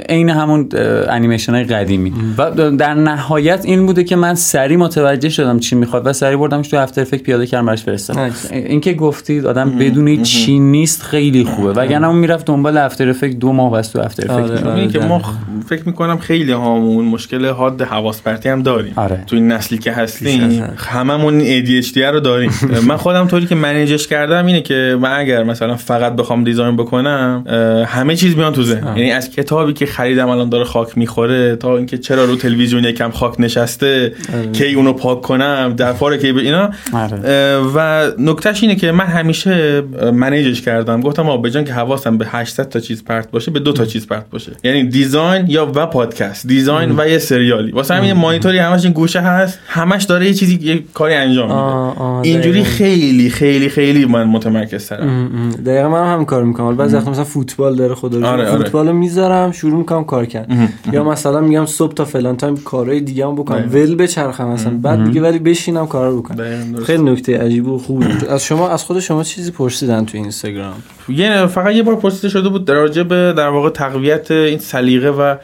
عین همون انیمیشن های قدیمی. و در نهایت این بوده که من سریع متوجه شدم چی می‌خواد و سریع بردمش تو After Effect پیاده کردم براش فرستادم. اینکه گفتید آدم بدون چی نیست خیلی خوبه وگرنه اون می‌رفت دنبال افتر افکت دو ماه بس تو افتر آره، افکت آره. اینه که ما. خ- فکر می‌کنم خیلی هامون مشکل حاد حواس پرتی هم داریم آره. تو این نسلی که هستیم. هممون ADHD رو داریم [LAUGHS] من خودم طوری که منیجش کردم اینه که من اگر مثلا فقط بخوام دیزاین بکنم همه چیز میان تو ذهن یعنی از کتابی که خریدم الان داره خاک می‌خوره تا اینکه چرا رو تلویزیون یکم خاک نشسته کی اونو پاک کنم دفعه کی ب... اینا آره. و نکتهش اینه که من همیشه manage ش کردم. گفتم جای که حواسم به 800 تا چیز پرت باشه به دو تا چیز پرت باشه. یعنی design یا و پادکست design و یه سریالی. واسه همین مانیتوری همش این گوشه هست همش داره یه چیزی یه کاری انجام میده. اینجوری. خیلی خیلی خیلی من متمرکز ترم. دقیقا من هم کار می‌کنم. بعضی وقتا مثلا فوتبال داره خدا رو آره،. آره. فوتبال رو می‌ذارم شروع می‌کنم کار کردن یا مثلا میگم صبح تا فلان time کارهای دیگه هم بکنم. ول بچرخم مثلا بعد دیگه ولی بشینم کارا رو بکنم. خیلی نکته عجیب و بود. از شما از خود شما چیزی پرسیدن تو اینستاگرام؟ یه فقط یه بار پرسیده شده بود در به در واقع تقویت این سلیقه و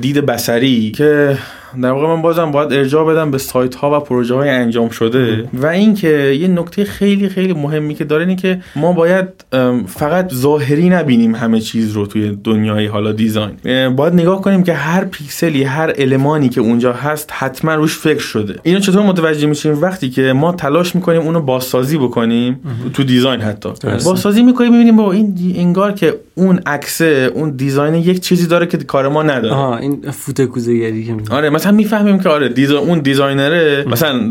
دید بصری که در واقع من بازم باید ارجاع بدم به سایت ها و پروژه های انجام شده. و اینکه یه نکته خیلی خیلی مهمی که داره اینه که ما باید فقط ظاهری نبینیم همه چیز رو توی دنیای حالا دیزاین. باید نگاه کنیم که هر پیکسلی هر المانی که اونجا هست حتما روش فکر شده. اینو چطور متوجه میشیم؟ وقتی که ما تلاش می‌کنیم اونو بازسازی بکنیم تو design حتی. بازسازی می‌کنیم می‌بینیم با این انگار که اون عکسه اون design یک چیزی داره که کار ما نداره. آها این فونت که آره مثلا می‌فهمیم که آره desi... اون designer ه مثلا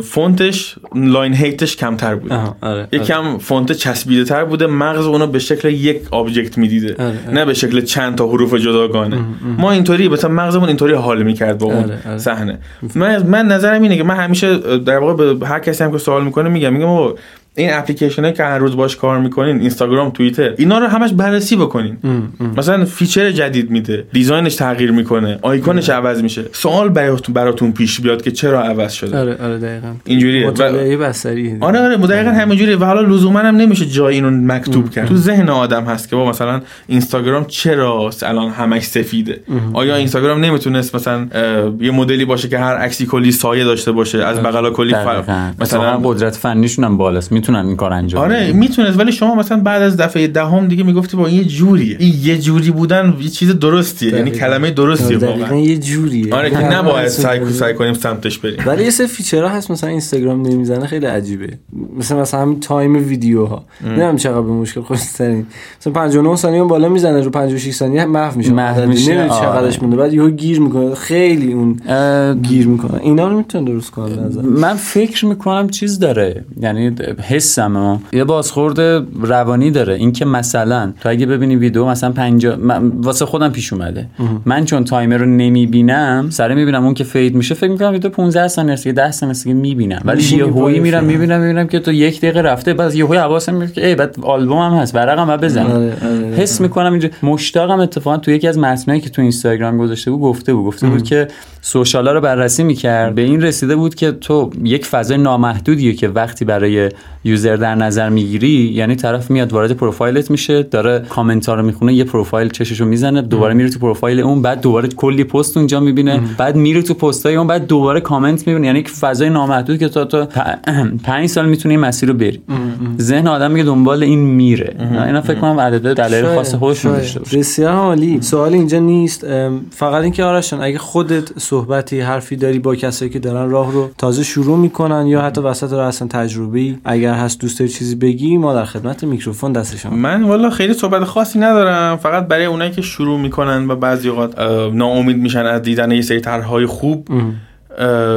فونتش line height ش کمتر بوده. آره، یکم فونت چسبیده تر بوده مغز اونو به شکل یک object می‌دیده. آره، آره. نه به شکل چند تا حروف جداگانه. ما اینطوری مثلا مغزمون اینطوری حال می‌کرد با اون آره، آره. صحنه. من من نظرم اینه که من همیشه در واقع به هر کسی هم که سوال می‌کنه میگم میگم این اپلیکیشن هایی که هر روز باش کار می‌کنین اینستاگرام توییتر اینا رو همش بررسی بکنین. مثلا feature جدید میده design ش تغییر می‌کنه آیکونش عوض میشه. سوال براتون براتون پیش بیاد که چرا عوض شده. آره آره دقیقاً. اینجوریه. و- مطالعه بصری آره آره دقیقا همینجوری و حالا لزوما هم نمیشه جای اینو مکتوب کرد. تو ذهن آدم هست که با مثلا اینستاگرام چرا الان همش سفیده. آیا اینستاگرام نمی‌تونست مثلا یه مدلی باشه که هر عکسی کلی سایه داشته باشه از بغل کلی مثلا قدرت فنیشون هم بالاست. می‌تونن این کار انجام آره. می‌تونست ولی شما مثلا بعد از دفعه دهم دیگه می‌گفتی با این یه جوریه. این یه جوری بودن یه چیز درستیه یعنی. کلمه درستیه آره، واقعا. یه جوریه. آره که همه نباید سعی. سعی کنیم سمتش بریم. ولی یه سری feature ها هست مثلا اینستاگرام نمی‌زنه خیلی عجیبه. مثل مثلا همین time ویدیوها. نمی‌دونم چقدر به مشکل خودترین. مثلا 59 ثانیه اون بالا می‌زنه رو 56 ثانیه محو میشه. محو میشه، نمی‌دونی آره. چقدرش مونده. بعد یهو گیر می‌کنه. خیلی اون گیر می‌کنه. اینا رو می‌تونه درست کنه نظر. من فکر می‌کنم چیز داره. یعنی حسم ها. یه بازخورد روانی داره. اینکه مثلا تو اگه ببینی ویدیو مثلا 50 من- واسه خودم پیش اومده. من چون timer رو نمی‌بینم سره می‌بینم اون که fade میشه فکر می‌کنم ویدیو 15 ثانیه است که 10 ثانیه است می‌بینم. ولی یه پای میرم. می‌بینم می‌بینم که تو یک دقیقه رفته بعد یهویی حواسم میاد که ای بعد آلبوم هم هست ورقم بعد بزنم. آره، آره، حس می‌کنم اینجا. مشتاقم اتفاقا تو یکی از متنایی که تو اینستاگرام گذاشته بود گفته بود. گفته بود که social ا رو بررسی می‌کرد. به این رسیده بود که تو یک فضای نامحدودیه که وقتی برای user در نظر می‌گیری یعنی طرف میاد وارد پروفایلت میشه داره کامنت ها رو می‌خونه یه پروفایل چششو می‌زنه دوباره میره تو پروفایل اون بعد دوباره کلی پست اونجا می‌بینه بعد میره تو پستای اون بعد دوباره کامنت می‌بینه یعنی یک فضای نامحدود که تا پ- [CLEARS THROAT] پنج سال می‌تونی این مسیر رو بری. ذهن آدم میگه دنبال این میره. اینا فکر کنم عدد دلایل خاص خودشون شاید. داشته باشه. بسیار عالی. سوال اینجا نیست. فقط اینکه آرشان اگه خودت صحبتی حرفی داری با کسایی که دارن راه رو تازه شروع می‌کنن یا حتی وسط رو اصلا تجربه اگر هست دوست داری چیزی بگی؟ ما در خدمت میکروفون دست شما. من والا خیلی صحبت خاصی ندارم. فقط برای اونایی که شروع می‌کنن و بعضی اوقات ناامید میشن از دیدن یه سری طرحهای خوب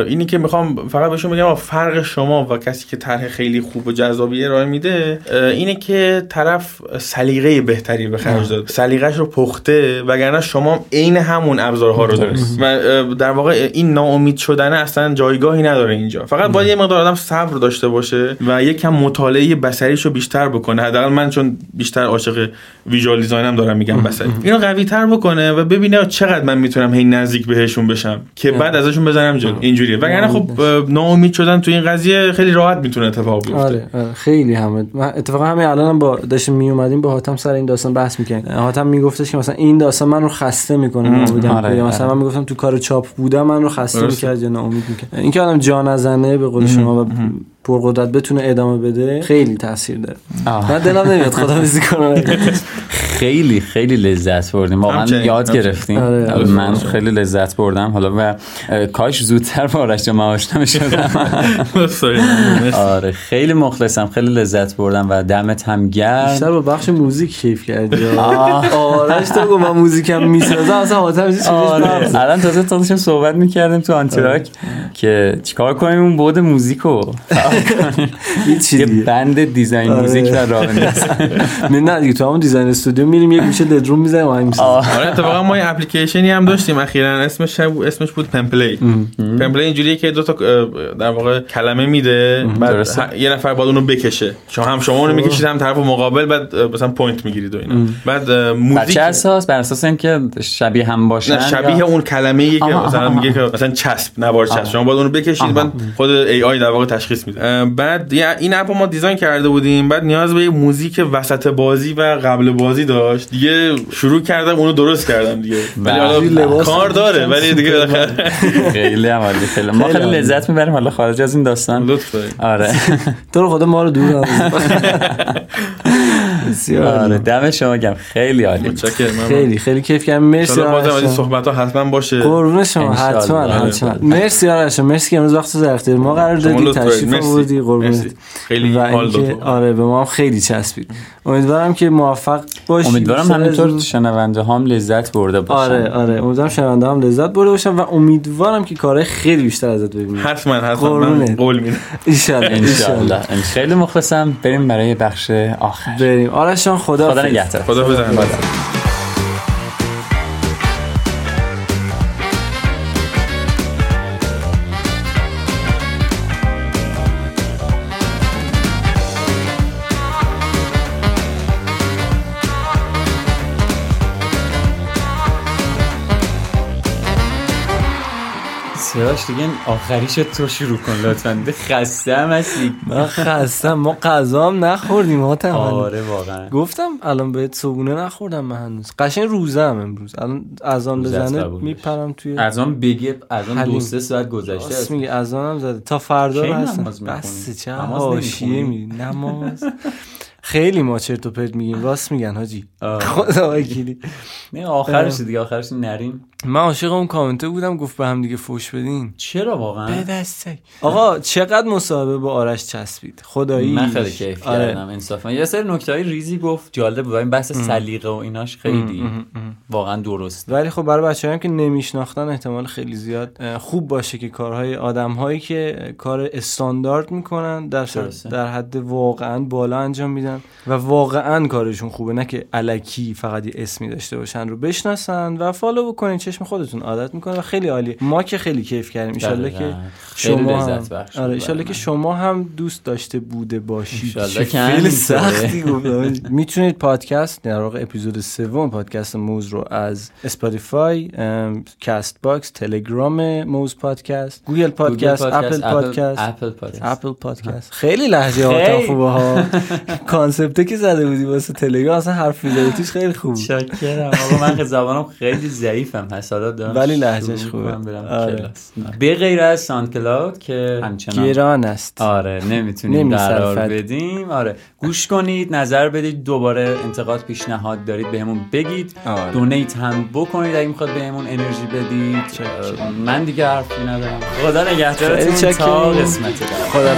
اینی که می‌خوام فقط بهشون بگم فرق شما و کسی که طرح خیلی خوب و جذابی ارائه میده اینه که طرف سلیقه بهتری به خرج داد. سلیقش رو پخته وگرنه شما عین همون ابزارها رو اه، در واقع این ناامید شدن اصلا جایگاهی نداره اینجا. فقط باید یه مقدار آدم صبر داشته باشه و یکم مطالعه بصریشو بیشتر بکنه. حداقل من چون بیشتر عاشق ویژوال دیزاینم دارم میگم بصری. اینو قوی تر بکنه و ببینه چقدر من می‌تونم هی نزدیک بهشون بشم که بعد ازشون بزنم جلو. اینجوریه. وگرنه خب اه، ناامید شدن تو این قضیه خیلی راحت می‌تونه اتفاق بیفته. آره آره. خیلی همه. من اتفاقا همین الانم با داشتیم می اومدیم با حاتم سر این داستان بحث می‌کنیم حاتم میگفتش که مثلا این داستان من رو خسته می‌کنه ناامیدم آره، یا مثلا آره. من می‌گفتم تو کار چاپ بودم من رو خسته. می‌کرد یا ناامید می‌کرد. اینکه آدم جا نزنه به قول شما و پرقدرت بتونه ادامه بده خیلی تاثیر داره. آه. من دلم نمیاد خداحافظی [LAUGHS] کنم خیلی خیلی لذت بردیم. واقعا یاد. گرفتیم. آره، آره. من خیلی لذت بردم. حالا و کاش زودتر با آرش جان آشنا می‌شدم. [LAUGHS] [LAUGHS] آره خیلی مخلصم. خیلی لذت بردم و دمت هم گرم. بیشتر با بخش music کیف کردی. آرش تو گفت من موزیکم می‌سازم. اصلا حاتم چیزی آره. الان تازه تا داشتیم صحبت می‌کردیم تو آنتراک که چیکار کنیم؟ اون بود موزیکو. یه بند دیزاین آره. موزیک در راه [LAUGHS] نه نه دیگه تو همون دیزاین استودیو میریم یک میشه لدروم می‌زنیم و همین آره اتفاقا ما یه اپلیکیشنی هم داشتیم اخیرا اسمش اسمش بود پمپلی پمپلی اینجوریه که دو تا در واقع کلمه میده بعد یه نفر باید اونو بکشه. شما هم شما اونو می‌کشید هم طرف مقابل بعد مثلا پوینت می‌گیرید و اینا. بعد بر موزیک چه اساس بر اساس اینکه شبیه هم باشن نه شبیه اون کلمه ای که مثلا میگه که مثلا چسب نوار چسب. شما باید اونو بکشید بعد خود ای آی در واقع تشخیص میده. بعد این اپو ما دیزاین کرده بودیم بعد نیاز به یه موزیک وسط بازی و قبل بازی داشت. دیگه شروع کردم اونو درست کردم دیگه. ولی کار داره ولی دیگه خیلی عمالی خیلی. ما خیلی. لذت می‌بریم حالا خارج از این داستان. لطف دارید آره. تو رو خدا ما رو دور. [LAUGHS] [LAUGHS] بسیار آره. دم شما گم خیلی عالی. خیلی خیلی کیف کردم مرسی انشالله بازم از این آرش. صحبت ها حتما باشه قربون شما. حتما آره. حتما مرسی آرش. مرسی که امروز وقت در اختیار ما قرار دادی. تشریف. آوردی قربونت مرسی. خیلی و حال آره به ما هم خیلی چسبید امیدوارم که موفق باشی. امیدوارم همینطور شنونده هم لذت برده باشن. آره آره. امیدوارم شنونده هم لذت برده باشم و امیدوارم که کارهای خیلی بیشتر ازت ببینیم. حتما حتما. من. قول میدم. ایشالله انشالله. [LAUGHS] خیلی مخلصم. بریم برای بخش آخر. بریم. آرش جان خدا خدا نگهدار. خدا بزن سیاوش دیگه آخریش تو شروع کن لطفا. هم هستی من خستم. ما غذا هم نخوردیم ها آره واقعا. گفتم الان بهت صبونه نخوردم من هنوز. قشنگ روزه هم امروز. الان روزه است بزنه میپرم توی از آن بگه از آن دو. سه ساعت گذشته. است. میگه هم زده. تا فردا رو هستم؟ بس چه نماز حاشیه خیلی ما چرت و پرت میگیم. راست میگن حاجی. آه. خدا وکیلی. نه آخرش دیگه آخرش نریم. من عاشق اون کامنته بودم گفت به هم دیگه فوش بدین. چرا واقعا؟ دسته آقا چقدر مصاحبه با آرش چسبید. خدایی من خیلی کیف آره. کردم انصافا. یه سری نکته های ریزی گفت جالب بود. این بحث سلیقه و ایناش خیلی واقعا درست. ولی خب برای بچه هم که نمیشناختن احتمال خیلی زیاد خوب باشه که کارهای آدم هایی که کار استاندارد می‌کنن در, درسته. در حد واقعا بالا انجام میدن و واقعا کارشون خوبه. نه که الکی فقط یه اسمی داشته باشن رو بشناسن و follow بکنین چشم خودتون عادت می‌کنه و خیلی عالیه ما که خیلی کیف کردیم دقیقاً. که خیلی شما هم بود آره برای که. شما هم دوست داشته بوده باشید همینطوره. سختی گفتم. [LAUGHS] می‌تونید پادکست در واقع اپیزود سوم پادکست موز رو از اسپاتیفای کاست باکس تلگرام موز پادکست گوگل پادکست اپل پادکست اپل پادکست خیلی هاتون خیلی. خوبه ها [LAUGHS] کانسپته که زده بودی واسه تلگرام اصلا حرف می‌زدی توش خیلی خوب شاکرم آقا من که زبانم خیلی ضعیفم حسادت دارم ولی لهجهش شروع خوبه. برم آره. کلاس. به غیر از ساند کلاود که همچنان گران است آره نمی‌تونیم. قرار بدیم آره گوش کنید نظر بدید دوباره انتقاد پیشنهاد دارید بهمون بگید آره. دونیت هم بکنید اگه می‌خواد بهمون انرژی بدید من دیگه حرفی ندارم خدا نگهدارتون تا. قسمت بعد خدا